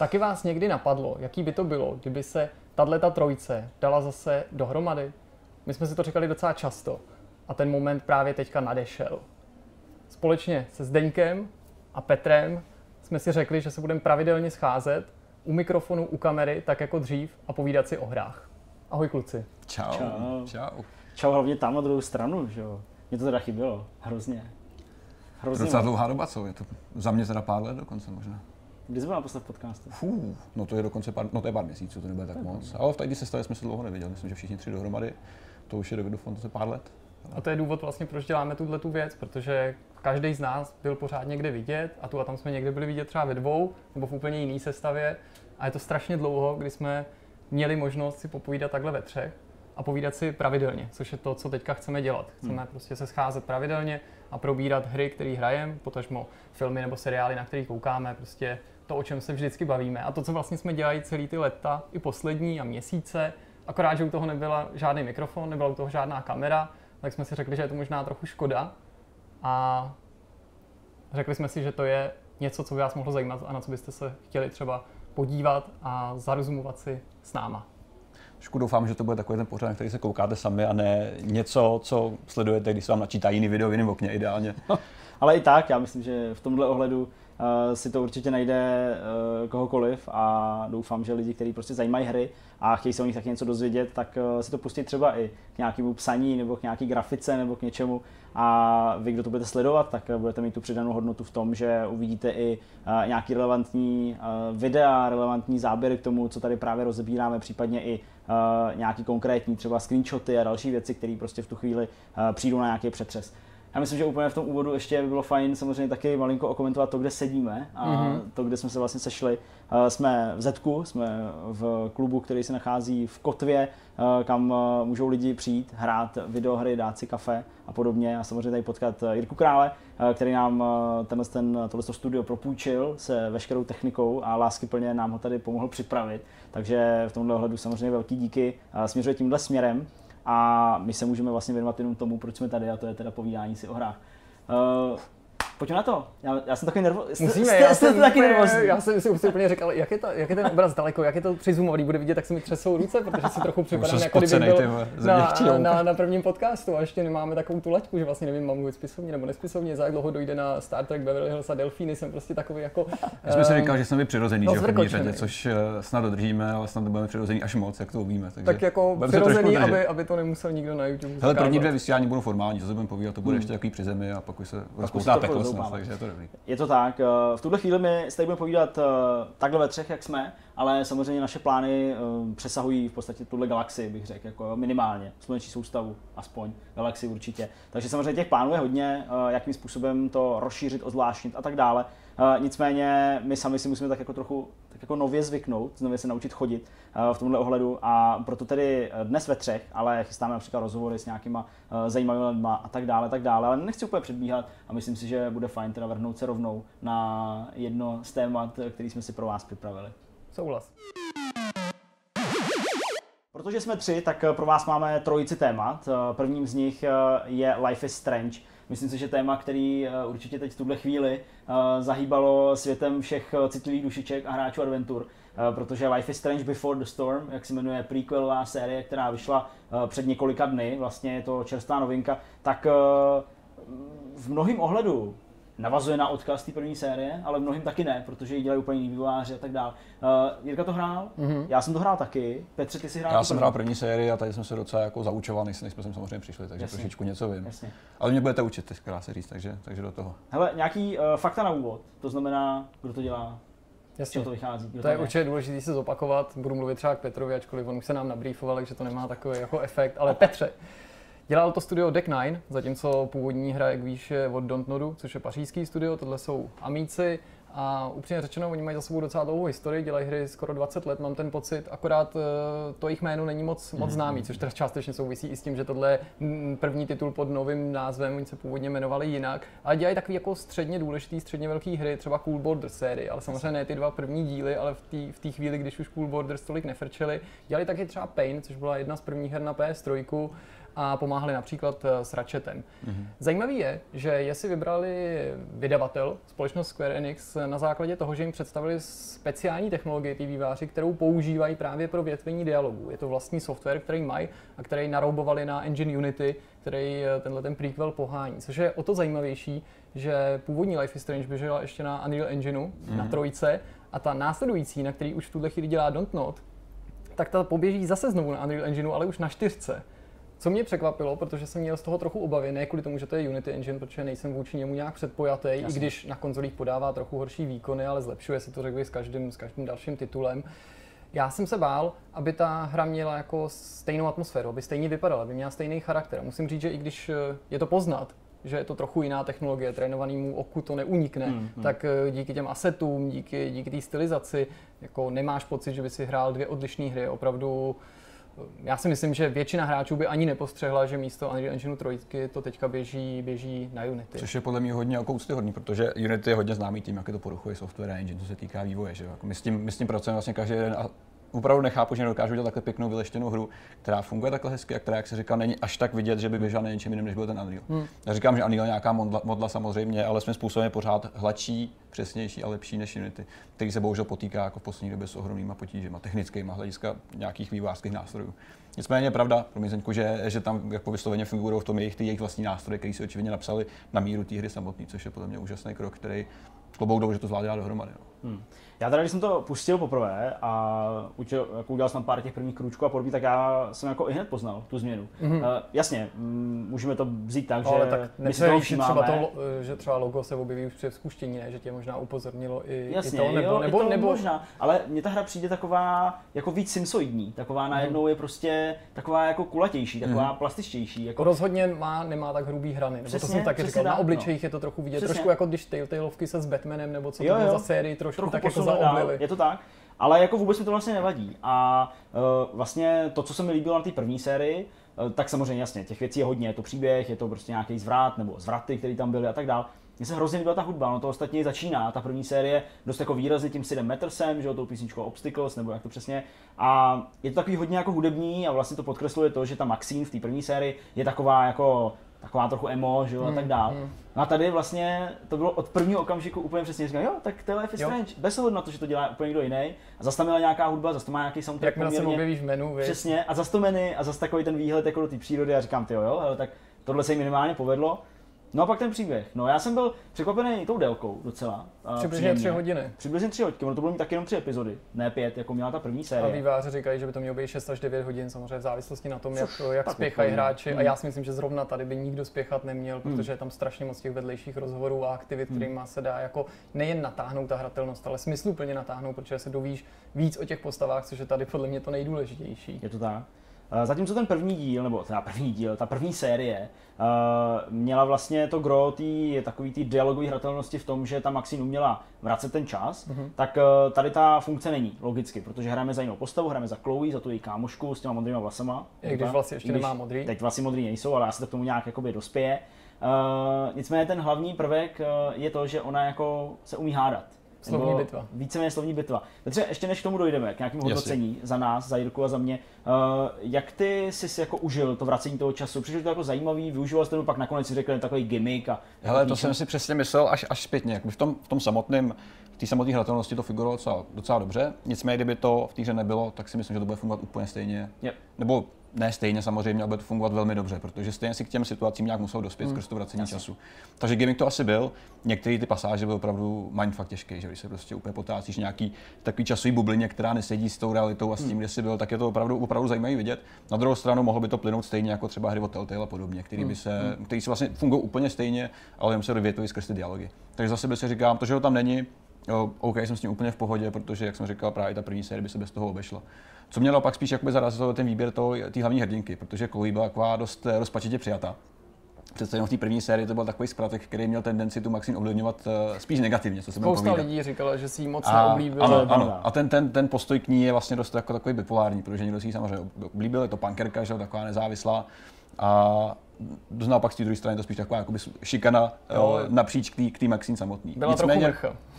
Taky vás někdy napadlo, jaký by to bylo, kdyby se tato trojce dala zase dohromady? My jsme si to říkali docela často a ten moment právě teďka nadešel. Společně se Zdeňkem a Petrem jsme si řekli, že se budeme pravidelně scházet u mikrofonu, u kamery, tak jako dřív a povídat si o hrách. Ahoj kluci. Čau. Čau. Čau. Čau hlavně tam na druhou stranu, že jo. Mně to teda chybělo, hrozně. Hrozně docela dlouhá doba, co? Je to za mě teda pár let dokonce možná. Kdy jsme naposled v podcastu? Fů, no to je dokonce pár, no to je pár měsíců, to nebude tak moc. Ale v tady sestavě jsme se dlouho neviděli, myslím, že všichni tři dohromady. To už je do to pár let. A to je důvod vlastně, proč děláme tuhle tu věc, protože každý z nás byl pořád někde vidět a tu a tam jsme někde byli vidět třeba ve dvou nebo v úplně jiný sestavě. A je to strašně dlouho, kdy jsme měli možnost si popovídat takhle ve třech a povídat si pravidelně, což je to, co teďka chceme dělat. Chceme hmm. prostě se scházet pravidelně a probírat hry, které hrajeme, potažmo filmy nebo seriály, na které koukáme, prostě to, o čem se vždycky bavíme. A to, co vlastně jsme dělali celý ty leta, i poslední a měsíce, akorát, že u toho nebyla žádný mikrofon, nebyla u toho žádná kamera, tak jsme si řekli, že je to možná trochu škoda. A řekli jsme si, že to je něco, co by vás mohlo zajímat a na co byste se chtěli třeba podívat a zarozumovat si s náma. Trošku doufám, že to bude takový ten pořad, na který se koukáte sami a ne něco, co sledujete, když se vám načítá jiný video v jiném okně ideálně. Ale i tak, já myslím, že v tomhle ohledu si to určitě najde uh, kohokoliv a doufám, že lidi, kteří prostě zajímají hry a chtějí se o nich taky něco dozvědět, tak uh, si to pustit třeba i k nějakému psaní nebo k nějaký grafice nebo k něčemu a vy, kdo to budete sledovat, tak budete mít tu přidanou hodnotu v tom, že uvidíte i nějaký relevantní videa, relevantní záběry k tomu, co tady právě rozebíráme, případně i nějaký konkrétní třeba screenshoty a další věci, které prostě v tu chvíli přijdou na nějaký přetřes. Já myslím, že úplně v tom úvodu ještě by bylo fajn samozřejmě taky malinko okomentovat to, kde sedíme a mm-hmm. to, kde jsme se vlastně sešli. Jsme v Zetku, jsme v klubu, který se nachází v Kotvě, kam můžou lidi přijít, hrát videohry, dát si kafe a podobně a samozřejmě tady potkat Jirku Krále, který nám tenhle, ten, tohle studio propůjčil se veškerou technikou a láskyplně nám ho tady pomohl připravit. Takže v tomhle ohledu samozřejmě velký díky. Směřuje tímhle směrem a my se můžeme vlastně věnovat jenom tomu, proč jsme tady a to je teda povídání si o hrách. Pojďme na to. Já, já jsem takový nervózní. Musíme, jste, já, jste jsem taky nervózní. Já jsem si úplně říkal, jak je, ta, jak je ten obraz daleko, jak je to přizumovaný, bude vidět, tak se mi třesou ruce, protože si trochu připadám, jako kdyby byl na, na, na, prvním podcastu a ještě nemáme takovou tu laťku, že vlastně nevím, mám mluvit spisovně nebo nespisovně, za jak dlouho dojde na Star Trek Beverly Hills a Delfíny, jsem prostě takový jako... Já jsem si říkal, že jsme přirozený, no, že v první řadě, což eh, snad dodržíme, ale snad budeme přirozený až moc, jak to uvíme. Takže tak jako přirozený, aby, aby, to nemusel nikdo na YouTube. Hele, první dvě vysílání budou formální, to se budeme povídat, to bude hmm. ještě takový při zemi a pak už se rozpoutá peklo, takže je to dobrý. Je to tak. Eh, v tuhle chvíli my se tady budeme povídat eh, takhle ve třech, jak jsme, ale samozřejmě naše plány eh, přesahují v podstatě tuhle galaxii, bych řekl, jako minimálně, sluneční soustavu, aspoň, galaxii určitě. Takže samozřejmě těch plánů je hodně, jakým způsobem to rozšířit, ozvláštnit a tak dále. Nicméně my sami si musíme tak jako trochu tak jako nově zvyknout, nově se naučit chodit v tomhle ohledu a proto tedy dnes ve třech, ale chystáme například rozhovory s nějakýma zajímavými lidmi a tak dále, tak dále, ale nechci úplně předbíhat a myslím si, že bude fajn teda vrhnout se rovnou na jedno z témat, který jsme si pro vás připravili. Souhlas. Protože jsme tři, tak pro vás máme trojici témat. Prvním z nich je Life is Strange, Myslím si, že téma, který eh, určitě teď v tuhle chvíli eh, zahýbalo světem všech eh, citlivých dušiček a hráčů adventur, protože Life is Strange Before the Storm, jak se jmenuje prequelová série, která vyšla před několika dny, vlastně je to čerstvá novinka, tak v mnohým ohledu navazuje na odkaz té první série, ale mnohým taky ne, protože ji dělají úplně jiný vývojáři a tak dále. Uh, Jirka to hrál, mm-hmm. já jsem to hrál taky. Petře, ty jsi hrál? Já jsem hrál první sérii a tady jsem se docela jako zaučoval, než jsme sem samozřejmě přišli, takže Jasně. trošičku něco vím. Jasně. Ale mě budete učit, teď se říct, takže, takže do toho. Hele, nějaký uh, fakta na úvod, to znamená, kdo to dělá, Jasně. to vychází. Kdo to je určitě důležité se zopakovat. Budu mluvit třeba k Petrovi, ačkoliv on už se nám nabrýfoval, takže to nemá takový jako efekt. Ale Petře, Dělal to studio Deck 9, zatímco původní hra, jak víš, je od Dontnodu, což je pařížský studio, tohle jsou Amíci. A upřímně řečeno, oni mají za sebou docela dlouhou historii, dělají hry skoro 20 let, mám ten pocit, akorát eh, to jejich jméno není moc, moc mhm. známý, což teda částečně souvisí i s tím, že tohle je první titul pod novým názvem, oni se původně jmenovali jinak, ale dělají takový jako středně důležitý, středně velký hry, třeba Cool Borders série, ale samozřejmě ne ty dva první díly, ale v té v chvíli, když už Cool Borders tolik nefrčeli, dělali taky třeba Pain, což byla jedna z prvních her na PS3, a pomáhali například eh, s Ratchetem. Mm-hmm. Zajímavý je, že je si vybrali vydavatel, společnost Square Enix, na základě toho, že jim představili speciální technologii ty výváři, kterou používají právě pro větvení dialogů. Je to vlastní software, který mají a který naroubovali na engine Unity, který eh, tenhle ten prequel pohání. Což je o to zajímavější, že původní Life is Strange běžela ještě na Unreal Engineu, mm-hmm. na trojce, a ta následující, na který už v tuhle chvíli dělá Don't Not, tak ta poběží zase znovu na Unreal Engineu, ale už na čtyřce. Co mě překvapilo, protože jsem měl z toho trochu obavy, ne kvůli tomu, že to je Unity Engine, protože nejsem vůči němu nějak předpojatý, Jasně. i když na konzolích podává trochu horší výkony, ale zlepšuje se to, řekl s každým, s každým dalším titulem. Já jsem se bál, aby ta hra měla jako stejnou atmosféru, aby stejně vypadala, aby měla stejný charakter. Musím říct, že i když eh, je to poznat, že je to trochu jiná technologie, trénovanému oku to neunikne, hmm, hmm. tak eh, díky těm asetům, díky, díky té stylizaci, jako nemáš pocit, že by si hrál dvě odlišné hry. Opravdu já si myslím, že většina hráčů by ani nepostřehla, že místo Unreal Engineu 3 to teďka běží, běží na Unity. Což je podle mě hodně jako úctyhodný, protože Unity je hodně známý tím, jak je to poruchuje software engine, co se týká vývoje. Že? Jako my, s tím, my s tím pracujeme vlastně každý den a opravdu nechápu, že nedokážu dělat takhle pěknou vyleštěnou hru, která funguje takhle hezky a která, jak se říká, není až tak vidět, že by běžela na něčem jiném, než byl ten Unreal. Hmm. Já říkám, že Unreal je nějaká modla, modla samozřejmě, ale svým způsobem je pořád hladší, přesnější a lepší než Unity, který se bohužel potýká jako v poslední době s ohromnýma potížemi, technickými hlediska nějakých vývářských nástrojů. Nicméně je pravda, pro mě, že, že tam jako vysloveně fungují v tom jejich, ty jejich vlastní nástroje, které si očividně napsali na míru té hry samotné, což je podle mě úžasný krok, který klobouk dolů, že to zvládá dohromady. No. Hmm. Já teda, když jsem to pustil poprvé a učil, jako udělal jsem pár těch prvních krůčků a podobně, tak já jsem jako i hned poznal tu změnu. Mm-hmm. Uh, jasně, m, můžeme to vzít tak, no, že ale tak my si toho třeba to, že třeba logo se objeví už při spuštění, ne? že tě možná upozornilo i, jasně, i to, nebo, jo, nebo, to nebo, možná, ale mně ta hra přijde taková jako víc simsoidní, taková mm. najednou je prostě taková jako kulatější, taková mm. plastičtější. Jako... Rozhodně má, nemá tak hrubý hrany, nebo přesně, to jsem taky říkal, na obličejích no. je to trochu vidět, přesně. trošku jako když Telltaleovky se s Batmanem, nebo co to bylo za sérii, trošku tak jako zaoblili. Je to tak. Ale jako vůbec mi to vlastně nevadí. A uh, vlastně to, co se mi líbilo na té první sérii, uh, tak samozřejmě jasně, těch věcí je hodně, je to příběh, je to prostě nějaký zvrat nebo zvraty, které tam byly a tak dále. Mně se hrozně líbila ta hudba, no to ostatně začíná, ta první série dost jako výrazně tím Sidem Mettersem, že jo, tou písničkou Obstacles, nebo jak to přesně. A je to takový hodně jako hudební a vlastně to podkresluje to, že ta Maxine v té první sérii je taková jako taková trochu emo, že jo, hmm, a tak dál. Hmm. No a tady vlastně to bylo od prvního okamžiku úplně přesně, říkal, jo, tak to je Life is Strange, bez ohledu na to, že to dělá úplně někdo jiný. A zase tam měla nějaká hudba, zase to má nějaký soundtrack. Jak se objevíš v menu, víš? Přesně, a zase to menu, a zase takový ten výhled jako do té přírody a říkám, ty jo, jo, tak tohle se jim minimálně povedlo. No a pak ten příběh. No já jsem byl překvapený tou délkou docela. Přibližně tři hodiny. Přibližně tři hodiny, ono to bylo mít tak jenom tři epizody, ne pět, jako měla ta první série. A výváři říkají, že by to mělo být 6 až 9 hodin, samozřejmě v závislosti na tom, jak, jak spěchají hráči. Hmm. A já si myslím, že zrovna tady by nikdo spěchat neměl, hmm. protože je tam strašně moc těch vedlejších rozhovorů a aktivit, hmm. kterými se dá jako nejen natáhnout ta hratelnost, ale smysluplně natáhnout, protože se dovíš víc o těch postavách, což je tady podle mě to nejdůležitější. Je to tak. Zatímco ten první díl, nebo teda první díl, ta první série, měla vlastně to gro tý, takový ty dialogové hratelnosti v tom, že ta Maxine uměla vracet ten čas, mm-hmm. tak e, tady ta funkce není, logicky, protože hrajeme za jinou postavu, hrajeme za Chloe, za tu její kámošku s těma modrýma vlasama. I když vlastně ještě když nemá modrý. Teď vlastně modrý nejsou, ale asi to k tomu nějak jakoby dospěje. Uh, nicméně ten hlavní prvek je to, že ona jako se umí hádat. Slovní bitva. Víceméně slovní bitva. Petře, ještě než k tomu dojdeme, k nějakému hodnocení za nás, za Jirku a za mě, uh, jak ty jsi si jako užil to vracení toho času? Přišlo to jako zajímavý, využíval jsi to, pak nakonec si řekl takový gimmick a... Hele, to jsem si přesně myslel až, až zpětně. Jak v tom, v tom samotném v té samotné hratelnosti to figurovalo docela, docela dobře. Nicméně, kdyby to v té hře nebylo, tak si myslím, že to bude fungovat úplně stejně. Yep. Nebo ne stejně samozřejmě, ale bude to fungovat velmi dobře, protože stejně si k těm situacím nějak musel dospět mm. skrz to vracení Jasně. času. Takže gimmick to asi byl. Některé ty pasáže byly opravdu mindfuck těžké, že když se prostě úplně potácíš nějaký takový časový bublině, která nesedí s tou realitou a s tím, mm. kde jsi byl, tak je to opravdu, opravdu zajímavý vidět. Na druhou stranu mohlo by to plynout stejně jako třeba hry od Telltale a podobně, který, by mm. se, mm. který si vlastně fungují úplně stejně, ale jen se dovětují skrz ty dialogy. Takže zase by si říkám, to, že ho tam není, jo, OK, jsem s tím úplně v pohodě, protože, jak jsem říkal, právě ta první série by se bez toho obešla. Co mě naopak spíš jakoby zarazilo ten výběr té hlavní hrdinky, protože Chloe byla taková dost eh, rozpačitě přijata. Přece jenom v té první sérii to byl takový zpratek, který měl tendenci tu Maxine ovlivňovat uh, spíš negativně, co se Spousta lidí říkalo, že si ji moc a, neoblíbil. Ano, ano. A ten, ten, ten postoj k ní je vlastně dost jako takový bipolární, protože někdo si ji samozřejmě oblíbil, je to pankerka, že taková nezávislá. A naopak z té druhé strany to spíš taková jakoby šikana jo. napříč k té Maxine samotný. Byla nicméně,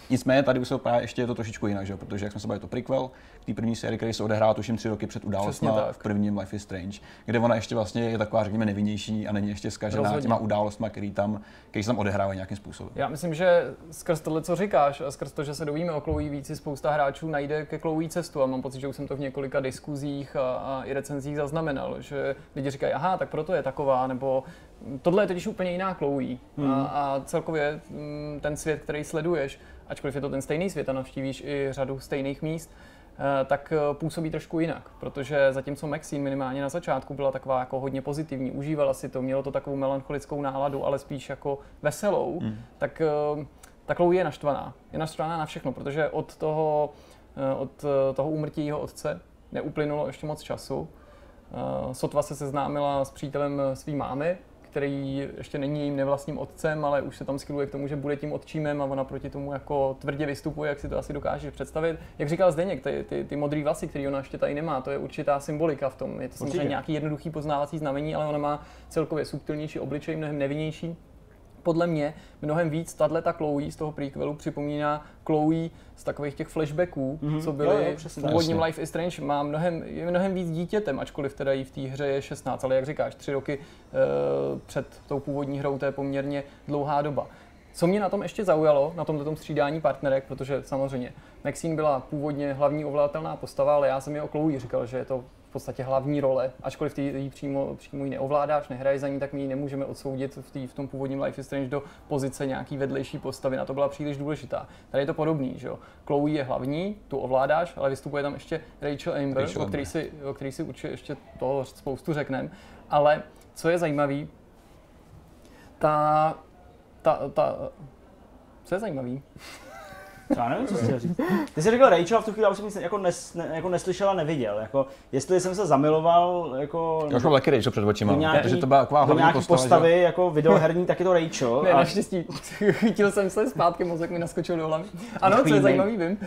nicméně tady už se právě ještě je to trošičku jinak, že? protože jak jsme se bavili, to prequel k té první sérii, který se odehrál tuším tři roky před událostmi v prvním Life is Strange, kde ona ještě vlastně je taková, řekněme, nevinnější a není ještě zkažená Rozhodně. těma událostmi, který tam, který se tam odehrávají nějakým způsobem. Já myslím, že skrz tohle, co říkáš, a skrz to, že se dovíme o Chloe víc, spousta hráčů najde ke Chloe cestu a mám pocit, že už jsem to v několika diskuzích a, a i recenzích zaznamenal, že lidi říkají, aha, tak proto je taková, nebo tohle je totiž úplně jiná Chloe hmm. a, a celkově mm, ten svět, který sleduješ, ačkoliv je to ten stejný svět a navštívíš i řadu stejných míst, eh, tak eh, působí trošku jinak, protože zatímco Maxine minimálně na začátku byla taková jako hodně pozitivní, užívala si to, mělo to takovou melancholickou náladu, ale spíš jako veselou, hmm. tak eh, ta Chloe je naštvaná. Je naštvaná na všechno, protože od toho, od toho úmrtí jeho otce neuplynulo ještě moc času. Sotva se seznámila s přítelem své mámy, který ještě není jejím nevlastním otcem, ale už se tam skyluje k tomu, že bude tím otčímem a ona proti tomu jako tvrdě vystupuje, jak si to asi dokážeš představit. Jak říkal Zdeněk, ty, ty, ty modré vlasy, které ona ještě tady nemá, to je určitá symbolika v tom. Je to samozřejmě nějaký jednoduchý poznávací znamení, ale ona má celkově subtilnější obličej, mnohem nevinnější podle mě mnohem víc tahle ta Chloe z toho prequelu připomíná Chloe z takových těch flashbacků, mm-hmm. co byly jo, jo, v původním Life is Strange, má mnohem, je mnohem víc dítětem, ačkoliv teda jí v té hře je 16, ale jak říkáš, tři roky uh, před tou původní hrou, to je poměrně dlouhá doba. Co mě na tom ještě zaujalo, na tomto tom střídání partnerek, protože samozřejmě Maxine byla původně hlavní ovladatelná postava, ale já jsem je o Chloe říkal, že je to v podstatě hlavní role, ačkoliv ty ji přímo, přímo ji neovládáš, nehraje za ní, tak my ji nemůžeme odsoudit v, tý, v tom původním Life is Strange do pozice nějaký vedlejší postavy, na to byla příliš důležitá. Tady je to podobný, že jo. Chloe je hlavní, tu ovládáš, ale vystupuje tam ještě Rachel Amber, Rachel o, který si, o který si určitě ještě toho spoustu řekneme. Ale co je zajímavé, ta, ta, ta, co je zajímavý? Já nevím, co jsi říct. Ty jsi řekl Rachel a v tu chvíli už jsem nic jako, nes, ne, jako neslyšel a neviděl. Jako, jestli jsem se zamiloval jako... Já už mám taky Rachel před očima, nějaký, protože to byla taková hlavní nějaký postava, postavy že? jako videoherní, tak je to Rachel. Ne, a... naštěstí. Chytil jsem se zpátky, mozek mi naskočil do hlavy. Ano, co je zajímavý, vím.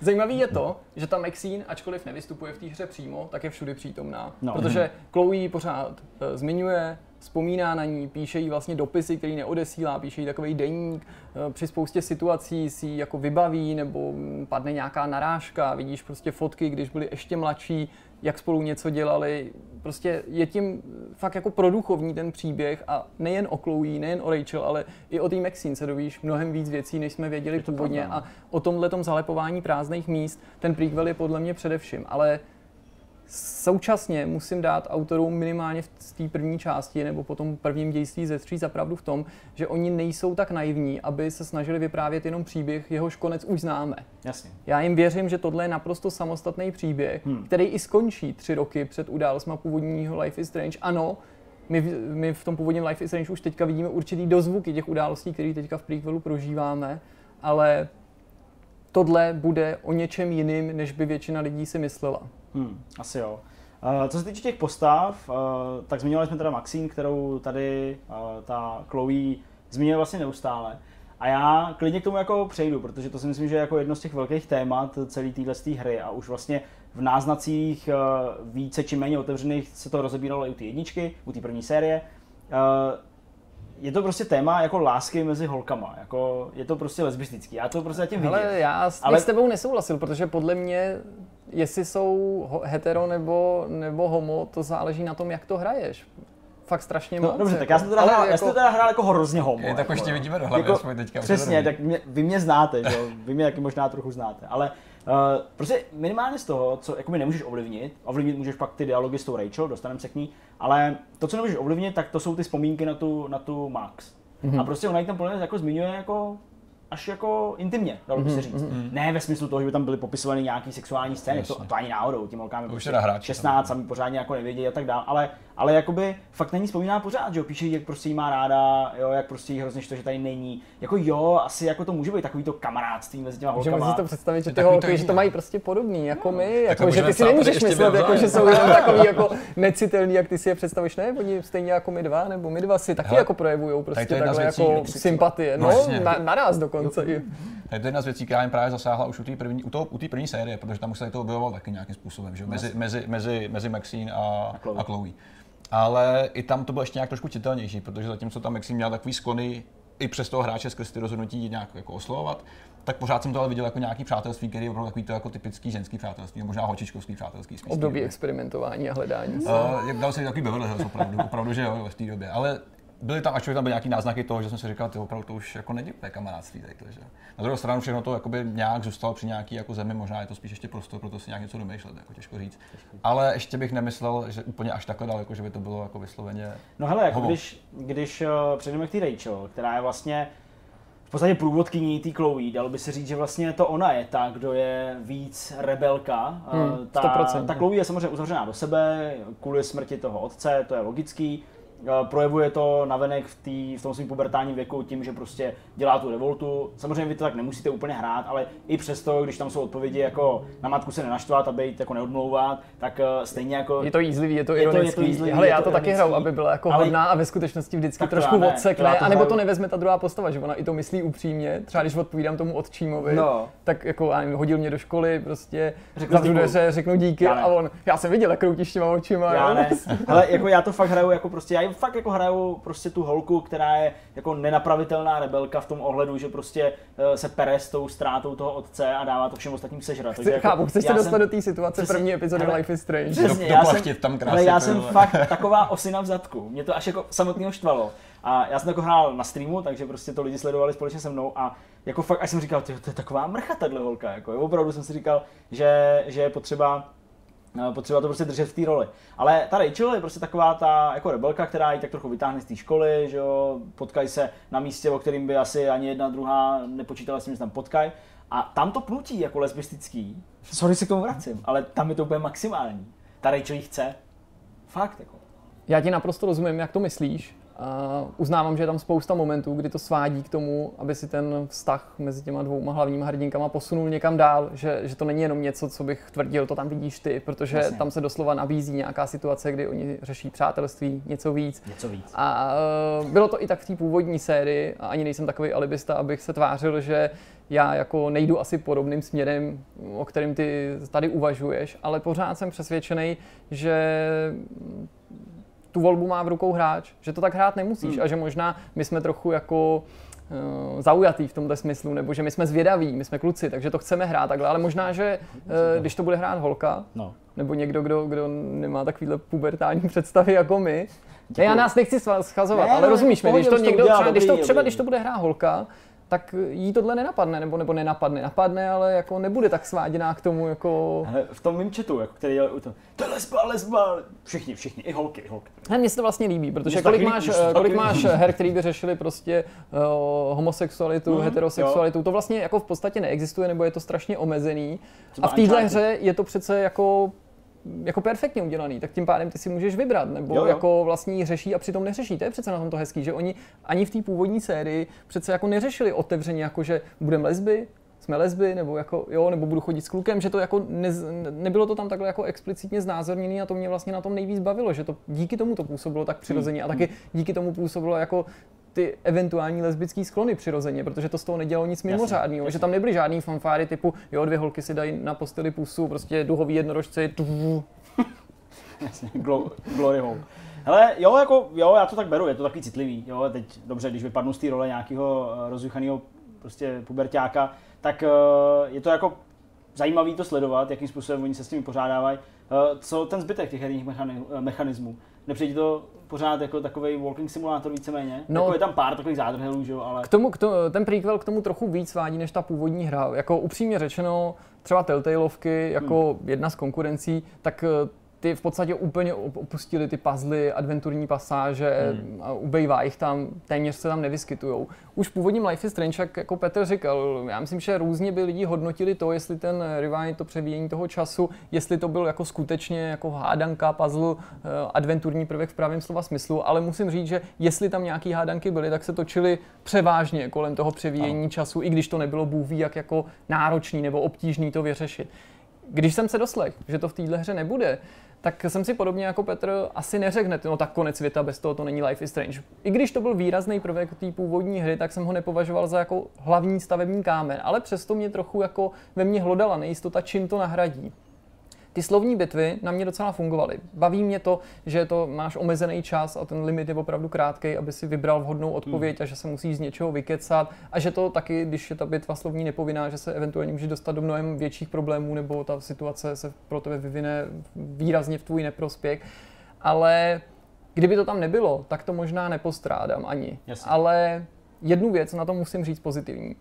Zajímavý je to, že ta Maxine, ačkoliv nevystupuje v té hře přímo, tak je všudy přítomná. No. Protože Chloe pořád uh, zmiňuje, vzpomíná na ní, píše jí vlastně dopisy, který neodesílá, píše jí takový deník, eh, při spoustě situací si jako vybaví nebo mm, padne nějaká narážka, vidíš prostě fotky, když byli ještě mladší, jak spolu něco dělali. Prostě je tím fakt jako produchovní ten příběh a nejen o Chloe, nejen o Rachel, ale i o té Maxine se dovíš mnohem víc věcí, než jsme věděli původně a o tomhle zalepování prázdných míst ten prequel je podle mě především, ale Současně musím dát autorům minimálně v té první části nebo po tom prvním dějství ze tří zapravdu v tom, že oni nejsou tak naivní, aby se snažili vyprávět jenom příběh, jehož konec už známe. Jasně. Já jim věřím, že tohle je naprosto samostatný příběh, hmm. který i skončí tři roky před událostmi původního Life is Strange. Ano, my, my v tom původním Life is Strange už teďka vidíme určitý dozvuky těch událostí, které teďka v prequelu prožíváme, ale tohle bude o něčem jiným, než by většina lidí si myslela. Hmm, asi jo. Uh, co se týče těch postav, uh, tak zmiňovali jsme teda Maxine, kterou tady uh, ta Chloe zmiňuje vlastně neustále. A já klidně k tomu jako přejdu, protože to si myslím, že je jako jedno z těch velkých témat celé téhle hry a už vlastně v náznacích více či méně otevřených se to rozebíralo i u té jedničky, u té první série. Je to prostě téma jako lásky mezi holkama, jako je to prostě lesbistický, já to prostě zatím vidím. Ale já s, Ale... s tebou nesouhlasil, protože podle mě jestli jsou hetero nebo, nebo homo, to záleží na tom, jak to hraješ. Fakt strašně no, moc. Dobře, tak já jsem to teda, hrál, jako... já jsem to teda hrál jako hrozně homo. Je, tak jako, ještě vidíme do hlavy, jako, teďka. Přesně, tak mě, vy mě znáte, že? vy mě taky možná trochu znáte, ale uh, prostě minimálně z toho, co jakoby nemůžeš ovlivnit, ovlivnit můžeš pak ty dialogy s tou Rachel, dostaneme se k ní, ale to, co nemůžeš ovlivnit, tak to jsou ty vzpomínky na tu, na tu Max. Mm-hmm. A prostě ona ji tam plně jako zmiňuje jako až jako intimně, dalo by se mhm, říct. Mm-hmm. Ne ve smyslu toho, že by tam byly popisovány nějaký sexuální scény, to, to, ani náhodou, tím holkám je prostě 16, sami pořádně jako nevědí a tak dále, ale, ale jakoby fakt není vzpomíná pořád, že jo, píše, jak prostě jí má ráda, jo, jak prostě jí hrozně to, že tady není. Jako jo, asi jako to může být takový to kamarádství mezi těma holkama. Můžeme si to představit, že ty holky, to že to mají prostě podobný jako no. my, jako, že ty si nemůžeš myslet, jako, že jsou jenom takový jako necitelný, jak ty si je představíš, ne, oni stejně jako my dva, nebo my dva si taky jako projevují prostě takhle jako sympatie, no, naraz dokonce. Tak to je jedna z věcí, která jim právě zasáhla už u té první, u toho, u první série, protože tam už se to objevovalo taky nějakým způsobem, že? Mezi, mezi, mezi, mezi Maxine a, a Chloe. A Chloe. ale i tam to bylo ještě nějak trošku citelnější, protože zatímco tam jak měl takový sklony i přes toho hráče skrz ty rozhodnutí nějak jako oslovovat, tak pořád jsem to ale viděl jako nějaký přátelství, který je opravdu takový to jako typický ženský přátelství, možná holčičkovský přátelství. Období experimentování a hledání. Uh, dal se takový Beverly Hills opravdu, opravdu, že jo, v té době. Ale byly tam, ačkoliv tam byly nějaký náznaky toho, že jsem si říkal, ty opravdu to už jako není úplně kamarádství takhle, že? Na druhou stranu všechno to jakoby nějak zůstalo při nějaký jako zemi, možná je to spíš ještě prostor, proto si nějak něco domýšlet, jako těžko říct. Ale ještě bych nemyslel, že úplně až takhle daleko, že by to bylo jako vysloveně. No hele, jako když, když uh, přejdeme k té Rachel, která je vlastně v podstatě průvodkyní té Chloe, dalo by se říct, že vlastně to ona je ta, kdo je víc rebelka. Eh, hmm, ta, ta Chloe je samozřejmě uzavřená do sebe kvůli smrti toho otce, to je logický projevuje to navenek v, tý, v tom svém pubertálním věku tím, že prostě dělá tu revoltu. Samozřejmě vy to tak nemusíte úplně hrát, ale i přesto, když tam jsou odpovědi jako na matku se nenaštvat a být jako neodmlouvat, tak uh, stejně jako... Je to jízlivý, je to ironický. Je to, je to jízlivý, Ale já to, to taky hraju, aby byla jako ale... hodná a ve skutečnosti vždycky trošku ne, odsekne, anebo hraju... to nevezme ta druhá postava, že ona i to myslí upřímně. Třeba když odpovídám tomu otčímovi, no. tak jako já nevím, hodil mě do školy, prostě řeknu dveře, řeknu díky a on, já jsem viděl, jak kroutíš těma očima. Já ne, ale jako já to fakt hraju jako prostě, já fakt jako hraju prostě tu holku, která je jako nenapravitelná rebelka v tom ohledu, že prostě uh, se pere s tou ztrátou toho otce a dává to všem ostatním sežrat. Chci, Takže chápu, jako, chceš se dostat jsem, do té situace přesně, první epizody Life is Strange. Přesně, do, já jsem, tam krásně, ale já jsem fakt taková osina v zadku. Mě to až jako samotného štvalo. A já jsem jako hrál na streamu, takže prostě to lidi sledovali společně se mnou a jako fakt, až jsem říkal, to je taková mrcha tahle holka, jako opravdu jsem si říkal, že, že je potřeba Eh, potřeba to prostě držet v té roli. Ale ta Rachel je prostě taková ta jako rebelka, která ji tak trochu vytáhne z té školy, že jo, potkají se na místě, o kterým by asi ani jedna druhá nepočítala s tím, že tam potkají. A tam to plutí jako lesbistický. Sorry, se k tomu vracím, ale tam je to úplně maximální. Ta Rachel ji chce. Fakt jako. Já ti naprosto rozumím, jak to myslíš. Uh, uznávám, že je tam spousta momentů, kdy to svádí k tomu, aby si ten vztah mezi těma dvouma hlavníma hrdinkama posunul někam dál, že, že to není jenom něco, co bych tvrdil, to tam vidíš ty, protože Jasně. tam se doslova nabízí nějaká situace, kdy oni řeší přátelství, něco víc. Něco víc. A uh, bylo to i tak v té původní sérii a ani nejsem takový alibista, abych se tvářil, že já jako nejdu asi podobným směrem, o kterým ty tady uvažuješ, ale pořád jsem přesvědčený, že tu volbu má v rukou hráč, že to tak hrát nemusíš hmm. a že možná my jsme trochu jako uh, zaujatý v tomto smyslu, nebo že my jsme zvědaví, my jsme kluci, takže to chceme hrát takhle, ale možná, že uh, když to bude hrát holka, no. nebo někdo, kdo, kdo nemá takovýhle pubertální představy jako my, ne, já nás nechci schazovat, ne, ale rozumíš mi, když to někdo, třeba, když to, třeba když to bude hrát holka, tak jí tohle nenapadne, nebo, nebo nenapadne, napadne, ale jako nebude tak sváděná k tomu, jako... Ale v tom mým chatu, jako, který je to, to lesba, lesba, všichni, všichni, i holky, i holky. Ne, mně se to vlastně líbí, protože kolik máš, kolik máš her, který by řešili prostě uh, homosexualitu, mm, heterosexualitu, jo. to vlastně jako v podstatě neexistuje, nebo je to strašně omezený. Třeba a v téhle hře je to přece jako jako perfektně udělaný, tak tím pádem ty si můžeš vybrat, nebo jo, jo. jako vlastní řeší a přitom neřeší. To je přece na tom to hezký, že oni ani v té původní sérii přece jako neřešili otevřeně, jako že budeme lesby, jsme lesby, nebo jako, jo, nebo budu chodit s klukem, že to jako ne, nebylo to tam takhle jako explicitně znázorněné a to mě vlastně na tom nejvíc bavilo, že to díky tomu to působilo tak přirozeně a taky díky tomu působilo jako ty eventuální lesbické sklony přirozeně, protože to z toho nedělalo nic mimořádného, že tam nebyly žádný fanfáry typu, jo, dvě holky si dají na posteli pusu, prostě duhový jednorožci, glory hole. Hele, jo, jako, jo, já to tak beru, je to takový citlivý, jo, teď dobře, když vypadnu z té role nějakého eh, rozjuchaného prostě pubertáka, tak uh, je to jako zajímavý to sledovat, jakým způsobem oni se s tím pořádávají. Uh, co ten zbytek těch herních mechanismů? Nepřijde to pořád jako takový walking simulátor víceméně. No, jako je tam pár takových zádrhelů, že jo, ale... K tomu, k tomu, ten prequel k tomu trochu víc vádí než ta původní hra. Jako upřímně řečeno, třeba Telltaleovky jako hmm. jedna z konkurencí, tak eh, ty v podstatě úplně opustili ty puzzly, adventurní pasáže hmm. a ubejvá jich tam, téměř se tam nevyskytujou. Už původním Life is Strange, jak jako Petr říkal, já myslím, že různě by lidi hodnotili to, jestli ten rewind, to převíjení toho času, jestli to byl jako skutečně jako hádanka, puzzle, eh, adventurní prvek v pravém slova smyslu, ale musím říct, že jestli tam nějaký hádanky byly, tak se točily převážně kolem toho převíjení ano. času, i když to nebylo bůh jak jako náročný nebo obtížný to vyřešit. Když jsem se doslech, že to v téhle hře nebude, tak jsem si podobně jako Petr asi neřekne, no tak konec světa, bez toho to není Life is Strange. I když to byl výrazný prvek té původní hry, tak jsem ho nepovažoval za jako hlavní stavební kámen, ale přesto mě trochu jako ve mně hlodala nejistota, čím to nahradí. Ty slovní bitvy na mě docela fungovaly. Baví mě to, že to máš omezený čas a ten limit je opravdu krátký, aby si vybral vhodnou odpověď hmm. a že se musíš z něčeho vykecat a že to taky, když je ta bitva slovní nepovinná, že se eventuálně může dostat do mnohem větších problémů nebo ta situace se pro tebe vyvine výrazně v tvůj neprospěch. Ale kdyby to tam nebylo, tak to možná nepostrádám ani. Jasně. Ale jednu věc na to musím říct pozitivní.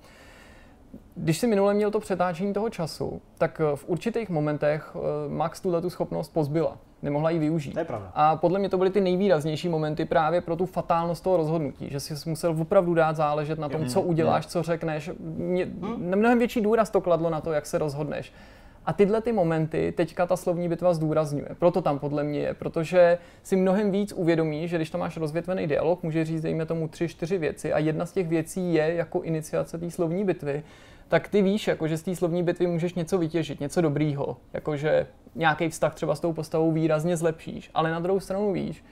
Když si minule měl to přetáčení toho času, tak eh, v určitých momentech eh, Max tuhle tu schopnost pozbyla. Nemohla ji využít. To je pravda. A podle mě to byly ty nejvýraznější momenty právě pro tu fatálnost toho rozhodnutí, že si musel opravdu dát záležet na tom, co uděláš, co řekneš. Mě, hm? Mnohem větší důraz to kladlo na to, jak se rozhodneš. A tyhle ty momenty teďka ta slovní bitva zdůrazňuje. Proto tam podle mě je, protože si mnohem víc uvědomí, že když tam máš rozvětvený dialog, může říct, dejme tomu tři, čtyři věci a jedna z těch věcí je jako iniciace té slovní bitvy, tak ty víš, jako, že z té slovní bitvy můžeš něco vytěžit, něco dobrýho, jakože nějaký vztah třeba s tou postavou výrazně zlepšíš, ale na druhou stranu víš,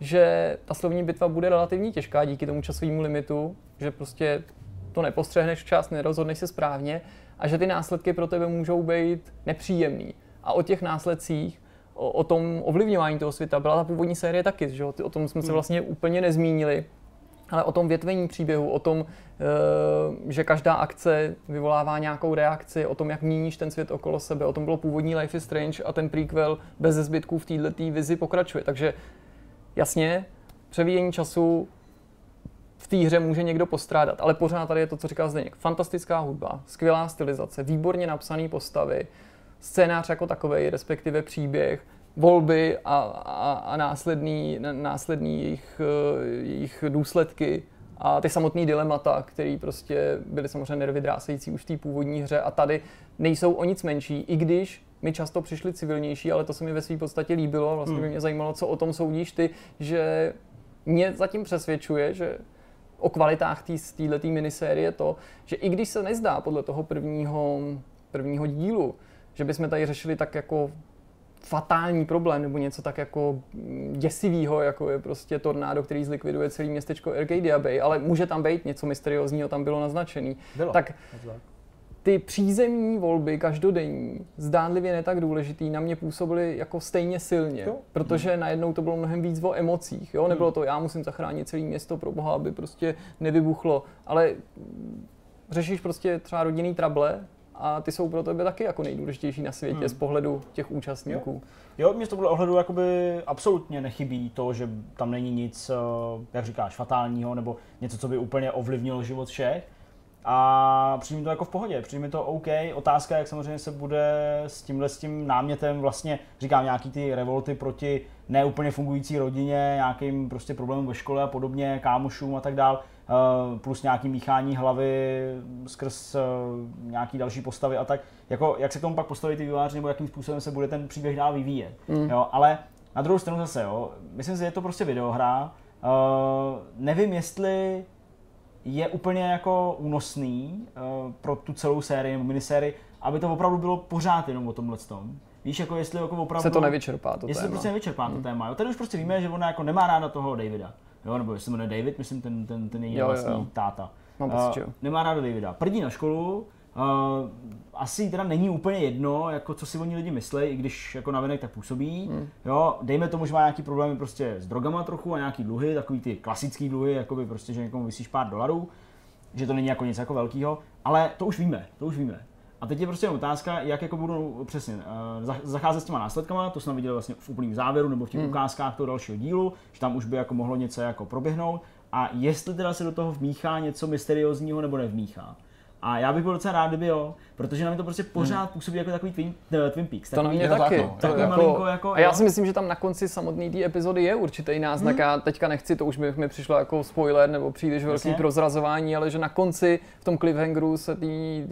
že ta slovní bitva bude relativně těžká díky tomu časovému limitu, že prostě to nepostřehneš včas, nerozhodneš se správně a že ty následky pro tebe můžou být nepříjemný. A o těch následcích, o, o tom ovlivňování toho světa byla ta původní série taky, že o tom jsme se hmm. vlastně úplně nezmínili, ale o tom větvení příběhu, o tom, eh, že každá akce vyvolává nějakou reakci, o tom, jak měníš ten svět okolo sebe, o tom bylo původní Life is Strange a ten prequel bez zbytků v této vizi pokračuje. Takže jasně, převíjení času v té hře může někdo postrádat, ale pořád tady je to, co říkal Zdeněk. Fantastická hudba, skvělá stylizace, výborně napsané postavy, scénář jako takový, respektive příběh, volby a, a, a následný, následný jejich, eh, jejich důsledky a ty samotné dilemata, které prostě byly samozřejmě nervy už v té původní hře a tady nejsou o nic menší, i když mi často přišli civilnější, ale to se mi ve své podstatě líbilo a vlastně by hmm. mě zajímalo, co o tom soudíš ty, že mě zatím přesvědčuje, že o kvalitách této minisérie to, že i když se nezdá podle toho prvního, prvního dílu, že bychom tady řešili tak jako fatální problém nebo něco tak jako děsivého, jako je prostě tornádo, který zlikviduje celé městečko Arcadia Bay, ale může tam být něco mysteriózního, tam bylo naznačený. Bylo. Tak ty přízemní volby každodenní, zdánlivě ne tak důležitý, na mě působily jako stejně silně, jo. protože hmm. najednou to bylo mnohem víc o emocích. Jo? Nebylo to, já musím zachránit celé město pro boha, aby prostě nevybuchlo, ale řešíš prostě třeba rodinný trable a ty jsou pro tebe taky jako nejdůležitější na světě hmm. z pohledu těch účastníků. Jo, jo mě z tohohle ohledu jakoby absolutně nechybí to, že tam není nic, eh, jak říkáš, fatálního nebo něco, co by úplně ovlivnilo život všech. A přijím to jako v pohodě, přijím to OK. Otázka, jak samozřejmě se bude s tímhle s tím námětem vlastně, říkám, nějaký ty revolty proti neúplně fungující rodině, nějakým prostě problémům ve škole a podobně, kámošům a tak dál, eh, plus nějaký míchání hlavy skrz eh, nějaký další postavy a tak. Jako, jak se k tomu pak postaví ty výváři, nebo jakým způsobem se bude ten příběh dál vyvíjet. Mm. Jo, ale na druhou stranu zase, jo, myslím si, že je to prostě videohra. Uh, nevím, jestli je úplně jako únosný uh, pro tu celou sérii nebo minisérii, aby to opravdu bylo pořád jenom o tomhle tom. Víš, jako jestli jako opravdu... Se to nevyčerpá, to jestli téma. prostě nevyčerpá hmm. to téma. Jo, tady už prostě víme, že ona jako nemá ráda toho Davida. Jo, nebo jestli jmenuje David, myslím ten, ten, ten její vlastní jo, jo. táta. Mám pocit, uh, nemá ráda Davida. Prdí na školu, Uh, asi teda není úplně jedno, jako co si oni lidi myslí, i když jako navenek tak působí. Hmm. Jo, dejme tomu, že má nějaký problémy prostě s drogama trochu a nějaký dluhy, takový ty klasický dluhy, jako by prostě, že někomu vysíš pár dolarů, že to není jako nic jako velkého, ale to už víme, to už víme. A teď je prostě otázka, jak jako budou přesně uh, zacházet s těma následkama, to jsme viděli vlastně v úplném závěru nebo v těch hmm. ukázkách toho dalšího dílu, že tam už by jako mohlo něco jako proběhnout a jestli teda se do toho vmíchá něco mysteriózního nebo nevmíchá. A já bych byl docela rád, kdyby jo, protože na mě to prostě pořád hmm. působí jako takový Twin, uh, Twin Peaks. To na mě taky. No, to jako, malinko jako, a já si myslím, že tam na konci samotné té epizody je určitý náznak. Hmm. Já teďka nechci, to už mi, mi přišlo jako spoiler nebo příliš velký Jasně. prozrazování, ale že na konci v tom cliffhangeru se té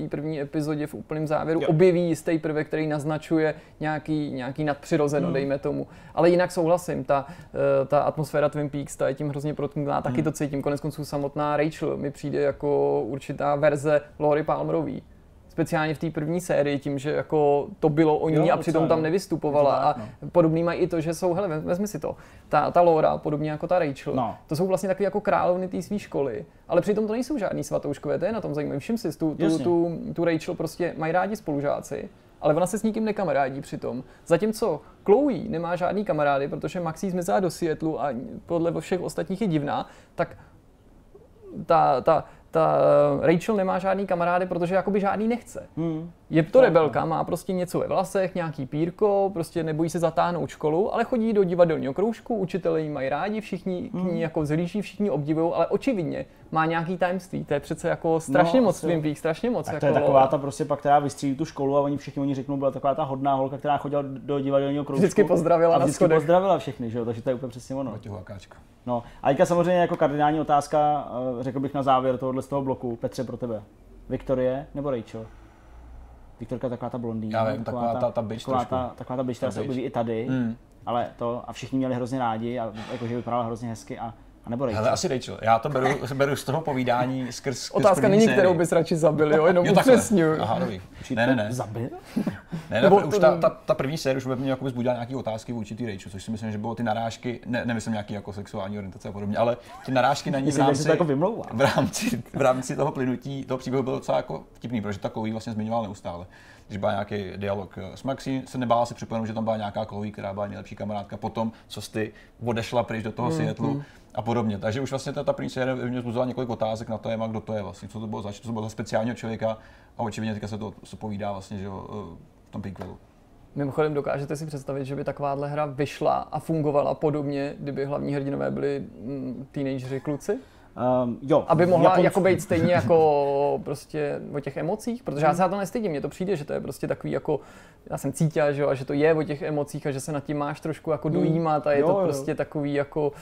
první epizodě v úplném závěru jo. objeví jistý prvek, který naznačuje nějaký, nějaký nadpřirozeno, hmm. dejme tomu. Ale jinak souhlasím, ta, eh, ta atmosféra Twin Peaks, ta je tím hrozně protknutá, taky hmm. to cítím. Konec konců samotná Rachel mi přijde jako určitá verze Lori Palmerový speciálně v té první sérii, tím, že jako to bylo o ní jo, a přitom tam nevystupovala. A no. podobný mají i to, že jsou, hele, vezmi si to, ta, ta Laura, podobně jako ta Rachel, no. to jsou vlastně takové jako královny té své školy, ale přitom to nejsou žádný svatouškové, to je na tom zajímavé. Všim si, tu, tu, tu, tu Rachel prostě mají rádi spolužáci, ale ona se s nikým nekamarádí přitom. Zatímco Chloe nemá žádný kamarády, protože Maxi zmizela do Seattleu a podle všech ostatních je divná, tak ta, ta, ta Rachel nemá žádný kamarády, protože jakoby žádný nechce. Hmm. Je to rebelka, má prostě něco ve vlasech, nějaký pírko, prostě nebojí se zatáhnout školu, ale chodí do divadelního kroužku, učitelé ji mají rádi, všichni k ní hmm. jako zhlíží, všichni obdivují, ale očividně má nějaký tajemství. To je přece jako strašně no, moc Twin Peaks, strašně moc. Tak jako, to je taková ta prostě pak, která vystřílí tu školu a oni všichni oni řeknou, byla taková ta hodná holka, která chodila do divadelního kroužku. Vždycky pozdravila a vždycky na pozdravila všechny, že jo? takže to je úplně přesně ono. No, a teďka samozřejmě jako kardinální otázka, eh, řekl bych na závěr tohohle z toho bloku, Petře pro tebe. Viktorie nebo Rachel? Viktorka taková ta blondýna. Já vím, taková, taková ta, ta bitch taková ta, taková ta bitch, která se objeví i tady. Mm. Ale to, a všichni měli hrozně rádi a jakože vypadala hrozně hezky a a nebo Rachel? Hele, asi Rachel. Já to beru, beru z toho povídání skrz, skrz Otázka není, sérii. kterou bys radši zabil, jo? Jenom upřesňuju. Aha, dobrý. Ne, ne, ne. Zabil? Ne, nebo už ta, ta, ta, první série už ve mně jako vzbudila nějaké otázky vůči té Rachel, což si myslím, že bylo ty narážky, ne, nemyslím nějaký jako sexuální orientace a podobně, ale ty narážky na ní v rámci, jako v rámci, v rámci toho plynutí toho příběhu bylo docela jako vtipný, protože ta Chloe vlastně zmiňoval neustále když byl nějaký dialog s Maxi, se nebála si připomenout, že tam byla nějaká Chloe, která byla nejlepší kamarádka potom, co jsi odešla pryč do toho mm. Mm a podobně. Takže už vlastně ta, ta první série mě zbuzila několik otázek na téma, kdo to je vlastně, co to bylo za, co to bylo za speciálního člověka a očividně teďka se to se povídá vlastně, že jo, v tom prequelu. Mimochodem dokážete si představit, že by takováhle hra vyšla a fungovala podobně, kdyby hlavní hrdinové byli mm, teenageři kluci? Um, jo, Aby mohla Japonsku. jako být stejně jako prostě o těch emocích, protože já se na to nestydím, mně to přijde, že to je prostě takový jako, já jsem cítil, že, jo, a že to je o těch emocích a že se nad tím máš trošku jako hmm. dojímat a je jo, to prostě jo. takový jako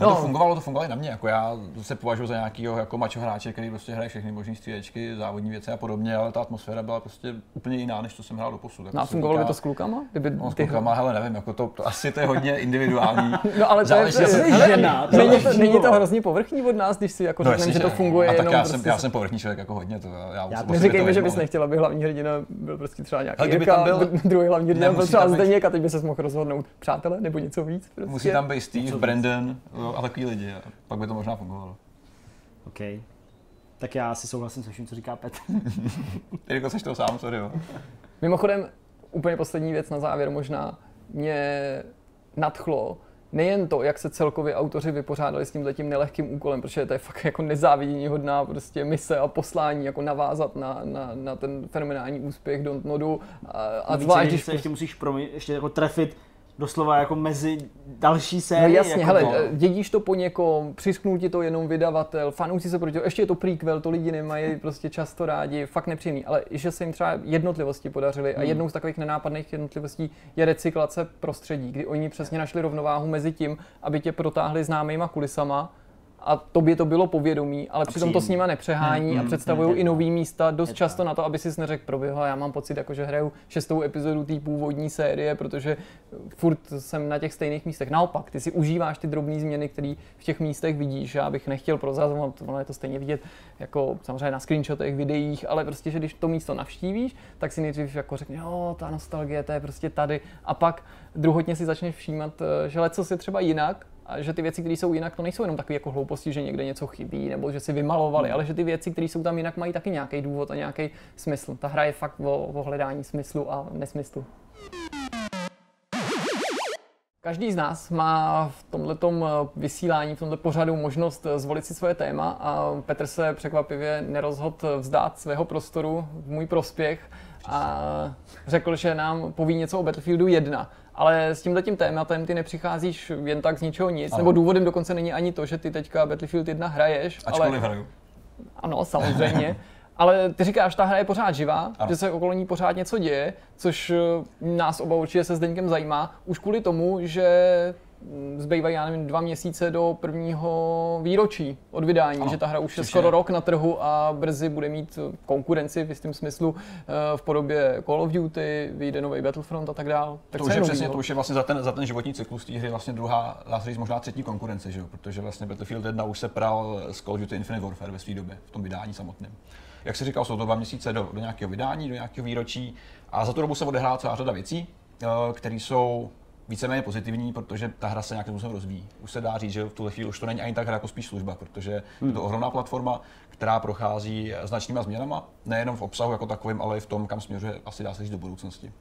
No, to fungovalo, to fungovalo i na mě. Jako já se považuji za nějakého jako mačo hráče, který prostě hraje všechny možné střílečky, závodní věci a podobně, ale ta atmosféra byla prostě úplně jiná, než to jsem hrál do posud. No a fungovalo by to s klukama? Kdyby no, s klukama, hele, nevím, jako to, to, asi to je hodně individuální. no ale to je, žena. Není to, není to hrozně povrchní od nás, když si jako no, řekneme, že to funguje. A tak já, jsem, prostě já jsem povrchní člověk jako hodně. To, já, já neříkej že bys nechtěl, aby hlavní hrdina byl prostě třeba nějaký kdyby tam byl, druhý hlavní hrdina byl třeba Zdeněk a teď by se mohl rozhodnout přátelé nebo něco víc. Musí prostě. tam být Steve, Brandon a takový lidi pak by to možná fungovalo. OK. Tak já si souhlasím se vším, co říká Petr. Ty jako seš to sám, sorry. Jo. Mimochodem, úplně poslední věc na závěr možná. Mě nadchlo nejen to, jak se celkově autoři vypořádali s tímhle tím nelehkým úkolem, protože to je fakt jako nezávidění hodná prostě mise a poslání, jako navázat na, na, na ten fenomenální úspěch Don't Nodu. A, a zvlášť, když se ještě musíš promi, ještě jako trefit doslova jako mezi další série. No jasně, jako hele, to. dědíš to po někom, přisknul ti to jenom vydavatel, fanoušci se proti ještě je to prequel, to lidi nemají prostě často rádi, fakt nepříjemný, ale že se jim třeba jednotlivosti podařily hmm. a jednou z takových nenápadných jednotlivostí je recyklace prostředí, kdy oni přesně našli rovnováhu mezi tím, aby tě protáhli známýma kulisama, a tobě to bylo povědomí, ale a přitom to s nima nepřehání hmm, a představují hmm, i nový místa dost často na to, aby si neřekl proběhla. Já mám pocit, jako, že hraju šestou epizodu té původní série, protože furt jsem na těch stejných místech. Naopak, ty si užíváš ty drobné změny, které v těch místech vidíš. Já bych nechtěl prozrazovat, ono je to stejně vidět jako samozřejmě na screenshotech, videích, ale prostě, že když to místo navštívíš, tak si nejdřív jako řekne, jo, ta nostalgie, to je prostě tady. A pak druhotně si začneš všímat, eh, že leco si třeba jinak a že ty věci, které jsou jinak, to nejsou jenom takové jako hlouposti, že někde něco chybí nebo že si vymalovali, hmm. ale že ty věci, které jsou tam jinak, mají taky nějaký důvod a nějaký smysl. Ta hra je fakt o, o hledání smyslu a nesmyslu. Každý z nás má v tomto eh, vysílání, v tomto pořadu možnost eh, zvolit si svoje téma a Petr se překvapivě nerozhodl vzdát svého prostoru v můj prospěch a řekl, že nám poví něco o Battlefieldu 1 ale s tímhle tím tématem ty nepřicházíš jen tak z ničeho nic, ano. nebo důvodem dokonce není ani to, že ty teďka Battlefield 1 hraješ. Ačkoliv ale... hraju. Ano, samozřejmě. Ale ty říkáš, ta hra je pořád živá, ano. že se okolo ní pořád něco děje, což eh, nás oba určitě se Zdeňkem zajímá, už kvůli tomu, že zbývají, já nevím, dva měsíce do prvního výročí od vydání, ano, že ta hra už je skoro rok na trhu a brzy bude mít konkurenci v jistém smyslu eh, v podobě Call of Duty, vyjde nový Battlefront a tak dále. Tak to už je přesně, to už je vlastně za ten, za ten životní cyklus té hry vlastně druhá, dá se říct možná třetí konkurence, že jo? protože vlastně Battlefield 1 už se pral z Call of Duty Infinite Warfare ve své době, v tom vydání samotném. Jak se říkal, jsou to dva měsíce do, do nějakého vydání, do nějakého výročí a za tu dobu se odehrává celá řada věcí, eh, které jsou víceméně pozitivní, protože ta hra se nějakým způsobem rozvíjí. Už se dá říct, že v tuhle chvíli už to není ani tak hra jako spíš služba, protože hmm. je to ohromná platforma, která prochází značnýma změnama, nejenom v obsahu jako takovým, ale i v tom, kam směřuje asi dá se říct do budoucnosti.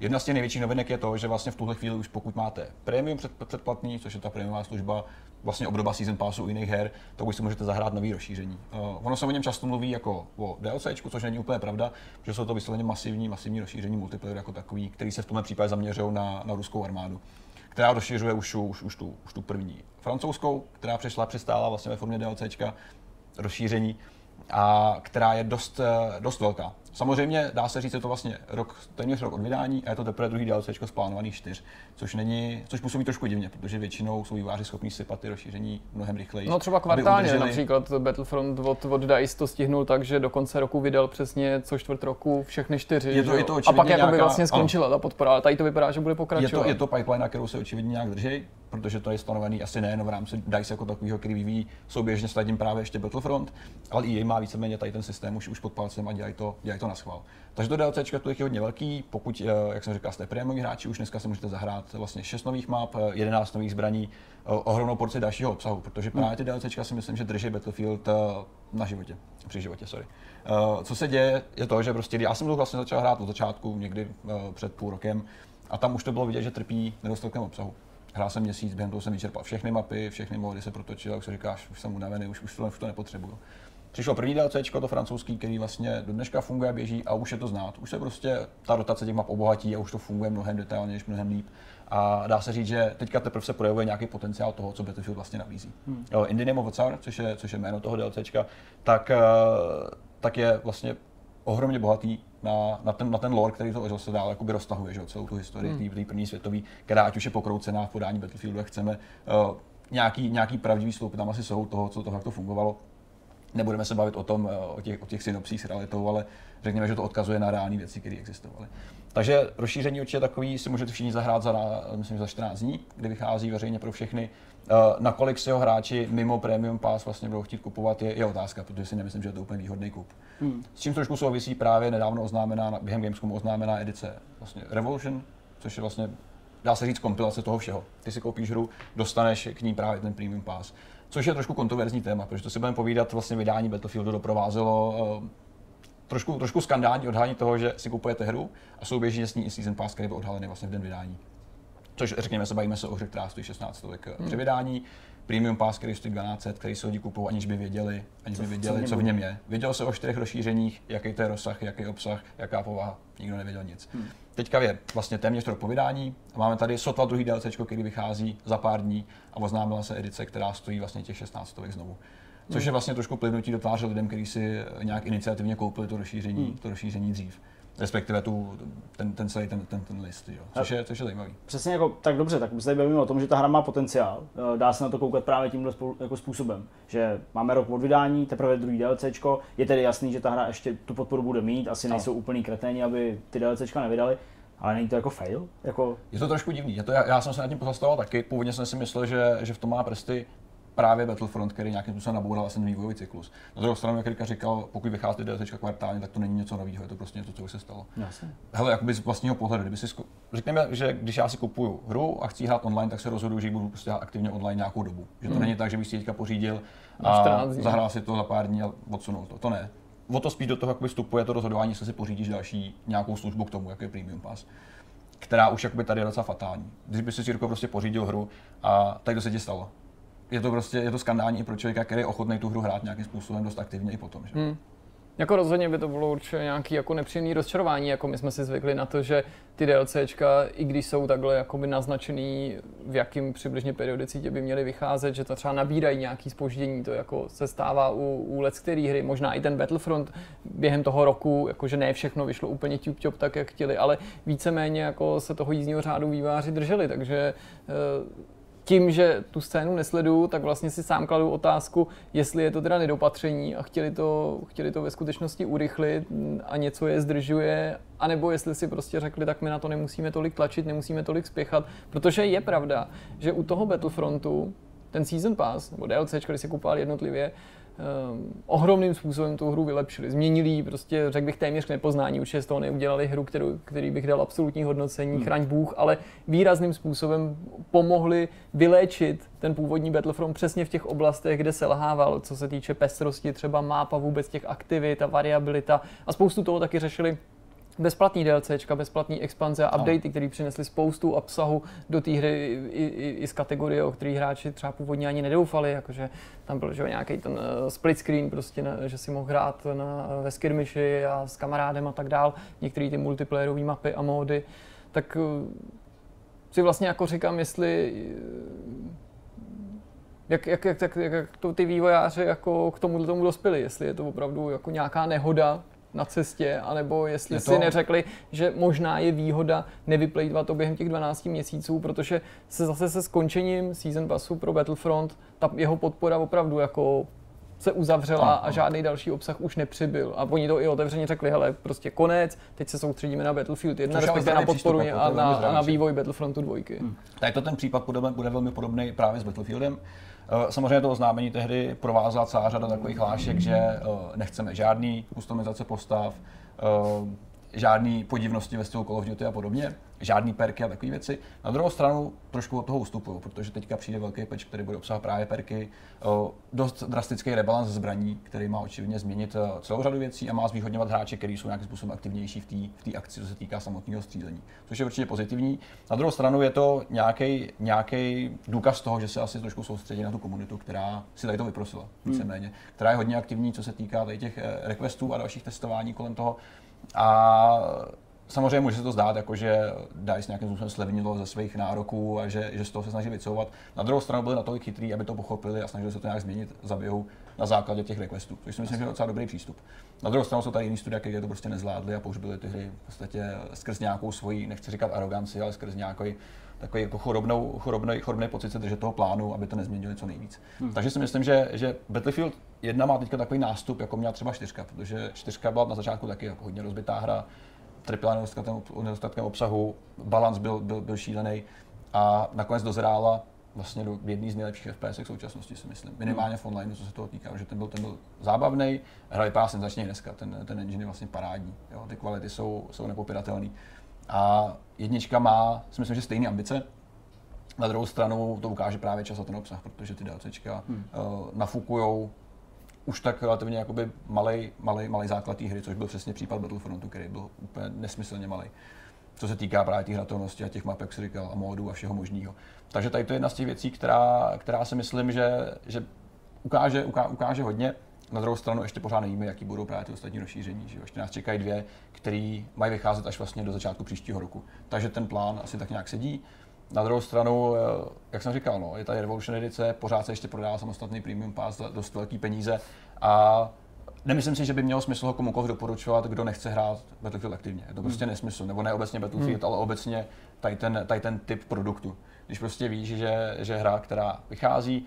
Jedna z těch největších novinek je to, že vlastně v tuhle chvíli už pokud máte premium předplatný, což je ta prémiová služba, vlastně obdoba Season Passu jiných her, tak už si můžete zahrát nový rozšíření. Uh, ono se o něm často mluví jako o DLC, což není úplně pravda, že jsou to vysloveně masivní, masivní rozšíření multiplayer jako takový, který se v tomhle případě zaměřují na, na ruskou armádu která rozšiřuje už, už, už, tu, už tu první francouzskou, která přišla, přistála vlastně ve formě DLCčka, rozšíření, a která je dost, eh, dost velká. Samozřejmě dá se říct, že to vlastně rok, téměř rok od vydání a je to teprve druhý DLC z plánovaných čtyř, což není, což působí trošku divně, protože většinou jsou výváři schopní sypat ty rozšíření mnohem rychleji. No třeba kvartálně, udrželi... například Battlefront od, od DICE to stihnul tak, že do konce roku vydal přesně co čtvrt roku všechny čtyři. Je to, je to a pak jako by vlastně skončila ano. ta podpora, ale tady to vypadá, že bude pokračovat. Je to, je to pipeline, na kterou se očividně nějak drží, protože to je stanovený asi nejen v rámci DICE jako takového, který vyvíjí souběžně s tím právě ještě Battlefront, ale i má víceméně tady ten systém už, už pod palcem a dělají to, dělají to na schvál. Takže to DLC je hodně velký, pokud, eh, jak jsem říkal, jste prémioví hráči, už dneska si můžete zahrát vlastně 6 nových map, 11 nových zbraní, eh, ohromnou porci dalšího obsahu, protože hmm. právě ty DLC si myslím, že drží Battlefield eh, na životě, při životě, sorry. Co se děje, je to, že prostě já jsem to vlastně začal hrát od začátku, někdy před půl rokem, a tam už to bylo vidět, že trpí nedostatkem obsahu. Hrál jsem měsíc, během toho jsem vyčerpal všechny mapy, všechny mody se protočil, už si říkáš, už jsem unavený, už, už, to, už to nepotřebuju. Přišlo první DLC, to francouzský, který vlastně do dneška funguje a běží a už je to znát. Už se prostě ta rotace těch map obohatí a už to funguje mnohem detailněji, mnohem líp. A dá se říct, že teďka teprve se projevuje nějaký potenciál toho, co Battlefield vlastně nabízí. Hmm. Indian of Tsar, což je, což je jméno toho DLC, tak, eh, tak je vlastně ohromně bohatý na, na, ten, na ten lore, který to zase dál jakoby roztahuje, že, celou tu historii hmm. té první světové, která ať už je pokroucená v podání Battlefieldu, jak chceme, uh, nějaký, nějaký pravdivý sloupy tam asi jsou toho, co toho, jak to fungovalo. Nebudeme se bavit o tom, eh, o těch, o těch synopsích s realitou, ale řekněme, že to odkazuje na reální věci, které existovaly. Takže rozšíření určitě takový si můžete všichni zahrát za, myslím, za 14 dní, kdy vychází veřejně pro všechny. Eh, nakolik si ho hráči mimo Premium Pass vlastně budou chtít kupovat, je, je otázka, protože si nemyslím, že je to úplně výhodný kup. Hmm. S čím trošku souvisí právě nedávno oznámená, během Gamescomu oznámená edice vlastně Revolution, což je vlastně dá se říct kompilace toho všeho. Ty si koupíš hru, dostaneš k ní právě ten Premium Pass. Což je trošku kontroverzní téma, protože to si budeme povídat, vlastně vydání Battlefieldu doprovázelo uh, trošku, trošku skandální odhalení toho, že si kupujete hru a souběžně s ní i Season Pass, který byl odhalený vlastně v den vydání. Což řekněme se bavíme se o hře, která stojí 16 stovek hmm. při vydání. Premium Pass, který stojí 12, který se lidi kupují, aniž by věděli, aniž by věděli, co v něm je. Věděl se o čtyřech rozšířeních, jaký to je rozsah, jaký obsah, jaká povaha, nikdo nevěděl nic. Hmm. Teďka je vlastně téměř rok povídání. Máme tady sotva druhý DLC, který vychází za pár dní a oznámila se edice, která stojí vlastně těch 16 stovek znovu. Což je hmm. vlastně trošku plivnutí do tváře lidem, kteří si nějak iniciativně koupili to rozšíření, hmm. to rozšíření dřív respektive tu, ten, ten celý ten, ten, ten list, jo. Což, je, což je zajímavý. Přesně jako, tak dobře, tak se tady bavíme o tom, že ta hra má potenciál, eh, dá se na to koukat právě tímhle jako způsobem, že máme rok od vydání, teprve druhý DLCčko, je tedy jasný, že ta hra ještě tu podporu bude mít, asi no. nejsou úplný kreténi, aby ty DLCčka nevydali, ale není to jako fail? Jako... Je to trošku divný. Je to, já, já jsem se nad tím pozastavoval taky. Původně jsem si myslel, že, že v tom má prsty právě Battlefront, který nějakým způsobem naboural vlastně vývojový cyklus. Na druhou stranu, jak Rika říkal, pokud vychází DLC kvartálně, tak to není něco nového, je to prostě něco, co už se stalo. Jasně. Hele, jakoby z vlastního pohledu, kdyby si zku... řekněme, že když já si kupuju hru a chci hrát online, tak se rozhoduji, že budu prostě aktivně online nějakou dobu. Že to hmm. není tak, že bych si teďka pořídil a zahrál si to za pár dní a odsunul to. To ne. O to spíš do toho jakoby vstupuje to rozhodování, jestli si pořídíš další nějakou službu k tomu, jako je Premium Pass která už jakoby tady je docela fatální. Když by si Jirko prostě pořídil hru a tak to se ti stalo je to prostě je to skandální pro člověka, který je ochotný tu hru hrát nějakým způsobem dost aktivně i potom. Že? Hmm. Jako rozhodně by to bylo určitě nějaký jako nepříjemný rozčarování, jako my jsme si zvykli na to, že ty DLCčka, i když jsou takhle jakoby naznačený, v jakým přibližně periodicitě by měly vycházet, že to třeba nabírají nějaký spoždění, to jako se stává u, u let který hry, možná i ten Battlefront během toho roku, jakože ne všechno vyšlo úplně tip tak, jak chtěli, ale víceméně jako se toho jízdního řádu výváři drželi, takže eh, tím, že tu scénu nesleduju, tak vlastně si sám kladu otázku, jestli je to teda nedopatření a chtěli to, chtěli to ve skutečnosti urychlit a něco je zdržuje, anebo jestli si prostě řekli, tak my na to nemusíme tolik tlačit, nemusíme tolik spěchat, protože je pravda, že u toho Battlefrontu ten Season Pass, nebo DLC, když si kupoval jednotlivě, um, ohromným způsobem tu hru vylepšili. Změnili ji prostě, řekl bych, téměř k nepoznání. Určitě z toho neudělali hru, kterou, který bych dal absolutní hodnocení, hmm. chraň Bůh, ale výrazným způsobem pomohli vyléčit ten původní Battlefront přesně v těch oblastech, kde se lhával, co se týče pestrosti, třeba mápa vůbec těch aktivit a variabilita. A spoustu toho taky řešili bezplatný DLCčka, bezplatný expanze a updaty, které přinesly spoustu obsahu do té hry i, i, i, z kategorie, o kterých hráči třeba původně ani nedoufali, jakože tam byl že, nějaký ten uh, split screen, prostě, ne, že si mohl hrát na, ve skirmiši a s kamarádem a tak dál, některé ty multiplayerové mapy a módy, tak uh, si vlastně jako říkám, jestli jak, jak, jak, jak, jak to ty vývojáři jako k tomu, tomu dospěli, jestli je to opravdu jako nějaká nehoda, na cestě, anebo jestli to... si neřekli, že možná je výhoda nevyplejtvat to během těch 12 měsíců, protože se zase se skončením season passu pro Battlefront ta jeho podpora opravdu jako se uzavřela a žádný další obsah už nepřibyl. A oni to i otevřeně řekli, hele, prostě konec, teď se soustředíme na Battlefield 1, respektive na podporu přístup, a, na, a na vývoj Battlefrontu 2. Hmm. Tak to ten případ bude, bude velmi podobný právě s Battlefieldem. Eh, samozřejmě to oznámení tehdy provázela celá řada takových hlášek, že eh, nechceme žádný customizace postav, eh, žádný podivnosti ve stylu Call of Duty a podobně, žádný perky a takové věci. Na druhou stranu trošku od toho ustupuju, protože teďka přijde velký patch, který bude obsahovat právě perky, dost drastický rebalans zbraní, který má očividně změnit celou řadu věcí a má zvýhodňovat hráče, kteří jsou nějakým způsobem aktivnější v té akci, co se týká samotného střílení, což je určitě pozitivní. Na druhou stranu je to nějaký důkaz toho, že se asi trošku soustředí na tu komunitu, která si tady to vyprosila, hmm. víceméně, která je hodně aktivní, co se týká tady těch eh, requestů a dalších testování kolem toho. A samozřejmě může se to zdát, jako že DICE nějakým způsobem slevnilo ze svých nároků a že, že z toho se snaží vycouvat. Na druhou stranu byli natolik chytrý, aby to pochopili a snažili se to nějak změnit za běhu na základě těch requestů, což si myslím, že je docela dobrý přístup. Na druhou stranu jsou tady jiný studia, které to prostě nezvládli a použili ty hry v podstatě skrz nějakou svoji, nechci říkat aroganci, ale skrz nějaký takový jako chorobnou, chorobný, chorobný pocit se držet toho plánu, aby to nezměnili co nejvíc. Hmm. Takže si myslím, že, že Battlefield 1 má teďka takový nástup, jako měla třeba 4, protože 4 byla na začátku taky jako hodně rozbitá hra, trpěla nedostatkem, nedostatkem obsahu, balans byl, byl, byl šílený a nakonec dozrála vlastně do jedné z nejlepších FPS v současnosti, si myslím. Minimálně v online, co se toho týká, že ten byl, ten byl zábavný, hra vypadá senzačně dneska, ten, ten engine je vlastně parádní, jo, ty kvality jsou, jsou nepopiratelné. A jednička má, si myslím, že stejné ambice, na druhou stranu to ukáže právě čas a ten obsah, protože ty DLCčka hmm. uh, nafukujou už tak relativně jakoby malej, malej, malej základ té hry, což byl přesně případ Battlefrontu, který byl úplně nesmyslně malý. Co se týká právě té hratelnosti a těch map, jak říkal, a módů a všeho možného. Takže tady to je jedna z těch věcí, která, která si myslím, že, že ukáže, uká, ukáže hodně. Na druhou stranu ještě pořád nevíme, jaký budou právě ty ostatní rozšíření. Že Ještě nás čekají dvě, které mají vycházet až vlastně do začátku příštího roku. Takže ten plán asi tak nějak sedí. Na druhou stranu, eh, jak jsem říkal, no, je tady Revolution edice, pořád se ještě prodává samostatný premium pass za dost velký peníze a nemyslím si, že by mělo smysl ho komukoliv doporučovat, kdo nechce hrát Battlefield aktivně. Je to prostě hmm. nesmysl, nebo ne obecně Battlefield, hmm. ale obecně tady ten, tady ten typ produktu. Když prostě víš, že, že hra, která vychází,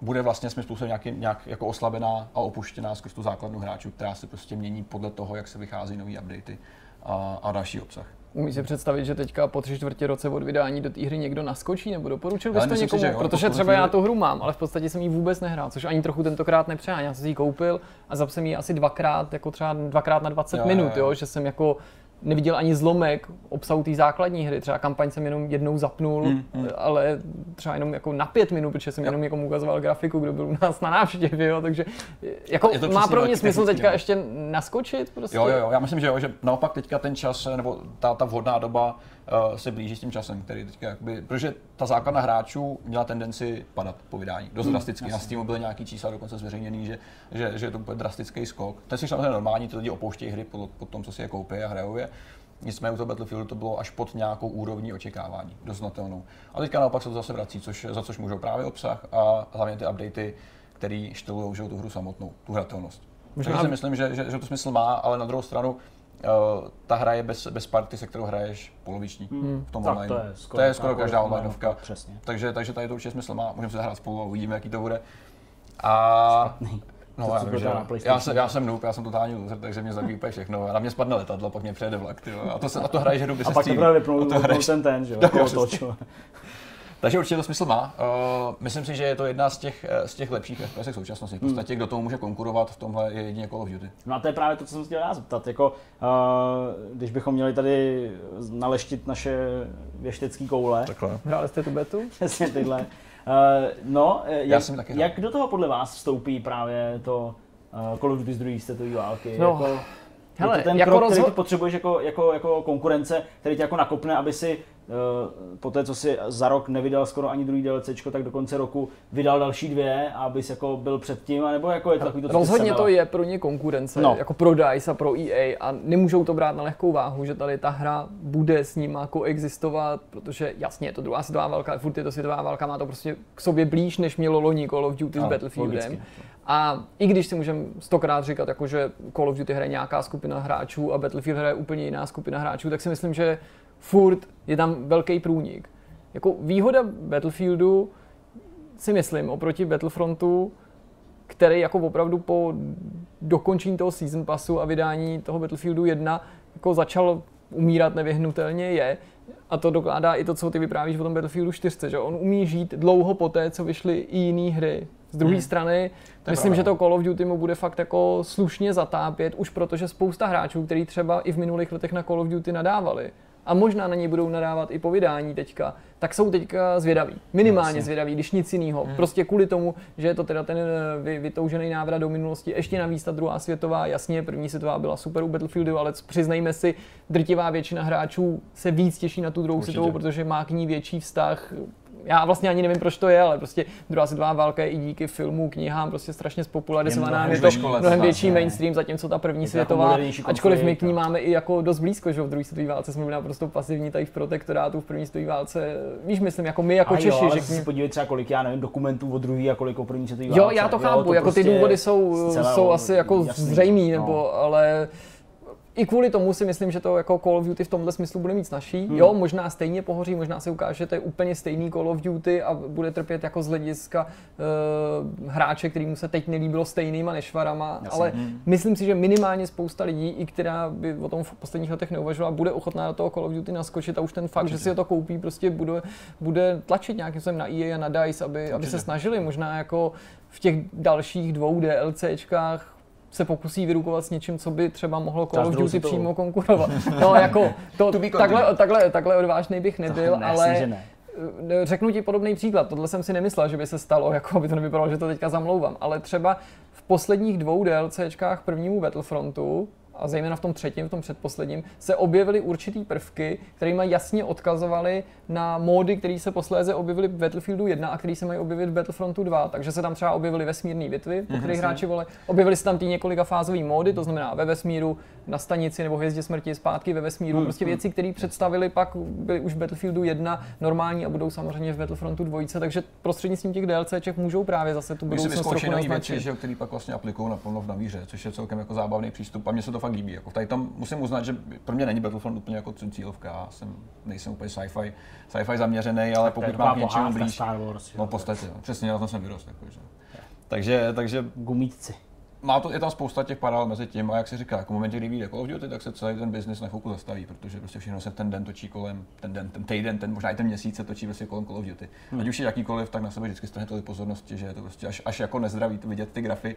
bude vlastně svým způsobem nějaký, nějak jako oslabená a opuštěná skrz tu základnu hráčů, která se prostě mění podle toho, jak se vychází nové updaty a, a další obsah. Umí si představit, že teďka po tři čtvrtě roce od vydání do té hry někdo naskočí nebo doporučil bys to někomu? Si, jo, protože třeba já tu hru mám, ale v podstatě jsem ji vůbec nehrál, což ani trochu tentokrát nepřeháním. Já jsem si ji koupil a zapsal jsem ji asi dvakrát, jako třeba dvakrát na 20 jo, minut, jo, jo. že jsem jako neviděl ani zlomek obsahu té základní hry. Třeba kampaň jsem jenom jednou zapnul, mm, mm. ale třeba jenom jako na pět minut, protože jsem jo. jenom někomu ukazoval grafiku, kdo byl u nás na návštěvě, jo, takže jako má pro mě smysl teďka no. ještě naskočit prostě. Jo, jo, jo, já myslím, že jo, že naopak teďka ten čas, nebo ta, ta vhodná doba se blíží s tím časem, který teďka jakoby, protože ta základna hráčů měla tendenci padat po vydání, dost hmm, drasticky. Na Steamu byly nějaký čísla dokonce zveřejněný, že, že, že to bude drastický skok. To je samozřejmě normální, ty lidi opouštějí hry po, po tom, co si je koupí a hrajou je. Nicméně u toho Battlefieldu to bylo až pod nějakou úrovní očekávání, doznatelnou. A teďka naopak se to zase vrací, což, za což můžou právě obsah a hlavně ty updaty, které štelují tu hru samotnou, tu hratelnost. Možná... Takže si myslím, že, že, že to smysl má, ale na druhou stranu Uh, ta hra je bez, bez party, se kterou hraješ poloviční hmm. v tom tak online. To je skoro, to je skoro každá onlineovka. Přesně. Takže, takže tady to určitě smysl má. Můžeme se zahrát spolu a uvidíme, jaký to bude. A Špatný. No, to, já, vím, že já, jsem, já jsem noob, já jsem totální loser, takže mě zabíjí úplně všechno. A na mě spadne letadlo, pak mě přejede vlak. Tyjo. A to, se, a to hraješ hru, kdy A pak teprve vypnul ten ten, že jo? Takže určitě to smysl má. Uh, myslím si, že je to jedna z těch, z těch lepších FPS v současnosti. V podstatě, kdo tomu může konkurovat v tomhle je jedině Call of Duty. No a to je právě to, co jsem chtěl já zeptat. Jako, uh, když bychom měli tady naleštit naše věštecké koule. Takhle. Hráli jste tu betu? Přesně tyhle. Uh, no, jak, jak do toho podle vás vstoupí právě to uh, Call of Duty z druhé světové války? No. Jako, Hele, je to ten jako krok, rozho- který ty potřebuješ jako, jako, jako konkurence, který tě jako nakopne, aby si po té, co si za rok nevydal skoro ani druhý DLC, tak do konce roku vydal další dvě, abys jako byl před tím, nebo jako je to takový to, Rozhodně to je pro ně konkurence, no. jako pro DICE a pro EA a nemůžou to brát na lehkou váhu, že tady ta hra bude s nima koexistovat, protože jasně je to druhá světová válka, furt je to světová válka, má to prostě k sobě blíž, než mělo loni Call of Duty s Battlefieldem. Logicky. A i když si můžeme stokrát říkat, jako, že Call of Duty hraje nějaká skupina hráčů a Battlefield hraje úplně jiná skupina hráčů, tak si myslím, že furt je tam velký průnik. Jako výhoda Battlefieldu si myslím oproti Battlefrontu, který jako opravdu po dokončení toho season passu a vydání toho Battlefieldu 1 jako začal umírat nevyhnutelně je, a to dokládá i to, co ty vyprávíš o tom Battlefieldu 4, že on umí žít dlouho poté, co vyšly i jiné hry. Z druhé hmm. strany, to myslím, pravda. že to Call of Duty mu bude fakt jako slušně zatápět, už protože spousta hráčů, který třeba i v minulých letech na Call of Duty nadávali, a možná na něj budou nadávat i po vydání teďka, tak jsou teďka zvědaví. Minimálně Jasně. zvědaví, když nic jiného. Hmm. Prostě kvůli tomu, že je to teda ten eh, vy, vytoužený návrat do minulosti. Ještě navíc ta druhá světová, jasně, první světová byla super u Battlefieldu, ale přiznejme si, drtivá většina hráčů se víc těší na tu druhou Určitě. světovou, protože má k ní větší vztah, já vlastně ani nevím, proč to je, ale prostě druhá světová válka je i díky filmů, knihám prostě strašně spopularizovaná. Je to škole, mnohem větší mainstream, zatímco ta první světová, ačkoliv my k ní máme i jako dost blízko, že v druhé světové válce jsme byli naprosto pasivní tady v protektorátu, v první světové válce, víš, myslím, jako my jako a Češi. Jo, ale že k ní... podívej třeba kolik, já nevím, dokumentů o druhé a kolik o první světové válce. Jo, já to chápu, jo, to jako prostě ty důvody jsou, jsou asi jako zřejmý, nebo, no. ale i kvůli tomu si myslím, že to jako Call of Duty v tomhle smyslu bude mít snažší. Hmm. Jo, možná stejně pohoří, možná se ukáže, že to je úplně stejný Call of Duty a bude trpět jako z hlediska uh, hráče, kterým se teď nelíbilo stejnýma nešvarama, Jasně. ale hmm. myslím si, že minimálně spousta lidí, i která by o tom v posledních letech neuvažovala, bude ochotná do toho Call of Duty naskočit a už ten fakt, Určitě. že si to koupí, prostě bude, bude tlačit nějakým způsobem na EA a na DICE, aby, aby se snažili možná jako v těch dalších dvou DLCčkách se pokusí vyrukovat s něčím, co by třeba mohlo Call of Duty přímo konkurovat. No jako, to, takhle, takhle, takhle odvážný bych nebyl, ne, ale ne. Eh, řeknu ti podobný příklad. Tohle jsem si nemyslel, že by se stalo, jako aby to nevypadalo, že to teďka zamlouvám. Ale třeba v posledních dvou DLCčkách prvnímu Battlefrontu a zejména v tom třetím, v tom předposledním, se objevily určitý prvky, které jasně odkazovaly na módy, které se posléze objevily v Battlefieldu 1 a které se mají objevit v Battlefrontu 2. Takže se tam třeba objevily vesmírné bitvy, po mhm, kterých hráči vole, objevily se tam ty několika fázové módy, to znamená ve vesmíru, na stanici nebo hvězdě smrti zpátky ve vesmíru, hmm. prostě mhm. věci, které představili pak byly už v Battlefieldu 1 normální a budou samozřejmě v Battlefrontu 2, takže prostřednictvím těch DLCček můžou právě zase tu budoucnost trochu. Věci, že, který pak vlastně aplikují naplno v navíře, což je celkem jako zábavný přístup a mně se to fakt líbí. Jako tady tom musím uznat, že pro mě není Battlefront úplně jako cílovka, já jsem, nejsem úplně sci-fi, sci-fi zaměřený, ale pokud mám k něčemu blíž, Star Wars, no v podstatě, no, přesně, tom jsem vyrost. Jako, že. Takže, takže gumítci má to, je tam spousta těch paralel mezi tím a jak se říká, jako v momentě, kdy vyjde Call of Duty, tak se celý ten biznis na chvilku zastaví, protože prostě všechno se ten den točí kolem, ten den, ten týden, ten možná i ten měsíc se točí prostě kolem Call of Duty. Hmm. Ať už je jakýkoliv, tak na sebe vždycky strhne tolik pozornosti, že je to prostě až, až jako nezdravý vidět ty grafy,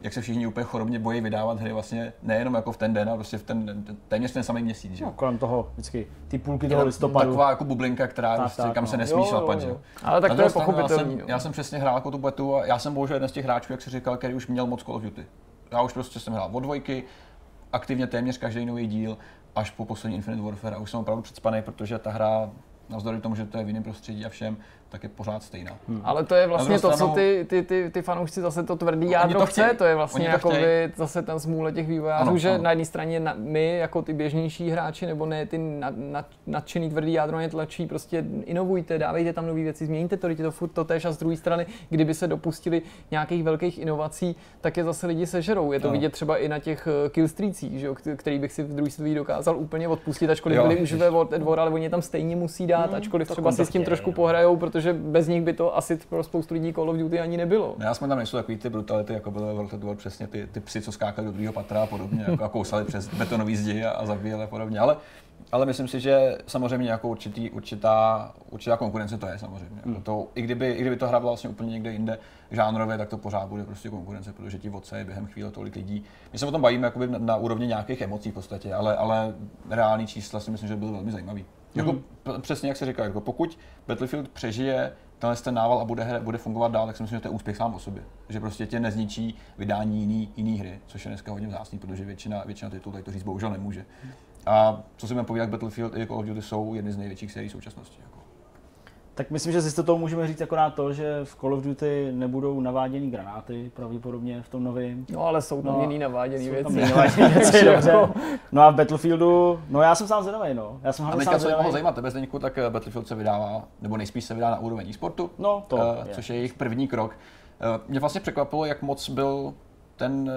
jak se všichni úplně chorobně bojí vydávat hry vlastně nejenom jako v ten den, ale prostě v ten, téměř ten samý měsíc. Že? No, kolem toho vždycky ty půlky toho listopadu. Taková jako bublinka, která tak, prostě, tak, kam no. se nesmí šlapat. Že? Ale tak to je pochopitelný. Já jsem, já jsem přesně hrál jako tu betu a já jsem bohužel jeden z těch hráčů, jak si říkal, který už měl moc Call of Duty já už prostě jsem hrál od dvojky, aktivně téměř každý nový díl, až po poslední Infinite Warfare a už jsem opravdu předspaný, protože ta hra, navzdory tomu, že to je v jiném prostředí a všem, tak je pořád stejná. Hmm. Ale to je vlastně to, co ty, ty, ty, ty fanoušci zase to tvrdý no, jádro to chce, to je vlastně to jako by zase ten smůle těch vývojářů, ano, že ano. na jedné straně na, my jako ty běžnější hráči nebo ne ty nad, nad, nadšený tvrdý jádro ně tlačí, prostě inovujte, dávejte tam nové věci, změňte to, to furt to tež a z druhé strany, kdyby se dopustili nějakých velkých inovací, tak je zase lidi sežerou. Je to ano. vidět třeba i na těch eh, killstreacích, že který bych si v druhé světě dokázal úplně odpustit, ačkoliv jo, byli už ve World War, ale oni tam stejně musí dát, hmm, ačkoliv třeba si s tím trošku pohrajou, protože bez nich by to asi pro spoustu lidí Call of Duty ani nebylo. No, já jsme tam nejsou takový ty brutality, jako byly World of War, přesně ty, ty psy, co skákali do druhého patra a podobně, jako a kousali přes betonový zdi a, a zabíjeli a podobně. Ale ale myslím si, že samozřejmě jako určitý, určitá, určitá konkurence to je samozřejmě. Hmm. To, i, kdyby, I kdyby to hra vlastně úplně někde jinde žánrově, tak to pořád bude prostě konkurence, protože ti vodce je během chvíle tolik lidí. My se o tom bavíme jakoby na, na úrovni nějakých emocí v podstatě, ale, ale reální čísla si myslím, že byly velmi zajímavý. Jako, hmm. Přesně jak se říká, jako pokud Battlefield přežije tenhle ten nával a bude, bude fungovat dál, tak si myslím, že to je úspěch sám o sobě. Že prostě tě nezničí vydání jiný, jiný hry, což je dneska hodně vzácný, protože většina, většina titulů tady to říct bohužel nemůže. A co si budeme povídat, Battlefield i Call of Duty jsou jedny z největších sérií současnosti. Jako. Tak myslím, že si to můžeme říct akorát to, že v Call of Duty nebudou naváděný granáty pravděpodobně v tom novém. No ale jsou tam no, jiný naváděný věci. Tam naváděný věci dobře. No a v Battlefieldu, no já jsem sám zvědavý, no. Já jsem a teďka, co mohlo zajímat tebe, Zdeňku, tak eh, Battlefield se vydává, nebo nejspíš se vydá na úroveň e-sportu, no, to uh, je. což je jejich první krok. Uh, mě vlastně překvapilo, jak moc byl ten,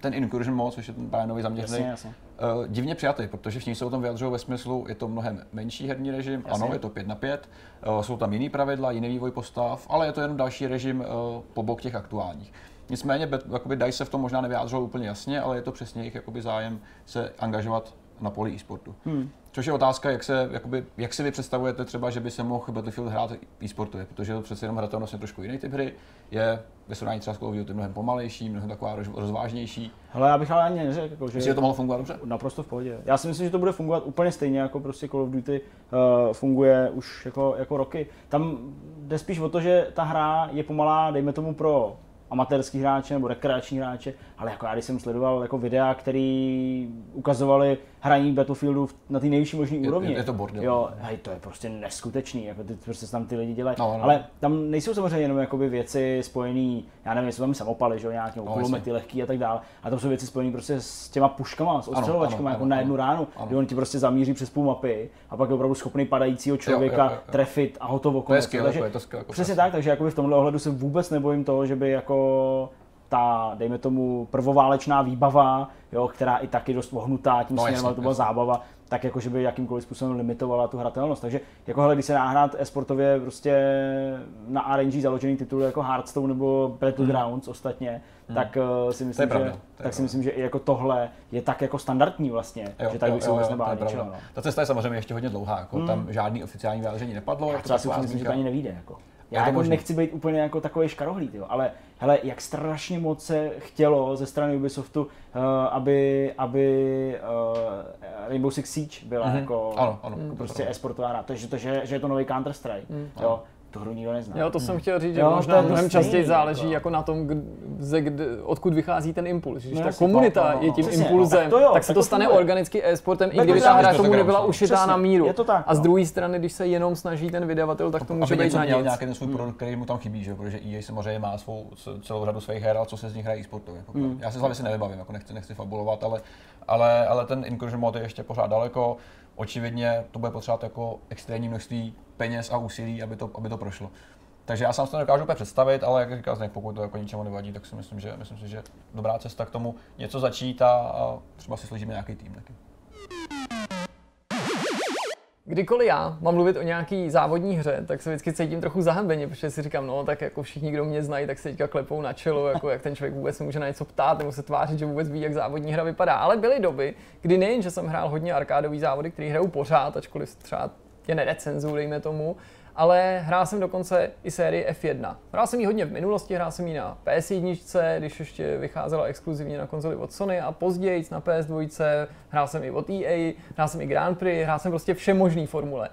ten incursion mod, což je ten nový zaměřený, jasně, jasně. Uh, divně přijatý, protože všichni se o tom vyjadřují ve smyslu, je to mnohem menší herní režim, jasně. ano, je to 5 na 5, uh, jsou tam jiný pravidla, jiný vývoj postav, ale je to jenom další režim uh, po bok těch aktuálních. Nicméně jakoby DICE se v tom možná nevyjádřilo úplně jasně, ale je to přesně jejich jakoby zájem se angažovat na poli e-sportu. Hmm. Což je otázka, jak, se, jakoby, jak si vy představujete třeba, že by se mohl Battlefield hrát e-sportu, protože to přece jenom hratelnost je trošku jiný typ hry, je ve srovnání třeba s Call of Duty mnohem pomalejší, mnohem taková rozvážnější. Hele, já bych ale ani neřekl, jako, že... Myslíš, že to mohlo fungovat dobře? Naprosto v pohodě. Já si myslím, že to bude fungovat úplně stejně, jako prostě Call of Duty uh, funguje už jako, jako roky. Tam jde spíš o to, že ta hra je pomalá, dejme tomu pro amatérský hráče nebo rekreační hráče, ale jako já když jsem sledoval jako videa, které ukazovaly hraní Battlefieldu na té nejvyšší možné úrovni. Je, je, to bordel. Jo, hej, to je prostě neskutečný, jako ty prostě tam ty lidi dělají. No, no. Ale tam nejsou samozřejmě jenom jakoby věci spojené, já nevím, jsou tam samopaly, že jo, nějaké no, kulomety lehký a tak dále. A tam jsou věci spojené prostě s těma puškama, s ostřelovačkama, jako ano, na jednu ano, ránu, ano. kdy on ti prostě zamíří přes půl mapy a pak je opravdu schopný padajícího člověka jo, jo, jo, jo. trefit a hotovo. To je skvělé, takže, to skvělé, jako Přesně tak, takže jakoby v tomhle ohledu se vůbec nebojím toho, že by jako ta, dejme tomu, prvoválečná výbava, jo, která i taky dost ohnutá tím no, směrem, ale to byla zábava, tak jako, že by jakýmkoliv způsobem limitovala tu hratelnost. Takže jako hele, když se náhrát esportově prostě na RNG založený titul jako Hearthstone nebo Battlegrounds hmm. ostatně, hmm. tak uh, si myslím, pravda, že, tak si myslím, že i jako tohle je tak jako standardní vlastně, jo, že tak bych se vůbec nebál ničeho. No. Ta cesta je samozřejmě ještě hodně dlouhá, jako hmm. tam žádný oficiální vyjádření nepadlo. Já třeba si myslím, že to ani nevíde. Jako. Já jako nechci být úplně jako takový škarohlíd, jo, ale hele, jak strašně moc se chtělo ze strany Ubisoftu, uh, aby, aby uh, Rainbow Six Siege byla mm-hmm. jako, ano, ano, jako prostě e-sportová hra. To, že, to, že, že je to nový Counter-Strike. Mm. Jo tu hru nikdo nezná. Jo, to jsem hmm. chtěl říct, že jo, možná mnohem častěji záleží jako, jako na tom, kde, kde, odkud vychází ten impuls. Když no, ta komunita no, no, je tím přesně, impulzem, no, tak, to jo, tak se to stane funguje. organicky e-sportem, i kdyby ta hra tomu nebyla ušitá na míru. Je to tak, a z druhé strany, když se jenom snaží ten vydavatel, tak to může být na nic. nějaký ten svůj hmm. produkt, který mu tam chybí, že? protože EA samozřejmě má svou celou řadu svých her, ale co se z nich hraje e-sportově. Hmm. Já se s vámi si nevybavím, jako nechci, nechci fabulovat, ale, ale, ale ten incursion mod je ještě pořád daleko. Očividně to bude potřebovat jako extrémní množství peněz a úsilí, aby to, aby to prošlo. Takže já sám si to nedokážu úplně představit, ale jak říkal Zdeněk, pokud to jako ničemu nevadí, tak si myslím, že, myslím si, že dobrá cesta k tomu něco začít a, a třeba si složíme nějaký tým taky. Kdykoliv já mám mluvit o nějaký závodní hře, tak se vždycky cítím trochu zahambeně, protože si říkám, no tak jako všichni, kdo mě znají, tak se teďka klepou na čelo, jako jak ten člověk vůbec může na něco ptát nebo se tvářit, že vůbec ví, jak závodní hra vypadá. Ale byly doby, kdy nejen, že jsem hrál hodně arkádový závody, který hrajou pořád, ačkoliv třeba je nerecenzuju, dejme tomu, ale hrál jsem dokonce i sérii F1. Hrál jsem ji hodně v minulosti, hrál jsem ji na PS1, když ještě vycházela exkluzivně na konzoli od Sony a později na PS2, hrál jsem i od EA, hrál jsem i Grand Prix, hrál jsem prostě vše možný formule.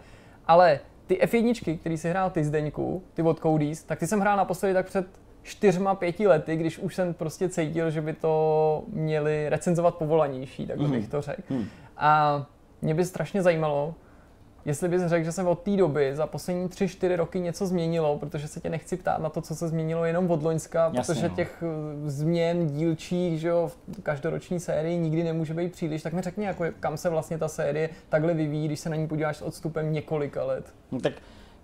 Ale ty F1, který si hrál ty Zdeňku, ty od Cody's, tak ty jsem hrál naposledy tak před čtyřma, pěti lety, když už jsem prostě cítil, že by to měli recenzovat povolanější, tak bych mm. to řekl. Mm. A mě by strašně zajímalo, jestli bys řekl, že se od té doby za poslední 3-4 roky něco změnilo, protože se tě nechci ptát na to, co se změnilo jenom od Loňska, Jasně, protože no. těch eh, změn dílčích, že jo, v každoroční sérii nikdy nemůže být příliš, tak mi řekni, jako, kam se vlastně ta série takhle vyvíjí, když se na ní podíváš s odstupem několika let. No, tak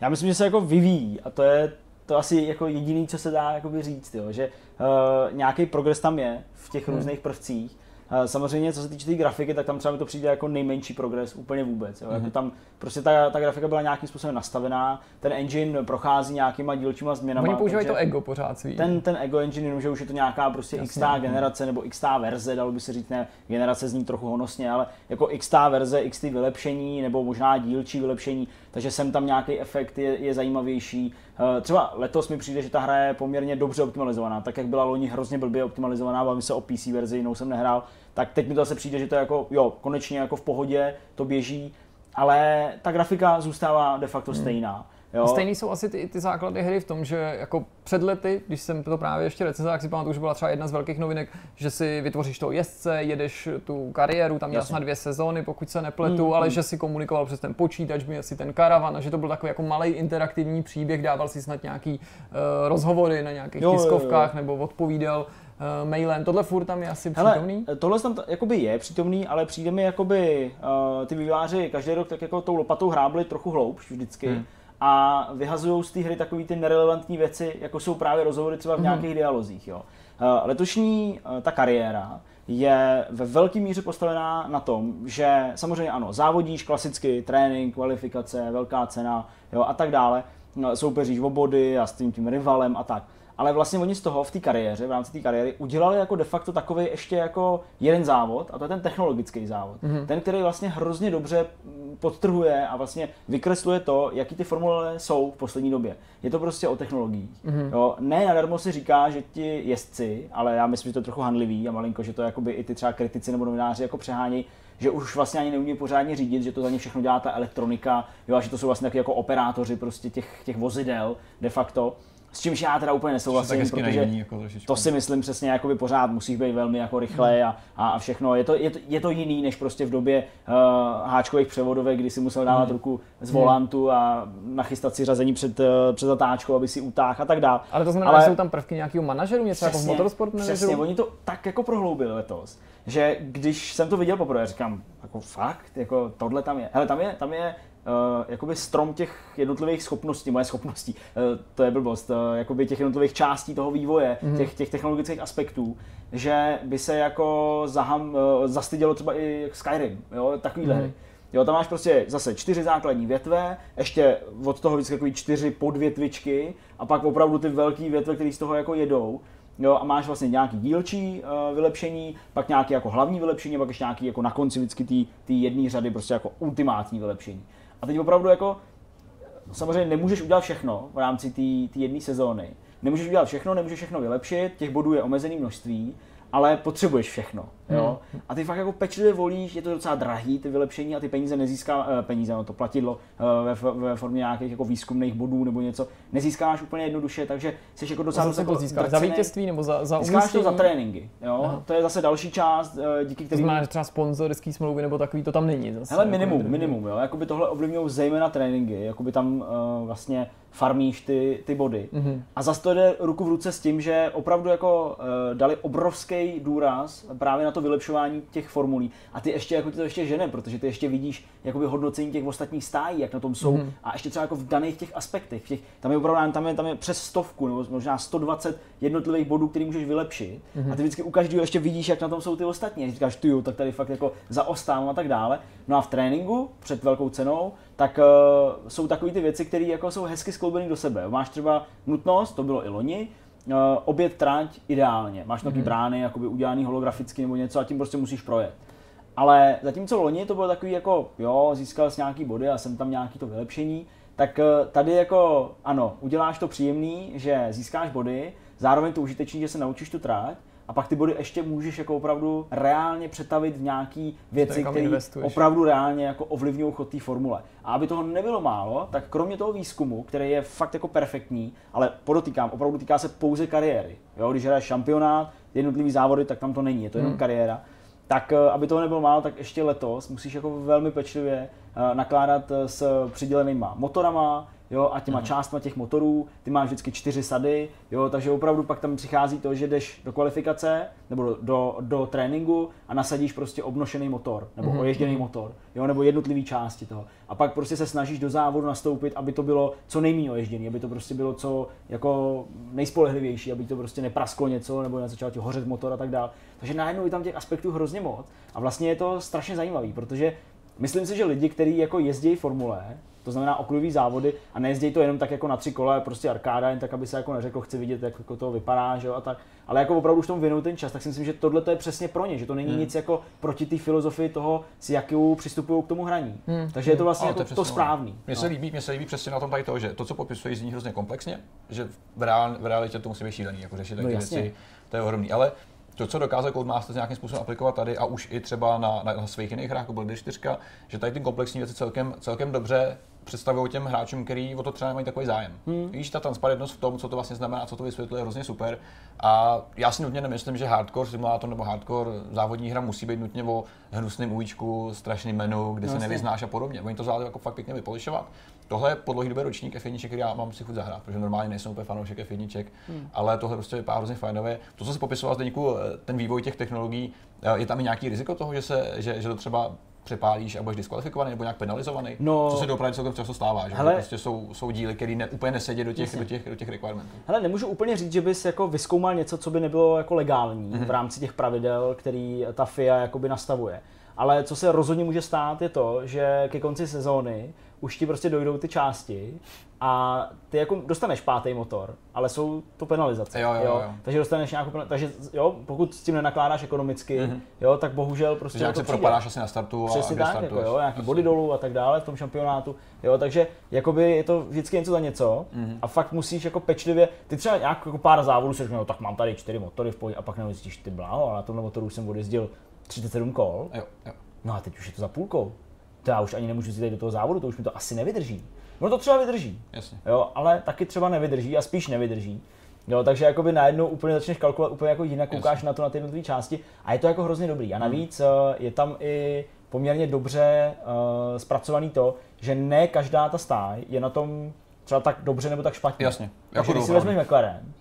já myslím, že se jako vyvíjí a to je to asi jako jediný, co se dá jakoby říct, jo, že uh, nějaký progres tam je v těch hmm. různých prvcích, Samozřejmě, co se týče té tý grafiky, tak tam třeba mi to přijde jako nejmenší progres úplně vůbec. Jo. Mm-hmm. Jako mhm. tam prostě ta, ta grafika byla nějakým způsobem nastavená, ten engine prochází nějakýma dílčíma změnami. Oni používají to ego pořád svý. Ten, ten ego engine, jenomže už je to nějaká prostě Jasně, x generace nebo x verze, dalo by se říct, ne, generace zní trochu honosně, ale jako x verze, x vylepšení nebo možná dílčí vylepšení, takže sem tam nějaký efekt je, je zajímavější. Eh, třeba letos mi přijde, že ta hra je poměrně dobře optimalizovaná, tak jak byla loni hrozně blbě optimalizovaná, bavím se o PC verzi, jinou jsem nehrál, tak teď mi to zase přijde, že to je jako, jo, konečně jako v pohodě, to běží, ale ta grafika zůstává de facto hmm. Jo. Stejný jsou asi ty, ty základy hry v tom, že jako před lety, když jsem to právě ještě recenzoval, tak si pamatuju, že byla třeba jedna z velkých novinek, že si vytvoříš toho jezdce, jedeš tu kariéru, tam měl na dvě sezóny, pokud se nepletu, mm, ale mm. že si komunikoval přes ten počítač, měl si ten karavan a že to byl takový jako malý interaktivní příběh, dával si snad nějaký uh, rozhovory na nějakých jo, tiskovkách jo, jo. nebo odpovídal uh, mailem. Tohle furt tam je asi Hele, přítomný? Tohle tam t- jakoby je přítomný, ale přijde mi jakoby uh, ty výváři každý rok tak jako tou lopatou hrábli trochu hloubš vždycky. Hmm a vyhazují z té hry takové ty nerelevantní věci, jako jsou právě rozhovory třeba v mhm. nějakých mm. dialozích. Jo. Eh, letošní eh, ta kariéra je ve velké míře postavená na tom, že samozřejmě ano, závodíš klasicky, trénink, kvalifikace, velká cena jo, a tak dále, no, soupeříš o body a s tím, tím rivalem a tak ale vlastně oni z toho v té kariéře, v rámci té kariéry, udělali jako de facto takový ještě jako jeden závod, a to je ten technologický závod. Mm-hmm. Ten, který vlastně hrozně dobře podtrhuje a vlastně vykresluje to, jaký ty formule jsou v poslední době. Je to prostě o technologiích. Mm-hmm. Jo, ne nadarmo si říká, že ti jezdci, ale já myslím, že to je trochu handlivý a malinko, že to jakoby i ty třeba kritici nebo novináři jako přehání, že už vlastně ani neumí pořádně řídit, že to za ně všechno dělá ta elektronika, jo, a že to jsou vlastně taky jako operátoři prostě těch, těch vozidel de facto. S čímž já teda úplně nesouhlasím, protože naivní, jako to si myslím přesně, jako by pořád musíš být velmi jako rychle a, a, všechno. Je to, je, to, je to jiný, než prostě v době uh, háčkových převodovek, kdy si musel dávat hmm. ruku z volantu a nachystat si řazení před, uh, před zatáčkou, aby si utáhl a tak dále. Ale to znamená, Ale, že jsou tam prvky nějakého manažeru, něco přesně, jako v motorsportu Přesně, oni to tak jako prohloubili letos, že když jsem to viděl poprvé, říkám, jako fakt, jako tohle tam je. Hele, tam je, tam je uh, jakoby strom těch jednotlivých schopností, moje schopností, uh, to je blbost, uh, jakoby těch jednotlivých částí toho vývoje, mm-hmm. těch, těch technologických aspektů, že by se jako zaham, uh, zastydělo třeba i Skyrim, jo, takovýhle mm-hmm. hry. Jo, tam máš prostě zase čtyři základní větve, ještě od toho vždycky takový čtyři podvětvičky a pak opravdu ty velké větve, které z toho jako jedou. Jo, a máš vlastně nějaký dílčí uh, vylepšení, pak nějaký jako hlavní vylepšení, pak ještě nějaký jako na konci vždycky ty jedné řady prostě jako ultimátní vylepšení. A teď opravdu jako, samozřejmě nemůžeš udělat všechno v rámci té jedné sezóny. Nemůžeš udělat všechno, nemůžeš všechno vylepšit, těch bodů je omezené množství, ale potřebuješ všechno. Jo? Hmm. A ty fakt jako pečlivě volíš, je to docela drahý, ty vylepšení a ty peníze nezíská, eh, peníze, no to platidlo eh, ve, ve formě nějakých jako výzkumných bodů nebo něco, nezískáš úplně jednoduše, takže jsi jako docela zase jako získáš? Za vítězství nebo za, za Získáš to za tréninky, jo? To je zase další část, eh, díky který... To znamená, že třeba sponzorský smlouvy nebo takový to tam není zase. Hele, minimum, jako minimum, jo? Jakoby tohle ovlivňují zejména tréninky, jakoby tam uh, vlastně farmíš ty, ty body. Mm-hmm. A zase to jde ruku v ruce s tím, že opravdu jako uh, dali obrovský důraz právě na to vylepšování těch formulí. A ty ještě jako ty to ještě žene, protože ty ještě vidíš jakoby hodnocení těch ostatních stájí, jak na tom jsou. Mm-hmm. A ještě třeba jako v daných těch aspektech. V těch, tam je opravdu tam je, tam je přes stovku nebo možná 120 jednotlivých bodů, který můžeš vylepšit. Mm-hmm. A ty vždycky u každého ještě vidíš, jak na tom jsou ty ostatní. A říkáš, ty tak tady fakt jako zaostávám a tak dále. No a v tréninku před velkou cenou tak uh, jsou takové ty věci, které jako jsou hezky skloubené do sebe. Máš třeba nutnost, to bylo i loni, uh, obět trať ideálně. Máš mm-hmm. brány, jakoby udělaný holograficky nebo něco a tím prostě musíš projet. Ale zatímco loni to bylo takový jako, jo, získal jsi nějaký body a jsem tam nějaký to vylepšení, tak uh, tady jako, ano, uděláš to příjemný, že získáš body, zároveň to užitečný, že se naučíš tu trať, a pak ty body ještě můžeš jako opravdu reálně přetavit v nějaký věci, které opravdu reálně jako ovlivňují chod té formule. A aby toho nebylo málo, tak kromě toho výzkumu, který je fakt jako perfektní, ale podotýkám, opravdu týká se pouze kariéry. Jo, když hraješ šampionát, jednotlivý závody, tak tam to není, je to jenom hmm. kariéra. Tak eh, aby toho nebylo málo, tak ještě letos musíš jako velmi pečlivě eh, nakládat eh, s přidělenýma motorama, jo, a těma mm. částma těch motorů, ty máš vždycky čtyři sady, jo, takže opravdu pak tam přichází to, že jdeš do kvalifikace nebo do, do, do tréninku a nasadíš prostě obnošený motor, nebo mm. oježděný mm. motor, jo, nebo jednotlivý části toho. A pak prostě se snažíš do závodu nastoupit, aby to bylo co nejméně oježděný, aby to prostě bylo co jako nejspolehlivější, aby to prostě neprasklo něco, nebo nezačal ti hořet motor a tak dále. Takže najednou je tam těch aspektů hrozně moc a vlastně je to strašně zajímavý, protože myslím si, že lidi, kteří jako jezdí formule, to znamená oklivý závody a nejezdí to jenom tak jako na tři kola, prostě arkáda, jen tak, aby se jako neřekl, chci vidět, jak jako to vypadá, že jo, a tak. Ale jako opravdu už tomu věnují ten čas, tak si myslím, že tohle je přesně pro ně, že to není hmm. nic jako proti té filozofii toho, s jakou přistupují k tomu hraní. Hmm. Takže je to vlastně jako to, to správný. Mně se, no. líbí, mně se líbí přesně na tom tady to, že to, co popisují, zní hrozně komplexně, že v, reál, v realitě to musí být šílený, jako řešit no, věci, to je ohromný. Ale to, co dokázal Codemaster nějakým způsobem aplikovat tady a už i třeba na, na, na svých jiných hrách, jako byl D4, že tady ty komplexní věci celkem, celkem dobře představují těm hráčům, který o to třeba mají takový zájem. Hmm. Víš, ta transparentnost v tom, co to vlastně znamená, co to vysvětluje, je hrozně super. A já si nutně nemyslím, že hardcore simulátor nebo hardcore závodní hra musí být nutně o hnusném účku, strašným menu, kde no, se nevyznáš a podobně. Oni to zvládli jako fakt pěkně vypolišovat. Tohle po dlouhý době ročník F1, který já mám si chuť zahrát, protože normálně nejsem úplně fanoušek F1, hmm. ale tohle prostě vypadá hrozně fajnově. To, co se popisoval Zdeňku, ten vývoj těch technologií, je tam i nějaký riziko toho, že, se, že, že to třeba přepálíš a budeš diskvalifikovaný nebo nějak penalizovaný? No, co se doopravdy celkem často stává, že hele, prostě jsou, jsou díly, které ne, úplně nesedí do těch, do těch, do těch requirementů. Hele, nemůžu úplně říct, že bys jako vyskoumal něco, co by nebylo jako legální mm-hmm. v rámci těch pravidel, který ta FIA jakoby nastavuje. Ale co se rozhodně může stát, je to, že ke konci sezóny už ti prostě dojdou ty části a ty jako dostaneš pátý motor, ale jsou to penalizace. Jo, jo, jo. jo. Takže dostaneš nějakou penalizaci. Takže jo, pokud s tím nenakládáš ekonomicky, mm-hmm. jo, tak bohužel prostě. Takže jak se propadáš asi na startu a Přesně tak, jako, jo, nějaký body dolů a tak dále v tom šampionátu. Jo, takže jakoby je to vždycky něco za něco mm-hmm. a fakt musíš jako pečlivě, ty třeba nějak jako pár závodů si řekne, no, tak mám tady čtyři motory v pohodě a pak nezjistíš ty bláho, a na tomhle motoru jsem odjezdil 37 kol. Jo, jo. No a teď už je to za půlkou to já už ani nemůžu jít do toho závodu, to už mi to asi nevydrží. No to třeba vydrží, Jasně. Jo, ale taky třeba nevydrží a spíš nevydrží. Jo, takže jakoby najednou úplně začneš kalkulovat úplně jako jinak, koukáš Jasně. na to na ty jednotlivé části a je to jako hrozně dobrý. A hmm. navíc hmm. je tam i poměrně dobře uh, zpracovaný to, že ne každá ta stáj je na tom třeba tak dobře nebo tak špatně. Jasně. Takže když si vezmeš McLaren,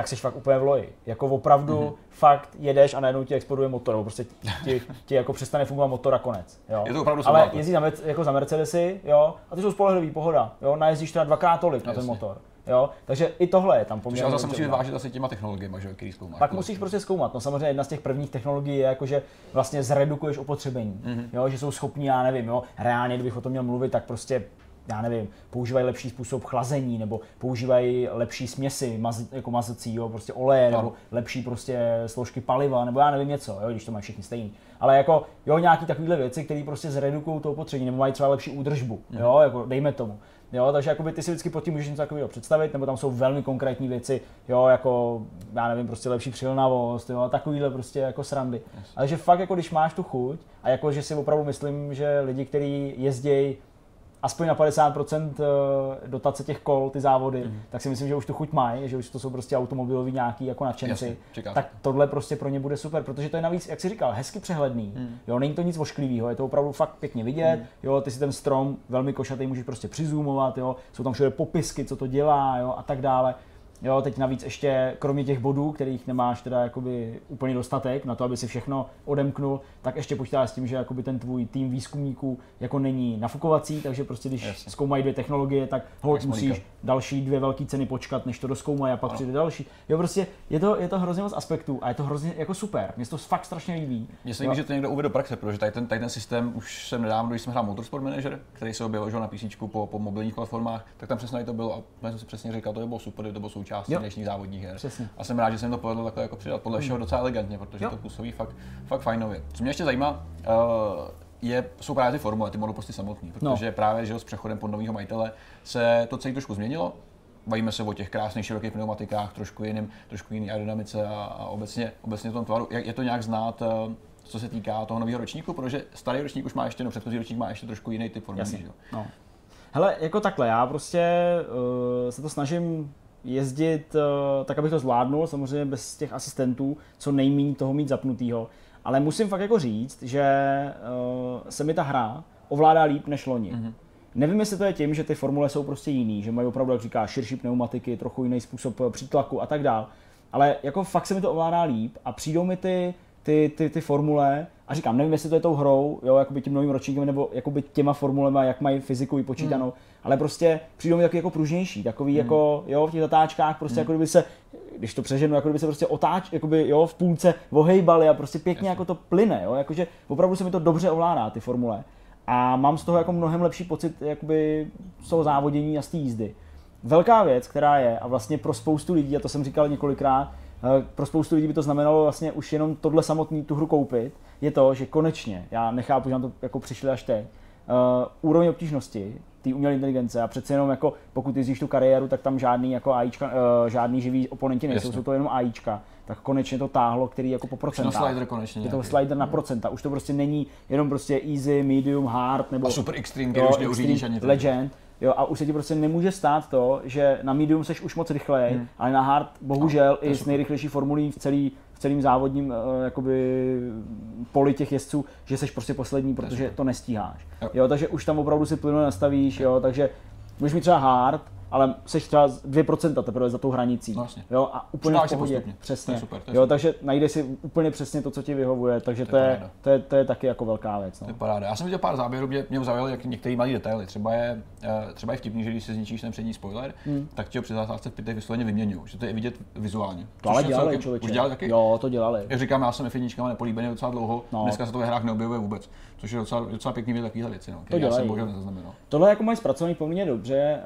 tak jsi fakt úplně v loji. Jako opravdu mm-hmm. fakt jedeš a najednou ti exploduje motor, nebo prostě ti, ti jako přestane fungovat motor a konec. Jo. Je to opravdu Ale jezdí za, jako za Mercedesy, jo, a ty jsou spolehlivý, pohoda, jo, najezdíš teda dvakrát tolik Jasně. na ten motor. Jo? Takže i tohle je tam poměrně. Ale zase musíš vyvážit asi těma technologiemi, že, který zkoumáš. Pak musíš prostě zkoumat. No samozřejmě jedna z těch prvních technologií je jako, že vlastně zredukuješ opotřebení. Mm-hmm. Jo? Že jsou schopní, já nevím, jo? reálně, kdybych o tom měl mluvit, tak prostě já nevím, používají lepší způsob chlazení, nebo používají lepší směsi, maz, jako mazací, jo, prostě oleje, nebo lepší prostě složky paliva, nebo já nevím něco, jo, když to mají všichni stejný. Ale jako, jo, nějaký takovýhle věci, které prostě zredukují to opotřebení, nebo mají třeba lepší údržbu, mm. jo, jako dejme tomu. Jo, takže jakoby ty si vždycky pod tím můžeš něco takového představit, nebo tam jsou velmi konkrétní věci, jo, jako, já nevím, prostě lepší přilnavost, jo, takovýhle prostě jako srandy. Yes. Ale že fakt jako když máš tu chuť, a jako že si opravdu myslím, že lidi, kteří jezdí aspoň na 50% eh, dotace těch kol, ty závody, mm. tak si myslím, že už tu chuť mají, že už to jsou prostě automobiloví nějaký jako nadšenci. Jasně, tak tohle prostě pro ně bude super, protože to je navíc, jak jsi říkal, hezky přehledný. Mm. Jo, není to nic ošklivého, je to opravdu fakt pěkně vidět. Mm. Jo, ty si ten strom velmi košatý můžeš prostě přizumovat, jo, jsou tam všude popisky, co to dělá, jo, a tak dále. Jo, teď navíc ještě, kromě těch bodů, kterých nemáš teda jakoby úplně dostatek na to, aby si všechno odemknul, tak ještě počítáš s tím, že jakoby ten tvůj tým výzkumníků jako není nafukovací, takže prostě když Jasně. zkoumají dvě technologie, tak hold musíš další dvě velké ceny počkat, než to doskoumají a pak ano. přijde další. Jo, prostě je to, je to hrozně moc aspektů a je to hrozně jako super. Mně to fakt strašně líbí. Mně se líbí, že to někdo uvede do praxe, protože tady ten, tady ten systém už jsem nedávno, když jsem hrál Motorsport Manager, který se objevil na PC po, po mobilních platformách, tak tam přesně to bylo a jsem si přesně říkal, to by bylo super, to bylo součástí dnešních závodních her. Přesně. A jsem rád, že jsem to povedl takhle jako přidat podle všeho hmm. docela elegantně, protože jo. to působí fakt, fakt fajnově. Co mě ještě zajímá, uh, je, jsou právě ty formule, ty monoposty samotný, no. protože no. právě že s přechodem pod nového majitele se to celé trošku změnilo. Bavíme se o těch krásných širokých pneumatikách, trošku jiným, trošku jiný aerodynamice a, a obecně, obecně tom tvaru. Jak, je to nějak znát, uh, co se týká toho nového ročníku, protože starý ročník už má ještě, no předchozí ročník má ještě trošku jiný typ formuly. No. Hele, jako takhle, já prostě uh, se to snažím jezdit uh, tak, abych to zvládnul, samozřejmě bez těch asistentů, co nejméně toho mít zapnutýho. Ale musím fakt jako říct, že uh, se mi ta hra ovládá líp než loni. Mm-hmm. Nevím, jestli to je tím, že ty formule jsou prostě jiný, že mají opravdu, jak říká, širší pneumatiky, trochu jiný způsob eh, přítlaku a tak dál. Ale jako fakt se mi to ovládá líp a přijdou mi ty, ty, ty, ty formule a říkám, nevím, jestli to je tou hrou, jo, jakoby tím novým ročníkem, nebo jakoby těma formulema, jak mají fyziku vypočítanou, hmm. ale prostě přijdou mi taky jako pružnější, takový hmm. jako, jo, v těch zatáčkách, prostě hmm. jako kdyby se, když to přeženu, jako kdyby se prostě otáč, jakoby, jo, v půlce ohejbali a prostě pěkně Jasně. jako to plyne, jo, jakože opravdu se mi to dobře ovládá, ty formule. A mám z toho jako mnohem lepší pocit jakoby z toho závodění a z té jízdy. Velká věc, která je, a vlastně pro spoustu lidí, a to jsem říkal několikrát, pro spoustu lidí by to znamenalo vlastně už jenom tohle samotný tu hru koupit, je to, že konečně, já nechápu, že nám to jako přišli až teď, uh, úroveň obtížnosti té umělé inteligence a přece jenom jako pokud ty tu kariéru, tak tam žádný jako AIčka, uh, žádný živý oponenti nejsou, Jasně. jsou to jenom AIčka, tak konečně to táhlo, který jako po procentách. slider konečně. Je to slider na procenta, už to prostě není jenom prostě easy, medium, hard nebo a super extreme, který už neuřídíš ani legend. Jo, a už se ti prostě nemůže stát to, že na medium seš už moc rychlej, hmm. ale na hard bohužel no, i s nejrychlejší formulí v celý celým závodním uh, jakoby poli těch jezdců, že jsi prostě poslední, protože to nestíháš. Jo. jo takže už tam opravdu si plynule nastavíš, jo, takže můžeš mít třeba hard, ale jsi třeba 2% teprve za tou hranicí. Vlastně. Jo, a úplně v pohodě. Přesně. To je super, to je jo, super. takže najdeš si úplně přesně to, co ti vyhovuje, takže to, to, je, to, je, to je taky jako velká věc. No. To je paráda. Já jsem viděl pár záběrů, mě, mě zaujaly jak některé malé detaily. Třeba je, eh, třeba je vtipný, že když si zničíš ten přední spoiler, hmm. tak ti ho při zásádce v pitech vysloveně vyměňují, že to je vidět vizuálně. To ale dělali, celkem, člověče. Už dělali taky? Jo, to dělali. Jak říkám, já jsem F1 nepolíbený docela dlouho, no. dneska se to ve hrách neobjevuje vůbec, což je docela, docela pěkný věc takovýhle věci, no, to já jsem bohužel nezaznamenal. Tohle jako mají zpracovaný poměrně dobře.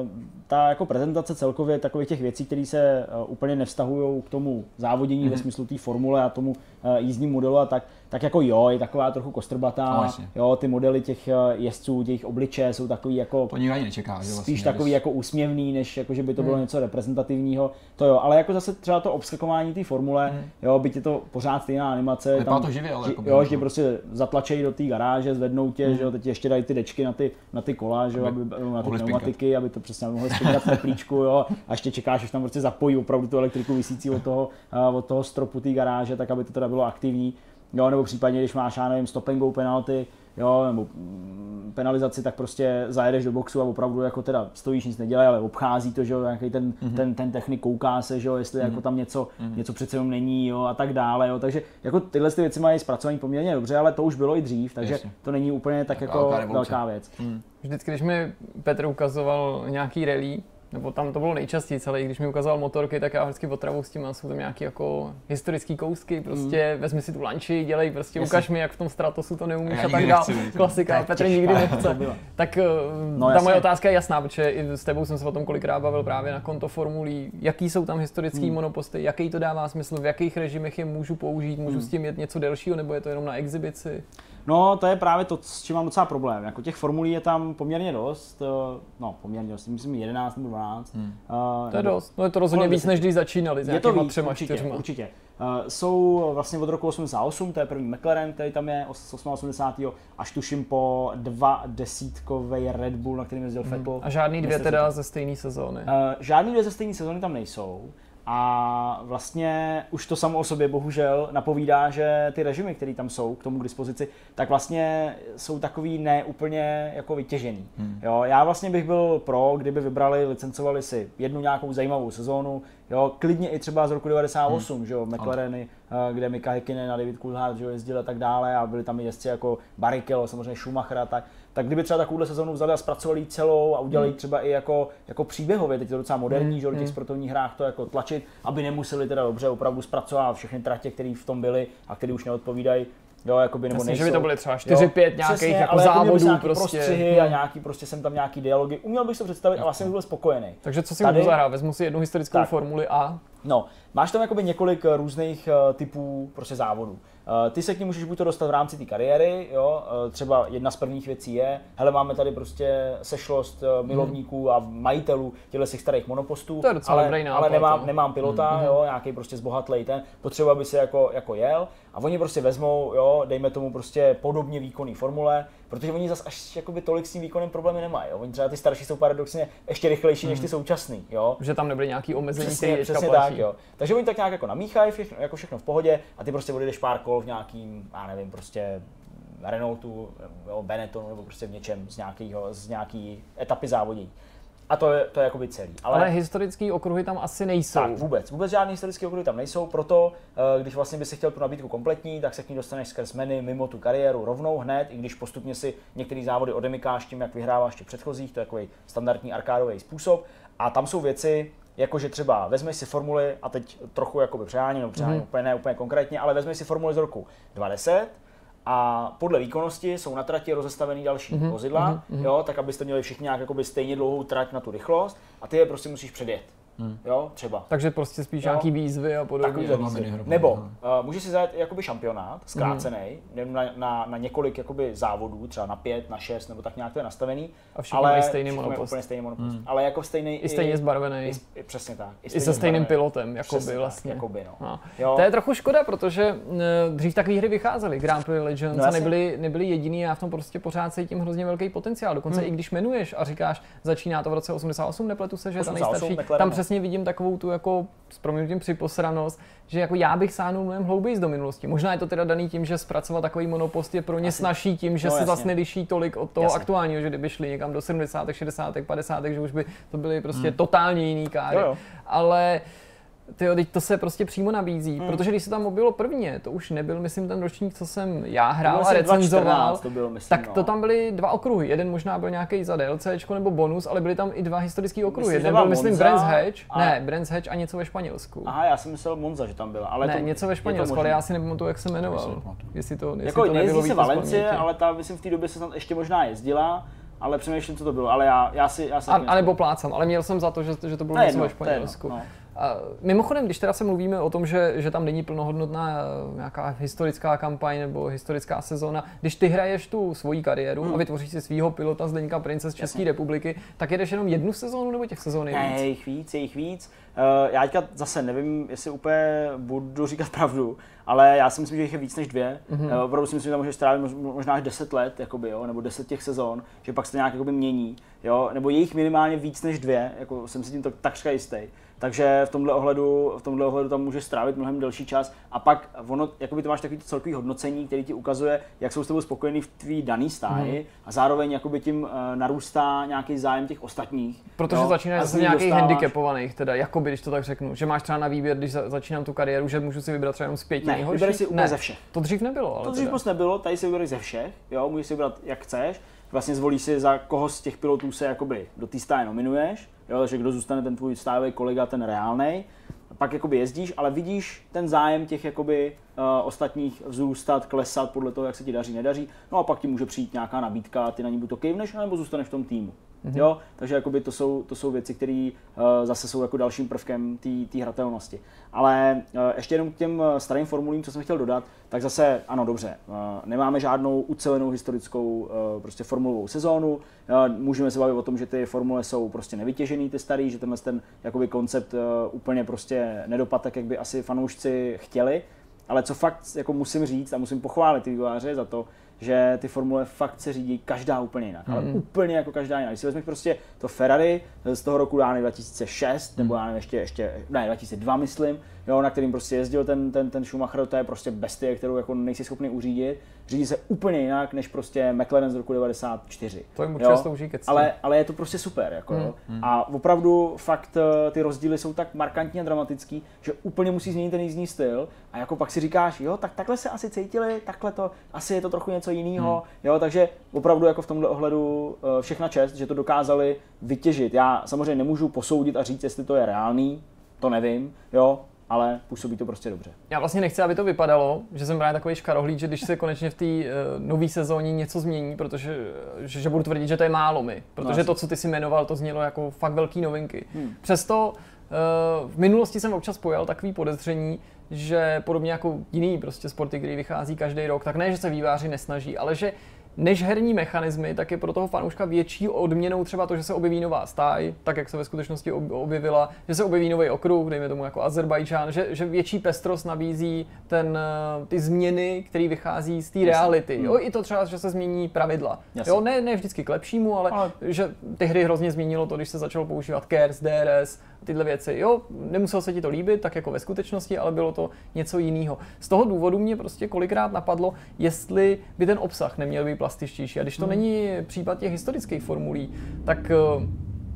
Uh, ta jako prezentace celkově takových těch věcí, které se uh, úplně nevztahují k tomu závodění mm-hmm. ve smyslu té formule a tomu uh, jízdním modelu a tak, tak jako jo, je taková trochu kostrbatá, no, jo, ty modely těch jezdců, těch obliče jsou takový jako... To nikdo ani nečeká, že vlastně, Spíš takový jako úsměvný, než jako, že by to bylo mm. něco reprezentativního, to jo, ale jako zase třeba to obskakování té formule, mm. jo, byť je to pořád stejná animace. Tam, to živě, ale jako jo, že prostě zatlačejí do té garáže, zvednou tě, mm. že jo, teď ještě dají ty dečky na ty, na ty kola, že jo, aby, na ty pneumatiky, aby to přesně mohli spinkat v teplíčku, jo, a ještě čekáš, až tam prostě zapojí opravdu tu elektriku vysící od toho, od toho stropu té garáže, tak aby to teda bylo aktivní. Jo, nebo případně, když máš, já nevím, stop and go penalty, jo, nebo mm, penalizaci, tak prostě zajedeš do boxu a opravdu jako teda stojíš, nic nedělají, ale obchází to, že jo, nějaký ten, mm-hmm. ten, ten technik kouká se, že jo, jestli mm-hmm. jako tam něco, mm-hmm. něco přece jenom není, jo, a tak dále, jo, takže jako tyhle ty věci mají zpracovaný poměrně dobře, ale to už bylo i dřív, takže Jasně. to není úplně tak, tak jako velká, velká věc. Mm. Vždycky, když mi Petr ukazoval nějaký rally, nebo tam to bylo nejčastěji, i když mi ukazoval motorky, tak já vždycky otravu s tím, a jsou tam nějaký jako historický kousky, prostě mm. vezmi si tu lanči, dělej, prostě Jasně. ukaž mi, jak v tom Stratosu to neumíš a tak dále. Klasika, Petr nikdy nechce. Tak no, ta moje otázka je jasná, protože i s tebou jsem se o tom kolikrát bavil právě na konto formulí, jaký jsou tam historické mm. monoposty, jaký to dává smysl, v jakých režimech je můžu použít, můžu mm. s tím jet něco delšího, nebo je to jenom na exibici? No, to je právě to, s čím mám docela problém. Jako těch formulí je tam poměrně dost, eh, no poměrně dost, myslím 11 nebo 12. Hmm. Uh, to je dost, no je to rozhodně víc, než když začínali s je to víc, třema, určitě, čtyřma. určitě. Uh, jsou vlastně od roku 88, to je první McLaren, který tam je z 80. až tuším po dva desítkový Red Bull, na kterým jezdil hmm. Vettel. A žádný dvě teda ze stejné sezóny? Uh, žádný dvě ze stejné sezóny tam nejsou. A vlastně už to samo o sobě bohužel napovídá, že ty režimy, které tam jsou k tomu k dispozici, tak vlastně jsou takový neúplně jako vytěžený. Hmm. Jo, já vlastně bych byl pro, kdyby vybrali, licencovali si jednu nějakou zajímavou sezónu, jo, klidně i třeba z roku 98, hmm. že jo, McLareny, ano. kde Mika Häkkinen a David Coulthard, že jo, jezdili a tak dále a byli tam i jezdci jako Barrichello, samozřejmě Schumacher a tak, tak kdyby třeba takovouhle sezonu vzali a zpracovali celou a udělali hmm. třeba i jako, jako příběhově, teď je to docela moderní, hmm. že do těch hmm. sportovních hrách to jako tlačit, aby nemuseli teda dobře opravdu zpracovat všechny tratě, které v tom byly a které už neodpovídají Jo, jakoby, nebo Jasně, nejsou. že by to byly třeba 4-5 nějakých jako ale závodů jako nějaký prostě. prostřihy a hmm. nějaký, prostě jsem tam nějaký dialogy. Uměl bych to představit a vlastně bych byl spokojený. Takže co si Tady... můžu zahrát? Vezmu si jednu historickou tak. formuli A. No, máš tam jakoby několik různých uh, typů prostě závodů. Eh, ty se k ní můžeš buď to dostat v rámci té kariéry, jo? Eh, třeba jedna z prvních věcí je, hele, máme tady prostě sešlost eh, milovníků a majitelů těchto těch starých monopostů, to je ale, dobrý nápad, ale nemám, nemám pilota, mm. jo, nějaký prostě zbohatlej ten, potřeba by se jako, jako jel a oni prostě vezmou, jo, dejme tomu prostě podobně výkonný formule, protože oni zase až jakoby tolik s tím výkonem problémy nemají. Jo. Oni třeba ty starší jsou paradoxně ještě rychlejší mm. než ty mhm. současný. Jo. Že tam nebyly nějaký omezení, přesně, přesně tak, jo. Takže oni tak nějak jako namíchají, všechno, jako všechno v pohodě a ty prostě odjedeš pár kol v nějakým, já nevím, prostě Renaultu, nebo Benettonu, nebo prostě v něčem z, nějakého, z nějaký etapy závodění. A to je, to je jakoby celý. Ale, Ale historické okruhy tam asi nejsou. Tak vůbec, vůbec žádné historické okruhy tam nejsou, proto eh, když vlastně by si chtěl tu nabídku kompletní, tak se k ní dostaneš skrz menu mimo tu kariéru rovnou hned, i když postupně si některé závody odemykáš tím, jak vyhráváš těch předchozích, to je takový standardní arkádový způsob. A tam jsou věci, jakože třeba vezmeš si formuly, a teď trochu jakoby přeháním, no přeháním mm-hmm. úplně, ne úplně konkrétně, ale vezmeš si formuly z roku 20, a podle výkonnosti jsou na trati rozestavený další mm-hmm, vozidla, mm-hmm. jo, tak abyste měli všichni nějak jakoby stejně dlouhou trať na tu rychlost a ty je prostě musíš předjet. Hmm. Jo, třeba. Takže prostě spíš jo. nějaký výzvy a podobně. výzvy. Nebo uh, můžeš si zajet jakoby šampionát, zkrácený, hmm. na, na, na, několik jakoby závodů, třeba na pět, na šest, nebo tak nějak to je nastavený. A všichni ale mají stejný monopost. Úplně stejný monopost. Hmm. Ale jako stejný. I stejně zbarvený. I, přesně tak. I, I se stejným pilotem, jakoby přesně vlastně. Tak, jakoby, no. no. Jo. To je trochu škoda, protože uh, dřív takové hry vycházely. Grand Prix Legends no, nebyly, nebyly jediný a v tom prostě pořád cítím hrozně velký potenciál. Dokonce hmm. i když jmenuješ a říkáš, začíná to v roce 88, nepletu se, že je ta nejstarší, tam přesně vidím takovou tu jako s proměnutím připosranost, že jako já bych sáhnul mnohem hlouběji do minulosti. Možná je to teda daný tím, že zpracovat takový monopost je pro ně Asi. snažší tím, že no, se zase neliší tolik od toho jasně. aktuálního, že kdyby šli někam do 70., 60., 50., že už by to byly prostě hmm. totálně jiný káry. Jo, jo. Ale Tyjo, teď to se prostě přímo nabízí, hmm. protože když se tam objevilo prvně, to už nebyl, myslím, ten ročník, co jsem já hrál a recenzoval, to bylo, myslím, tak no. to tam byly dva okruhy. Jeden možná byl nějaký za DLC nebo bonus, ale byly tam i dva historické okruhy. Jeden byl, myslím, Brands Hatch, a... ne, Brands Hatch a něco ve Španělsku. Aha, já jsem myslel Monza, že tam byla. Ale ne, to, něco ve Španělsku, ale já si nepamatuju, jak se jmenoval. Jestli to, jestli jako to nebylo se Valencie, ale ta, myslím, v té době se tam ještě možná jezdila ale přemýšlím, co to bylo, ale já, já si... Já si a, a nebo plácám, ale měl jsem za to, že, že to bylo něco ve Španělsku. No. A mimochodem, když teda se mluvíme o tom, že, že tam není plnohodnotná eh, nějaká historická kampaň nebo historická sezóna, když ty hraješ tu svoji kariéru hmm. a vytvoříš si svého pilota Zdeňka Prince z České republiky, tak jedeš jenom jednu sezónu nebo těch sezón je víc? Ne, jich víc, je jich víc. Uh, já teďka zase nevím, jestli úplně budu říkat pravdu, ale já si myslím, že jich je víc než dvě. Mm-hmm. Uh, opravdu si myslím, že tam můžeš strávit možná až 10 let, jakoby, jo, nebo 10 těch sezon, že pak se to nějak jakoby mění, jo, nebo je jich minimálně víc než dvě, jako jsem si tím to takřka jistý. Takže v tomhle ohledu, v tomhle ohledu tam můžeš strávit mnohem delší čas a pak ono, jakoby to máš takový celkový hodnocení, který ti ukazuje, jak jsou s tebou spokojení v tvý daný stáji mm. a zároveň jakoby tím uh, narůstá nějaký zájem těch ostatních. Protože jo? začínáš z nějakých dostáváš... handicapovaných, teda jakoby, když to tak řeknu, že máš třeba na výběr, když začínám tu kariéru, že můžu si vybrat třeba jenom z pěti ne, nejhorších. si úplně ne, ze všech. To dřív nebylo. Ale to dřív moc nebylo, tady si vybereš ze všech, jo, můžeš si vybrat jak chceš. Vlastně zvolíš si, za koho z těch pilotů se jakoby do té stáje nominuješ jo, že kdo zůstane ten tvůj stávý kolega, ten reálný. Pak jakoby jezdíš, ale vidíš ten zájem těch jakoby, uh, ostatních vzrůstat, klesat podle toho, jak se ti daří, nedaří. No a pak ti může přijít nějaká nabídka ty na ní buď to kejvneš, nebo zůstaneš v tom týmu. Mm-hmm. Jo? Takže jakoby to, jsou, to jsou věci, které uh, zase jsou jako dalším prvkem té hratelnosti. Ale uh, ještě jenom k těm starým formulím, co jsem chtěl dodat, tak zase ano, dobře, uh, nemáme žádnou ucelenou historickou uh, prostě formulovou sezónu. Uh, můžeme se bavit o tom, že ty formule jsou prostě nevytěžený, ty starý, že tenhle ten jakoby koncept uh, úplně prostě nedopad tak, jak by asi fanoušci chtěli. Ale co fakt jako musím říct a musím pochválit ty vývojáře za to, že ty formule fakt se řídí každá úplně jinak, mm. ale mhm. úplně jako každá jinak. Když si vezmeš prostě to Ferrari z toho roku dány 2006, mm. nebo já nevím, ještě, ještě, ne, 2002 myslím, jo, na kterým prostě jezdil ten, ten, ten Schumacher, to je prostě bestie, kterou jako nejsi schopný uřídit. Řídí se úplně jinak, než prostě McLaren z roku 94. To jim určitě slouží ale, ale je to prostě super. Jako, mm. Mm. A opravdu fakt eh, ty rozdíly jsou tak markantní a dramatický, že úplně musí změnit ten jízdní styl. A jako pak si říkáš, jo, tak takhle se asi cítili, takhle to, asi je to trochu něco jiného. Mm. Jo, takže opravdu jako v tomhle ohledu eh, všechna čest, že to dokázali vytěžit. Já samozřejmě nemůžu posoudit a říct, jestli to je reálný, to nevím, jo, ale působí to prostě dobře. Já vlastně nechci, aby to vypadalo, že jsem právě takový škarohlíd, že když se konečně v té uh, nové sezóně něco změní, protože že, že budu tvrdit, že to je málo mi, protože no, to, co ty si jmenoval, to znělo jako fakt velký novinky. Hmm. Přesto uh, v minulosti jsem občas pojal takový podezření, že podobně jako jiný prostě sporty, který vychází každý rok, tak ne, že se výváři nesnaží, ale že než herní mechanismy, tak je pro toho fanouška větší odměnou třeba to, že se objeví nová stáj, tak jak se ve skutečnosti objevila, že se objeví nový okruh, dejme tomu jako Azerbajdžán, že, že větší pestrost nabízí ten, eh, ty změny, které vychází z té reality. Hmm. Jo, I to třeba, že se změní pravidla. Jo, ne, ne vždycky k lepšímu, ale, ale že ty hry hrozně změnilo to, když se začalo používat KERS, DRS, tyhle věci. Jo, nemuselo se ti to líbit, tak jako ve skutečnosti, ale bylo to něco jiného. Z toho důvodu mě prostě kolikrát napadlo, jestli by ten obsah neměl být plastičtější. A když to hmm. není případ těch historických formulí, tak eh,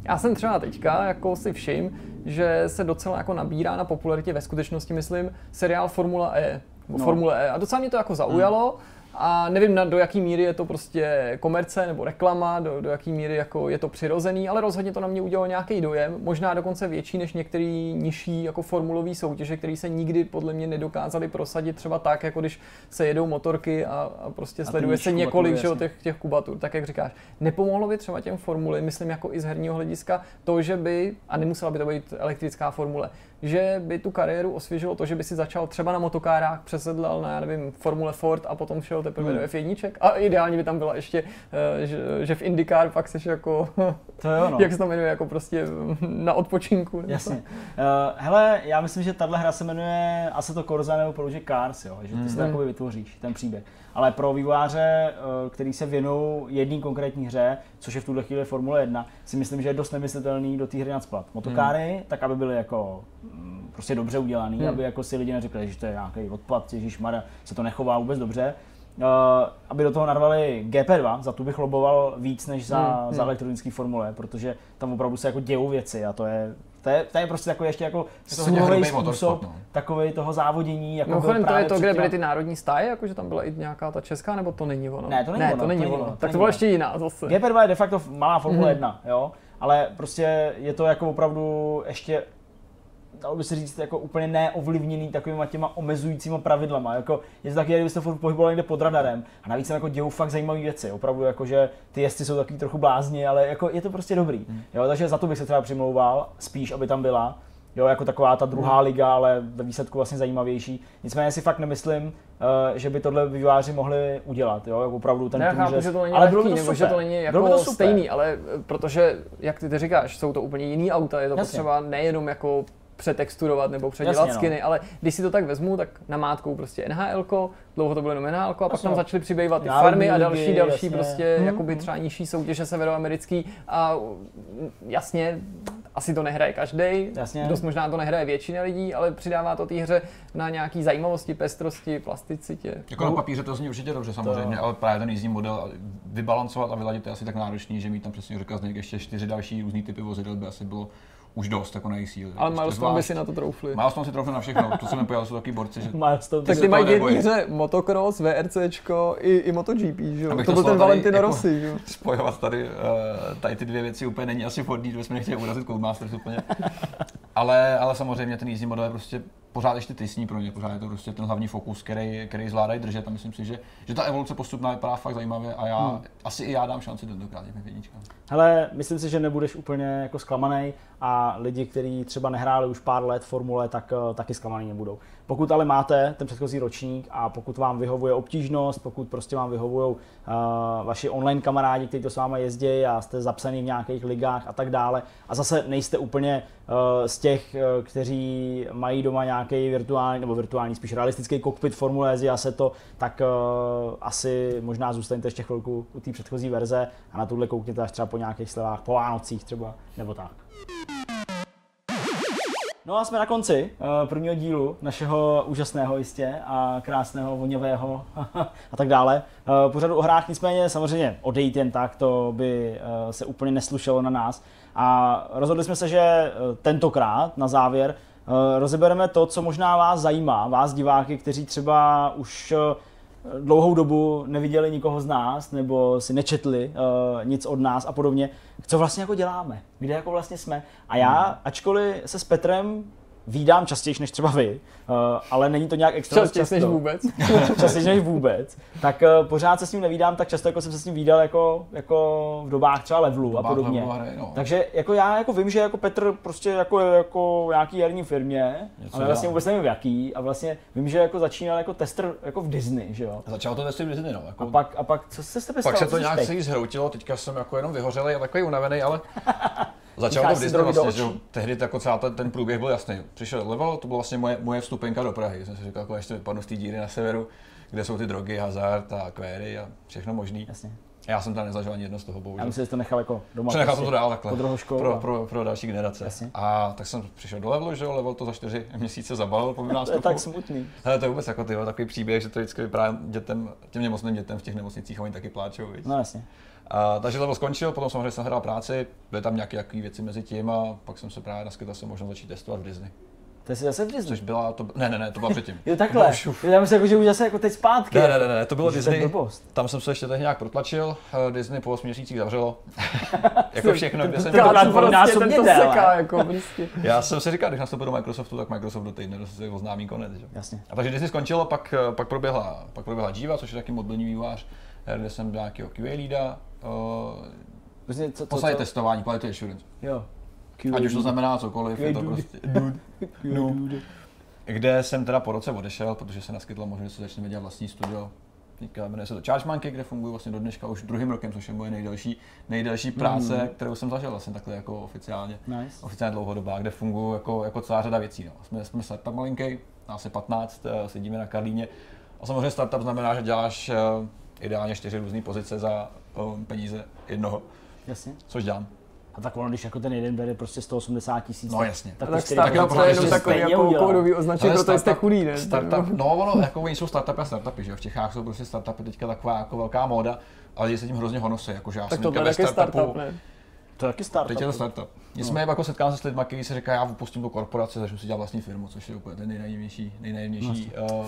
já jsem třeba teďka jako si všim, že se docela jako nabírá na popularitě ve skutečnosti, myslím, seriál Formula E. No. Formule E. A docela mě to jako zaujalo. Hmm a nevím, na, do jaký míry je to prostě komerce nebo reklama, do, do jaký míry jako je to přirozený, ale rozhodně to na mě udělalo nějaký dojem, možná dokonce větší než některý nižší jako formulový soutěže, které se nikdy podle mě nedokázali prosadit třeba tak, jako když se jedou motorky a, a prostě a sleduje se několik že, těch, těch kubatur, tak jak říkáš. Nepomohlo by třeba těm formuly, myslím jako i z herního hlediska, to, že by, a nemusela by to být elektrická formule, že by tu kariéru osvěžilo to, že by si začal třeba na motokárách, přesedlal na, já nevím, Formule Ford a potom šel teprve hmm. do F1. A ideálně by tam byla ještě, eh, že, že v IndyCar fakt seš jako, to je ono. jak se to jmenuje, jako prostě na odpočinku. Jasně. Uh, hele, já myslím, že tahle hra se jmenuje Assetto Corsa nebo Project Cars, jo, že ty hmm. si to hmm. vytvoříš, ten příběh ale pro výváře, eh, který se věnují jedné konkrétní hře, což je v tuhle chvíli Formule 1, si myslím, že je dost nemyslitelný do té hry nadsplat. Motokáry, hmm. tak aby byly jako mm, prostě dobře udělaný, hmm. aby jako si lidi neřekli, že to je nějaký odpad, Ježíš Mara, se to nechová vůbec dobře. Uh, aby do toho narvali GP2, za tu bych loboval víc než za, hmm. za hmm. elektronický formule, protože tam opravdu se jako dějou věci a to je to je, to je prostě takový ještě jako soulový způsob no. takový toho závodění. Jako no, to je to, kde byly ty národní stáje, jako že tam byla i nějaká ta česká, nebo to není ono? Ne, to není ne, ono. To není to ono. ono. Tak to bylo ještě jiná zase. GP2 je de facto malá Formule mm. 1, jo? ale prostě je to jako opravdu ještě dalo by se říct, jako úplně neovlivněný takovýma těma omezujícíma pravidlama. Jako, je to taky, kdybyste furt pohyboval někde pod radarem a navíc se jako dějou fakt zajímavé věci. Opravdu jako, že ty jezdci jsou taky trochu blázni, ale jako je to prostě dobrý. Hmm. Jo, takže za to bych se třeba přimlouval, spíš, aby tam byla. Jo, jako taková ta druhá hmm. liga, ale ve výsledku vlastně zajímavější. Nicméně si fakt nemyslím, uh, že by tohle výváři mohli udělat, jo, jako opravdu ten ne, chápu, že to není ale lehký, to nebo že to není jako to stejný, ale protože, jak ty, ty říkáš, jsou to úplně jiný auta, je to Jasně. potřeba nejenom jako přetexturovat nebo předělat Jasně, no. skiny, no. ale když si to tak vezmu, tak na mátkou prostě NHL, dlouho to bylo jenom NHL, a pak Jasně. tam začaly přibývat ty farmy a další, ligy, další jasně. prostě hmm. jakoby třeba nižší soutěže severoamerický a jasně, asi to nehraje každý, dost možná to nehraje většina lidí, ale přidává to té hře na nějaký zajímavosti, pestrosti, plasticitě. Jako na papíře to zní určitě dobře samozřejmě, to... ale právě ten jízdní model vybalancovat a vyladit je asi tak náročný, že mít tam přesně říkal ještě čtyři další různý typy vozidel by asi bylo už dost jako na jejich síly. Ale Milestone by si na to troufli. Milestone si troufli na všechno, to se mi pojalo, jsou taky borci. Že... Milestone, tak ty mají jedný hře motocross, VRCčko i, i MotoGP, že jo? To byl ten Valentino jako Rossi, že jo? Spojovat tady, uh, tady ty dvě věci úplně není asi vhodný, jsme nechtěli urazit Codemasters úplně. ale, ale samozřejmě ten jízdní model je prostě pořád ještě tristní pro ně, pořád je to prostě ten hlavní fokus, který, který zvládají držet a myslím si, že, že ta evoluce postupná vypadá fakt zajímavě a já, hmm. asi i já dám šanci tentokrát těm jedničkám. Hele, myslím si, že nebudeš úplně jako zklamaný a lidi, kteří třeba nehráli už pár let formule, tak uh, taky zklamaný nebudou. Pokud ale máte ten předchozí ročník a pokud vám vyhovuje obtížnost, pokud prostě vám vyhovují uh, vaši online kamarádi, kteří to s vámi jezdí a jste zapsaný v nějakých ligách a tak dále a zase nejste úplně uh, z těch, uh, kteří mají doma nějaký virtuální, nebo virtuální, spíš realistický kokpit Formule a se to, tak uh, asi možná zůstaňte ještě chvilku u té předchozí verze a na tuhle koukněte až třeba po nějakých slevách, po Vánocích třeba, nebo tak. No a jsme na konci uh, prvního dílu našeho úžasného jistě a krásného, voněvého a tak dále. Uh, pořadu o hrách nicméně samozřejmě odejít jen tak, to by uh, se úplně neslušelo na nás. A rozhodli jsme se, že tentokrát na závěr rozebereme to, co možná vás zajímá, vás diváky, kteří třeba už dlouhou dobu neviděli nikoho z nás, nebo si nečetli uh, nic od nás a podobně, co vlastně jako děláme, kde jako vlastně jsme. A já, ačkoliv se s Petrem vídám častěji než třeba vy, uh, ale není to nějak extra častěji často. než vůbec. častěji než vůbec. Tak uh, pořád se s ním nevídám tak často, jako jsem se s ním vídal jako, jako v dobách třeba levelu a podobně. Levelu hry, no. Takže jako já jako vím, že jako Petr prostě jako jako nějaký herní firmě, Něco ale vlastně dělá. vůbec nevím v jaký a vlastně vím, že jako začínal jako tester jako v Disney, že jo. Začal to testy v Disney, no. Jako... A pak, a pak co se s tebe Pak se to nějak se zhroutilo, teďka jsem jako jenom vyhořelý a takový unavený, ale Začal to v Disney vlastně, že tehdy jako celá ten, ten průběh byl jasný. Přišel level, to byla vlastně moje, moje vstupenka do Prahy. Jsem si říkal, jako ještě vypadnu z té díry na severu, kde jsou ty drogy, hazard a query a všechno možný. Jasně. Já jsem tam nezažil ani jedno z toho, bohužel. Já myslím, že to nechal jako doma. Přenechal jsem to dál takhle. Pro, a... pro, pro, další generace. Jasně. A tak jsem přišel do levelu, že jo, level to za čtyři měsíce zabalil po To je tak smutný. Hele, to je vůbec jako ty, takový příběh, že to vždycky vypadá dětem, těm nemocným dětem v těch nemocnicích, oni taky pláčou. Víc. No jasně. A, takže level skončil, potom samozřejmě jsem hledal práci, byly tam nějaké věci mezi tím a pak jsem se právě naskytal jsem možnost začít testovat v Disney. To jsi zase v Disney? Což byla, to, ne, ne, ne, to bylo předtím. jo, takhle. Já myslím, jako, že už zase jako teď zpátky. Ne, ne, ne, ne to bylo Disney. Tam jsem se ještě tak nějak protlačil, eh, Disney po 8 měsících zavřelo. jako všechno, kde jsem... Prostě to seká, jako prostě. Já jsem si říkal, když nastoupil do Microsoftu, tak Microsoft do týdne se oznámí konec. Že? Jasně. A takže Disney skončilo, pak, eh, pak proběhla, pak proběhla Jiva, což je taky mobilní vývojář, kde jsem byl nějakého QA leada, uh, Prostě co, co, co? testování, quality assurance. Jo. Ať už to znamená cokoliv, je to prostě dude. Kde jsem teda po roce odešel, protože se naskytla možnost, že začneme dělat vlastní studio. Teďka jmenuje se to Charge Monkey, kde funguji vlastně do dneška už druhým rokem, což je moje nejdelší, nejdelší práce, mm. kterou jsem zažil vlastně takhle jako oficiálně. Nice. Oficiálně dlouhodobá, kde funguji jako, jako celá řada věcí. No. Jsme, jsme startup malinký, nás je 15, eh, sedíme na Karlíně. A samozřejmě startup znamená, že děláš eh, ideálně čtyři různé pozice za um, peníze jednoho. Jasně. Což dělám. A tak ono, když jako ten jeden bere prostě 180 tisíc. No jasně. Tak, tak startup to je jenom takový jako kódový označení, proto jste chudý, ne? Startup, no ono, jako oni jsou startupy a startupy, že jo? V Čechách jsou prostě startupy teďka taková jako velká móda, ale lidi se tím hrozně honosí, jakože já tak jsem to je taky startup, ne? To je taky startup. Teď je to startup. Nicméně no. jako setkám se s lidmi, kteří se říká, já opustím do korporace, začnu si dělat vlastní firmu, což je úplně ten nejnaivnější, nejnaivnější uh,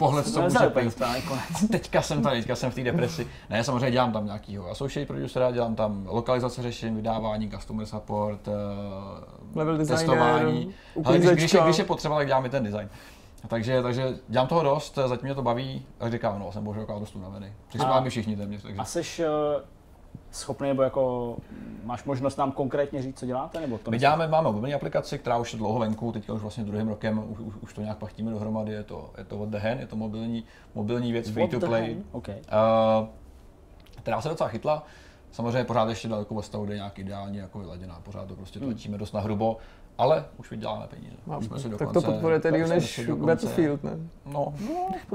pohled, co může být. Teďka jsem tady, teďka jsem v té depresi. Ne, samozřejmě dělám tam nějakýho associate producera, dělám tam lokalizace řešení, vydávání, customer support, uh, Level testování. Ale když, když, je, když je potřeba, tak dělám i ten design. Takže, takže dělám toho dost, zatím mě to baví, a říkám, no, jsem bohužel dost unavený. Přiznám mi všichni téměř. Takže. A jsi uh, schopný, nebo jako máš možnost nám konkrétně říct, co děláte? Nebo to My děláme, máme mobilní aplikaci, která už je dlouho venku, teďka už vlastně druhým rokem, už, už, už to nějak pachtíme dohromady, je to, je to What the Hen, je to mobilní, mobilní věc, free to play, okay. uh, která se docela chytla. Samozřejmě pořád ještě daleko ve stavu, kde nějak ideálně jako vyladěná, pořád to prostě hmm. tlačíme dost na hrubo, ale už vyděláme peníze. Už jsme si dokonce, tak to podporujete díl než Battlefield, ne? No,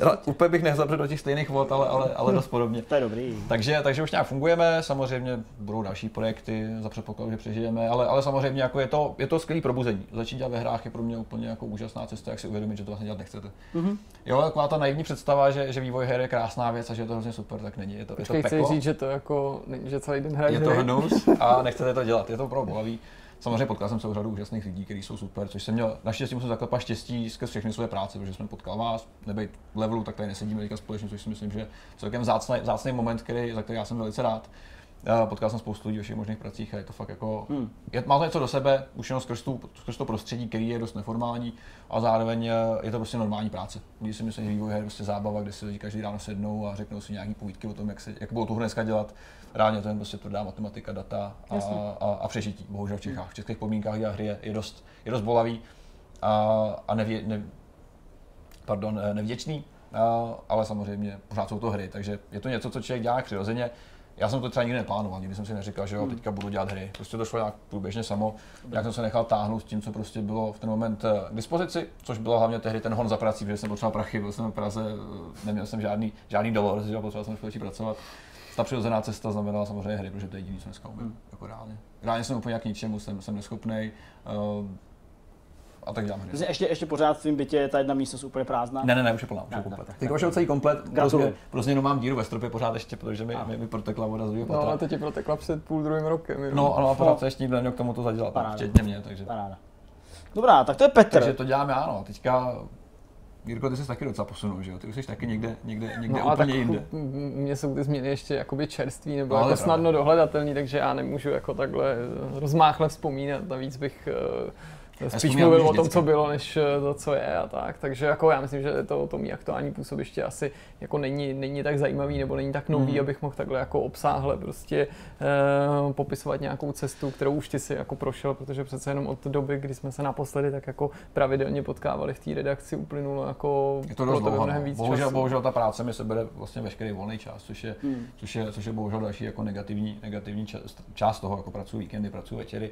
no úplně bych nezabřel do těch stejných vod, ale, ale, ale dost podobně. to je dobrý. Takže, takže už nějak fungujeme, samozřejmě budou další projekty za předpokladu, že přežijeme, ale, ale samozřejmě jako je to, je to skvělé probuzení. Začít dělat ve hrách je pro mě úplně jako úžasná cesta, jak si uvědomit, že to vlastně dělat nechcete. Mm-hmm. Jo, taková ta naivní představa, že, že vývoj her je krásná věc a že je to hrozně super, tak není. Je to, Počkej, je to peklo. říct, že to jako, že celý den hraješ Je to hnus a nechcete to dělat, je to opravdu bolavý. Samozřejmě potkal jsem se řadu úžasných lidí, kteří jsou super, což jsem měl, naštěstí musím zaklepat štěstí skrz všechny své práce, protože jsme potkal vás, nebejt levelu, tak tady nesedíme teďka společně, což si myslím, že je celkem vzácný, vzácný moment, který, za který já jsem velice rád. Potkal jsem spoustu lidí ve všech možných pracích a je to fakt jako, hmm. je, má to něco do sebe, už jenom skrz, tu, skrz to prostředí, který je dost neformální a zároveň je to prostě normální práce. Když si myslím, že vývoj je prostě zábava, kde si lidi každý ráno sednou a řeknou si nějaký povídky o tom, jak, se, jak bylo tu hru dneska dělat, reálně to je prostě tvrdá matematika, data a, a, a, přežití. Bohužel v Čechách. V českých podmínkách dělat hry je, je, dost, je dost bolavý a, a nevě, ne, pardon, nevděčný, a, ale samozřejmě pořád jsou to hry, takže je to něco, co člověk dělá přirozeně. Já jsem to třeba nikdy neplánoval, nikdy jsem si neříkal, že jo, hmm. teďka budu dělat hry. Prostě to šlo nějak průběžně samo. Jak jsem se nechal táhnout s tím, co prostě bylo v ten moment eh, k dispozici, což bylo hlavně tehdy ten hon za prací, protože jsem potřeboval prachy, byl jsem v Praze, eh, neměl jsem žádný, žádný dolar, že potřeboval jsem chvíli pracovat ta přirozená cesta znamenala samozřejmě hry, protože to je jediný, co dneska umím, hmm. jako reálně. Reálně jsem úplně jak ničemu, jsem, jsem neschopný. Uh, a tak dělám hry. Ještě, ještě pořád v tvém bytě je ta jedna místnost úplně prázdná? Ne, ne, ne, už je plná, už je komplet. Teď už je celý komplet, prostě, prostě jenom mám díru ve stropě pořád ještě, protože mi, mi, mi protekla voda z druhého No, ale to ti protekla před půl druhým rokem. Jo. No, ano, a pořád se ještě nikdo neměl k tomu to zadělat, Paráda. včetně mě, takže. Paráda. Dobrá, tak to je Petr. Takže to dělám já, no. Teďka Jirko, ty jsi taky docela posunul, že jo? Ty už jsi taky někde, někde, někde no, úplně jinde. Mně jsou ty změny ještě jakoby čerství nebo no, jako snadno dohledatelný, takže já nemůžu jako takhle rozmáchle vzpomínat. Navíc bych uh, spíš mluvil o tom, co bylo, než eh, to, co je a tak. Takže jako já myslím, že to, to mý aktuální působiště asi jako není, není tak zajímavý nebo není tak nový, mm. abych mohl takhle jako obsáhle prostě uh, popisovat nějakou cestu, kterou už ty si jako prošel, protože přece jenom od doby, kdy jsme se naposledy tak jako pravidelně potkávali v té redakci, uplynulo jako je to dost dlouho, mnohem no. víc bohužel, času. bohužel ta práce mi sebere vlastně veškerý volný čas, což je, mm. což je, což je bohužel další jako negativní, negativní část, část toho, jako pracuji víkendy, pracuji večery.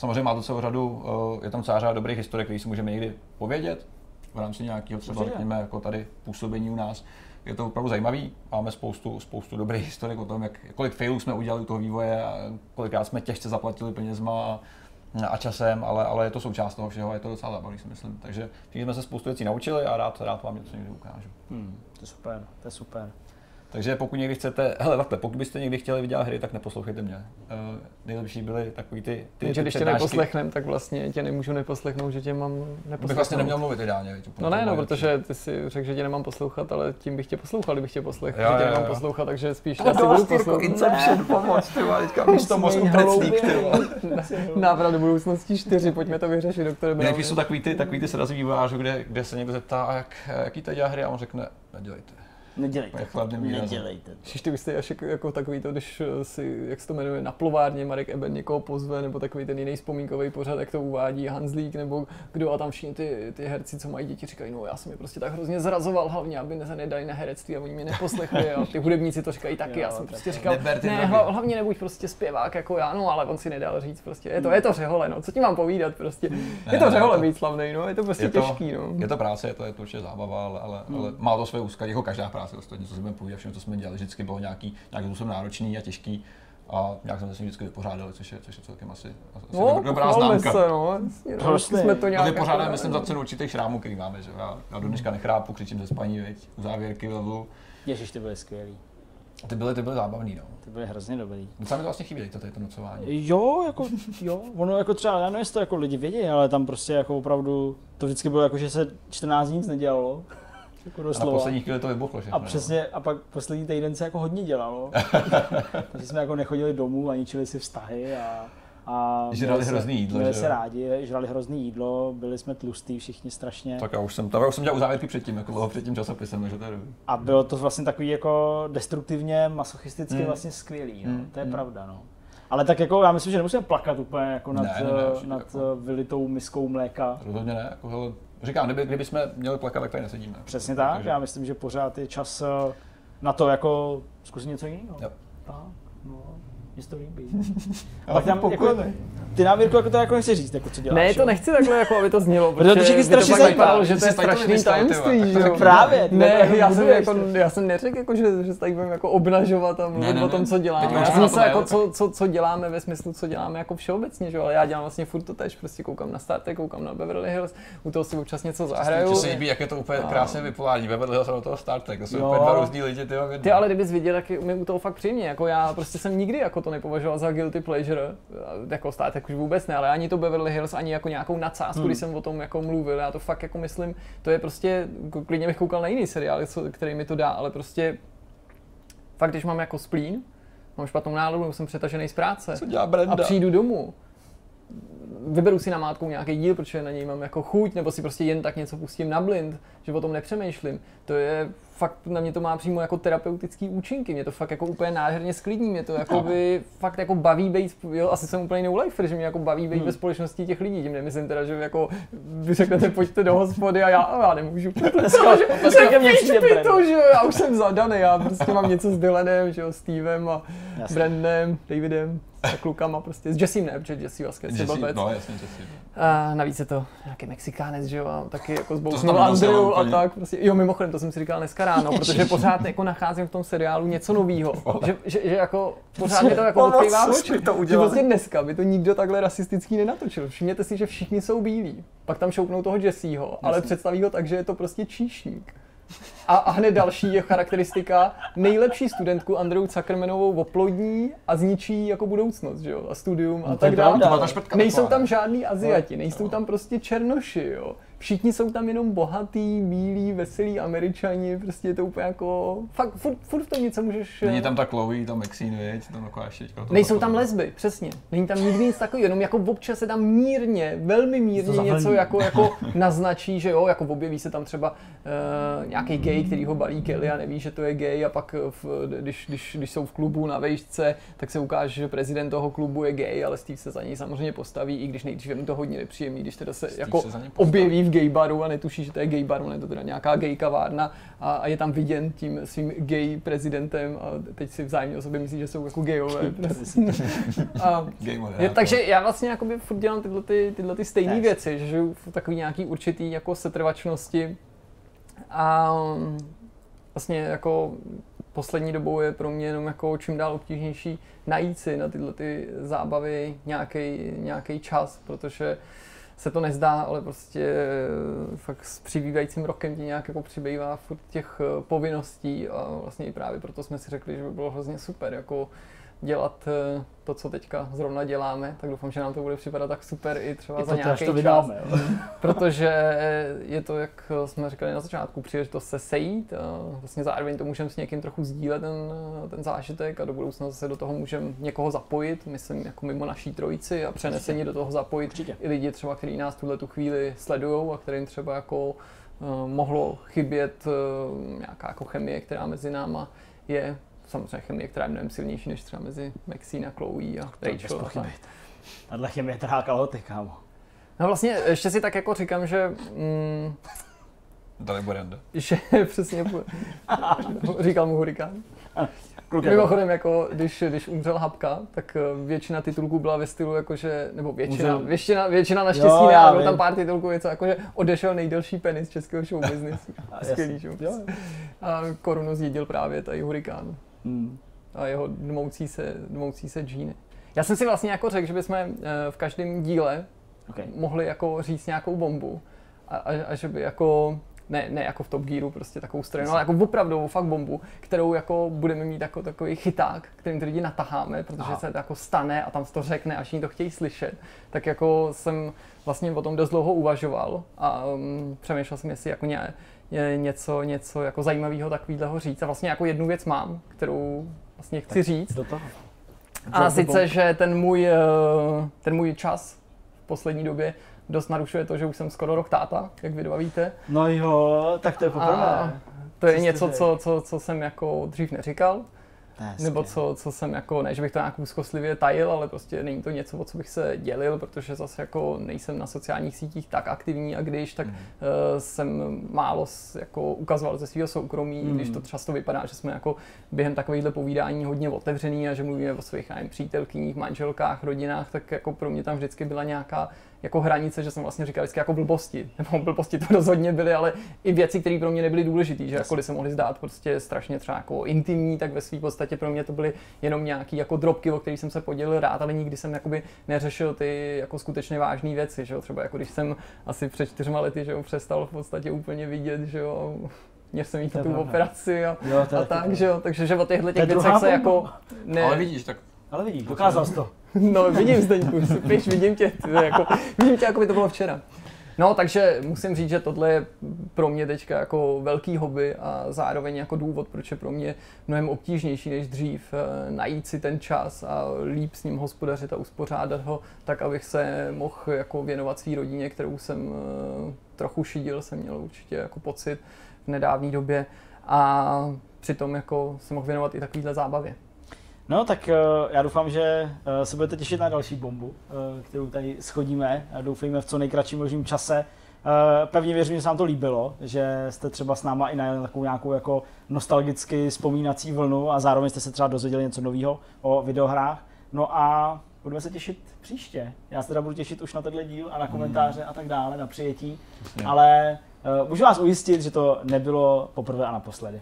Samozřejmě má to celou řadu, eh, je tam celá řada dobrých historik, které si můžeme někdy povědět v rámci nějakého třeba, řekněme, jako tady působení u nás. Je to opravdu zajímavý, máme spoustu, spoustu dobrých historik o tom, jak, kolik failů jsme udělali u toho vývoje a kolikrát jsme těžce zaplatili penězma a, a časem, ale, ale je to součást toho všeho a je to docela zábavný, si myslím. Takže jsme se spoustu věcí naučili a rád, rád vám něco někdy ukážu. Hmm, to je super, to je super. Takže pokud někdy chcete, hele takhle, pokud byste někdy chtěli vydělat hry, tak neposlouchejte mě. Uh, nejlepší byly takový ty, ty, ty když tě neposlechnem, tak vlastně tě nemůžu neposlechnout, že tě mám neposlechnout. Bych vlastně neměl mluvit ideálně. Víc, no ne, no, protože ty si řekl, že tě nemám poslouchat, ale tím bych tě poslouchal, kdybych tě poslechl, že tě nemám poslouchat, takže spíš já si budu poslouchat. Inception, pomoc, ty teďka místo mozku preclík, ty Návrat do budoucnosti 4, pojďme to vyřešit, doktore Brown. jsou takový ty, takový ty srazí vývojářů, kde, kde se někdo zeptá, jak, jaký to dělá hry a on řekne, nedělejte. Nedělejte. Chladným Nedělejte. Šiš, ty byste až jako, jako, takový to, když eh, si, jak se to jmenuje, na plovárně Marek Eben někoho pozve, nebo takový ten jiný vzpomínkový pořad, jak to uvádí Hanslík, nebo kdo a tam všichni ty, ty herci, co mají děti, říkají, no já jsem je prostě tak hrozně zrazoval hlavně, aby se nedali na herectví a oni mě neposlechli a ty hudebníci to říkají taky, jo, já jsem prostě říkal, ne, hlavně nebuď prostě zpěvák jako já, no ale on si nedal říct prostě, je to, je to řehole, no, co ti mám povídat prostě, je to řehole být slavný, no, je to prostě je to, těžký, no. Je to práce, je to, je to určitě zábava, ale, ale, hmm. ale má to své úzkání, jako každá práce ostatně, co si budeme povídat, všechno, co jsme dělali, vždycky bylo nějaký, nějaký způsobem náročný a těžký a nějak jsme se vždycky vypořádali, což je, což je celkem asi, asi no, dobrá známka. Se, no. no jsme to nějak... Vypořádáme, jako- myslím, za cenu určitých šrámů, který máme, že já, já do dneška nechrápu, křičím ze spaní, veď, u závěrky levelu. Ježiš, ty byly skvělý. Ty byly, ty byly zábavný, no. Ty byly hrozně dobrý. Docela mi to vlastně chybí, to, to nocování. Jo, jako, jo, ono jako třeba, já nevím, jestli to jako lidi vědí, ale tam prostě jako opravdu, to vždycky bylo jako, že se 14 dní nic nedělalo. Jako doslova. A na poslední chvíli to vybuchlo všechno. A přesně, a pak poslední týden se jako hodně dělalo. Takže jsme jako nechodili domů a ničili si vztahy a, a žrali hrozný jídlo, byli se rádi, žrali hrozný jídlo, byli jsme tlustý všichni strašně. Tak já už jsem, tam už jsem dělal uzávěrky předtím, jako dlouho před tím časopisem, takže to je dobrý. A bylo to vlastně takový jako destruktivně, masochisticky mm. vlastně skvělý, no. Mm. to je mm. pravda, no. Ale tak jako já myslím, že nemusíme plakat úplně jako nad, ne, ne, ne, nad jako... vylitou miskou mléka. Rozhodně ne, jako hele, Říkám, kdyby, kdyby jsme měli plakat, tak tady nesedíme. Přesně tak, takže... já myslím, že pořád je čas eh, na to jako zkusit něco jiného. Jo. Tak, no, mě to líbí. A pak tam jako, ty nám, Mirko, jako to jako nechci říct, jako co děláš. Ne, to nechci takhle, jako aby to znělo, protože to všichni strašně zajímalo, že to je strašný tajemství. Tak právě. Ne, já jsem, jako, já jsem neřekl, jako, že, že se tady budeme jako obnažovat a mluvit o tom, co děláme. Já jsem se jako, co, co, co, děláme ve smyslu, co děláme jako všeobecně, že ale já dělám vlastně furt to tež, prostě koukám na Startek, koukám na Beverly Hills, u toho si občas něco zahraju. Mně se líbí, jak je to úplně krásně vypolární, Beverly Hills a do toho Startek, to jsou úplně dva různí lidi, ty Ty ale kdybys viděl, jak mi u toho fakt příjemně, jako já prostě jsem nikdy jako to nepovažoval za guilty pleasure, jako Startek už vůbec ne, ale ani to Beverly Hills, ani jako nějakou nadsázku, hmm. když jsem o tom jako mluvil. Já to fakt jako myslím, to je prostě, klidně bych koukal na jiný seriál, který mi to dá, ale prostě fakt, když mám jako splín, mám špatnou náladu, jsem přetažený z práce Co dělá Brenda? a přijdu domů, vyberu si na mátku nějaký díl, protože na něj mám jako chuť, nebo si prostě jen tak něco pustím na blind, že o tom nepřemýšlím. To je fakt, na mě to má přímo jako terapeutický účinky, mě to fakt jako úplně nádherně sklidní, mě to jako by fakt jako baví být, jo, asi jsem úplně no lifer, že mě jako baví být hmm. ve společnosti těch lidí, tím nemyslím teda, že jako vy řeknete pojďte do hospody a já, já nemůžu. Dneska, že, mě to, že já už jsem zadaný, já prostě mám něco s Dylanem, že jo, Stevem a Jasně. Brandem, Davidem a klukama prostě, s Jessem ne, protože Jesse vlastně Jesse, no jasně Jesse. A navíc je to nějaký Mexikánec, že jo, a taky jako zbousnul Andrew a tak. Prostě, jo, mimochodem, to jsem si říkal dneska ráno, protože pořád jako nacházím v tom seriálu něco nového. Že, že, že, jako pořád mi to jako odkrývá oči. To že vlastně dneska by to nikdo takhle rasistický nenatočil. Všimněte si, že všichni jsou bílí. Pak tam šoupnou toho Jesseho, ale představí ho tak, že je to prostě číšník. A, a hned další je charakteristika. Nejlepší studentku Andreu Zuckermanovou oplodní a zničí jako budoucnost, že jo? A studium a no, tak dále. Nejsou tam žádný Aziati, nejsou tam prostě černoši, jo? Všichni jsou tam jenom bohatý, bílí, veselí američani, prostě je to úplně jako, fakt, furt, furt v tom něco můžeš... Není tam ta Chloe, tam Maxine, věď, tam taková ještě Nejsou tam lesby, přesně. Není tam nikdy nic takového, jenom jako občas se tam mírně, velmi mírně něco jako, jako naznačí, že jo, jako objeví se tam třeba uh, nějaký gay, který ho balí Kelly a neví, že to je gay a pak v, když, když, když, jsou v klubu na vejšce, tak se ukáže, že prezident toho klubu je gay, ale Steve se za něj samozřejmě postaví, i když nejdřív je mu to hodně nepříjemný, když teda se Steve jako se objeví v gay baru a netuší, že to je gay bar, je to teda nějaká gay kavárna a, a je tam viděn tím svým gay prezidentem a teď si vzájemně o sobě myslí, že jsou jako gayové. a, je, takže já vlastně jakoby furt dělám tyhle, ty, tyhle ty stejné věci, že žiju v takový nějaký určitý jako setrvačnosti. A vlastně jako poslední dobou je pro mě jenom jako čím dál obtížnější najít si na tyhle ty zábavy nějaký čas, protože se to nezdá, ale prostě eh, fakt s přibývajícím rokem ti nějak jako přibývá furt těch eh, povinností a vlastně i právě proto jsme si řekli, že by bylo hrozně super jako dělat eh, to, co teďka zrovna děláme, tak doufám, že nám to bude připadat tak super i třeba I za nějaký to vydáme, čas. Protože je to, jak jsme říkali na začátku, příležitost se sejít a vlastně zároveň to můžeme s někým trochu sdílet ten, ten zážitek a do budoucna zase do toho můžeme někoho zapojit, myslím jako mimo naší trojici a přenesení do toho zapojit Určitě. i lidi třeba, kteří nás tuhle tu chvíli sledují a kterým třeba jako mohlo chybět nějaká jako chemie, která mezi náma je, samozřejmě chemie, která je mnohem silnější než třeba mezi Maxine a Chloe a Rachel. Tahle chemie trhá kalhoty, kámo. No vlastně ještě si tak jako říkám, že... Mm, Dali Borenda. Že přesně, říkal mu Hurikán. Mimochodem, jako, když, když umřel Hapka, tak eh, většina titulků byla ve stylu, jakože, nebo většina, většina, většina naštěstí jo, ne, ale bylo tam pár titulků, něco jako, že odešel nejdelší penis českého show business. Skvělý show. A korunu zjedil právě tady Hurikán. Hmm. A jeho dmoucí se, dmoucí se džíny. Já jsem si vlastně jako řekl, že bychom eh, v každém díle okay. mohli jako říct nějakou bombu a, a, a že by jako ne, ne jako v Top Gearu, prostě takovou stranu, ale jako opravdu fakt bombu, kterou jako budeme mít jako takový chyták, kterým ty lidi nataháme, protože Aha. se to jako stane a tam se to řekne, až oni to chtějí slyšet. Tak jako jsem vlastně o tom dost dlouho uvažoval a um, přemýšlel jsem, jestli jako ně, něco, něco jako zajímavého takového říct. A vlastně jako jednu věc mám, kterou vlastně chci říct. Do toho. A sice, že ten můj, eh, ten můj čas v poslední době dost narušuje to, že už jsem skoro rok táta, jak vy dva víte. No jo, tak to je poprvé. To je něco, co, co, co jsem jako dřív neříkal. Nebo co, co jsem jako, ne, že bych to nějak úzkostlivě tajil, ale prostě není to něco, o co bych se dělil, protože zase jako nejsem na sociálních sítích tak aktivní a když, tak mm. uh, jsem málo jako ukazoval ze svého soukromí, mm. když to často vypadá, že jsme jako během takovýchhle povídání hodně otevřený a že mluvíme o svých nevím, přítelkyních, manželkách, rodinách, tak jako pro mě tam vždycky byla nějaká jako hranice, že jsem vlastně říkal vždycky jako blbosti. Nebo blbosti to rozhodně byly, ale i věci, které pro mě nebyly důležité, že jakkoliv se mohly zdát prostě strašně třeba jako intimní, tak ve své podstatě pro mě to byly jenom nějaký jako drobky, o kterých jsem se podělil rád, ale nikdy jsem jakoby neřešil ty jako skutečně vážné věci, že jo? třeba jako když jsem asi před čtyřma lety, že jo, přestal v podstatě úplně vidět, že jo, měl jsem jít na tu operaci a, jo, a tak, že jo, takže že o těchto těch věcech se jako... Ne... Ale vidíš, tak ale vidíš, dokázal jsi to. No vidím Zdeňku, píš, vidím tě, jako, vidím tě, jako by to bylo včera. No, takže musím říct, že tohle je pro mě teďka jako velký hobby a zároveň jako důvod, proč je pro mě mnohem obtížnější než dřív eh, najít si ten čas a líp s ním hospodařit a uspořádat ho tak, abych se mohl jako věnovat své rodině, kterou jsem eh, trochu šidil, jsem měl určitě jako pocit v nedávné době a přitom jako se mohl věnovat i takovýhle zábavě. No tak uh, já doufám, že uh, se budete těšit na další bombu, uh, kterou tady schodíme. Doufejme v co nejkratším možným čase. Pevně věřím, že se vám to líbilo, že jste třeba s náma i na takovou nějakou jako nostalgicky vzpomínací vlnu a zároveň jste se třeba dozvěděli něco nového o videohrách. No a budeme se těšit příště. Já se teda budu těšit už na tenhle díl a na komentáře a tak dále, na přijetí. Ale uh, můžu vás ujistit, že to nebylo poprvé a naposledy.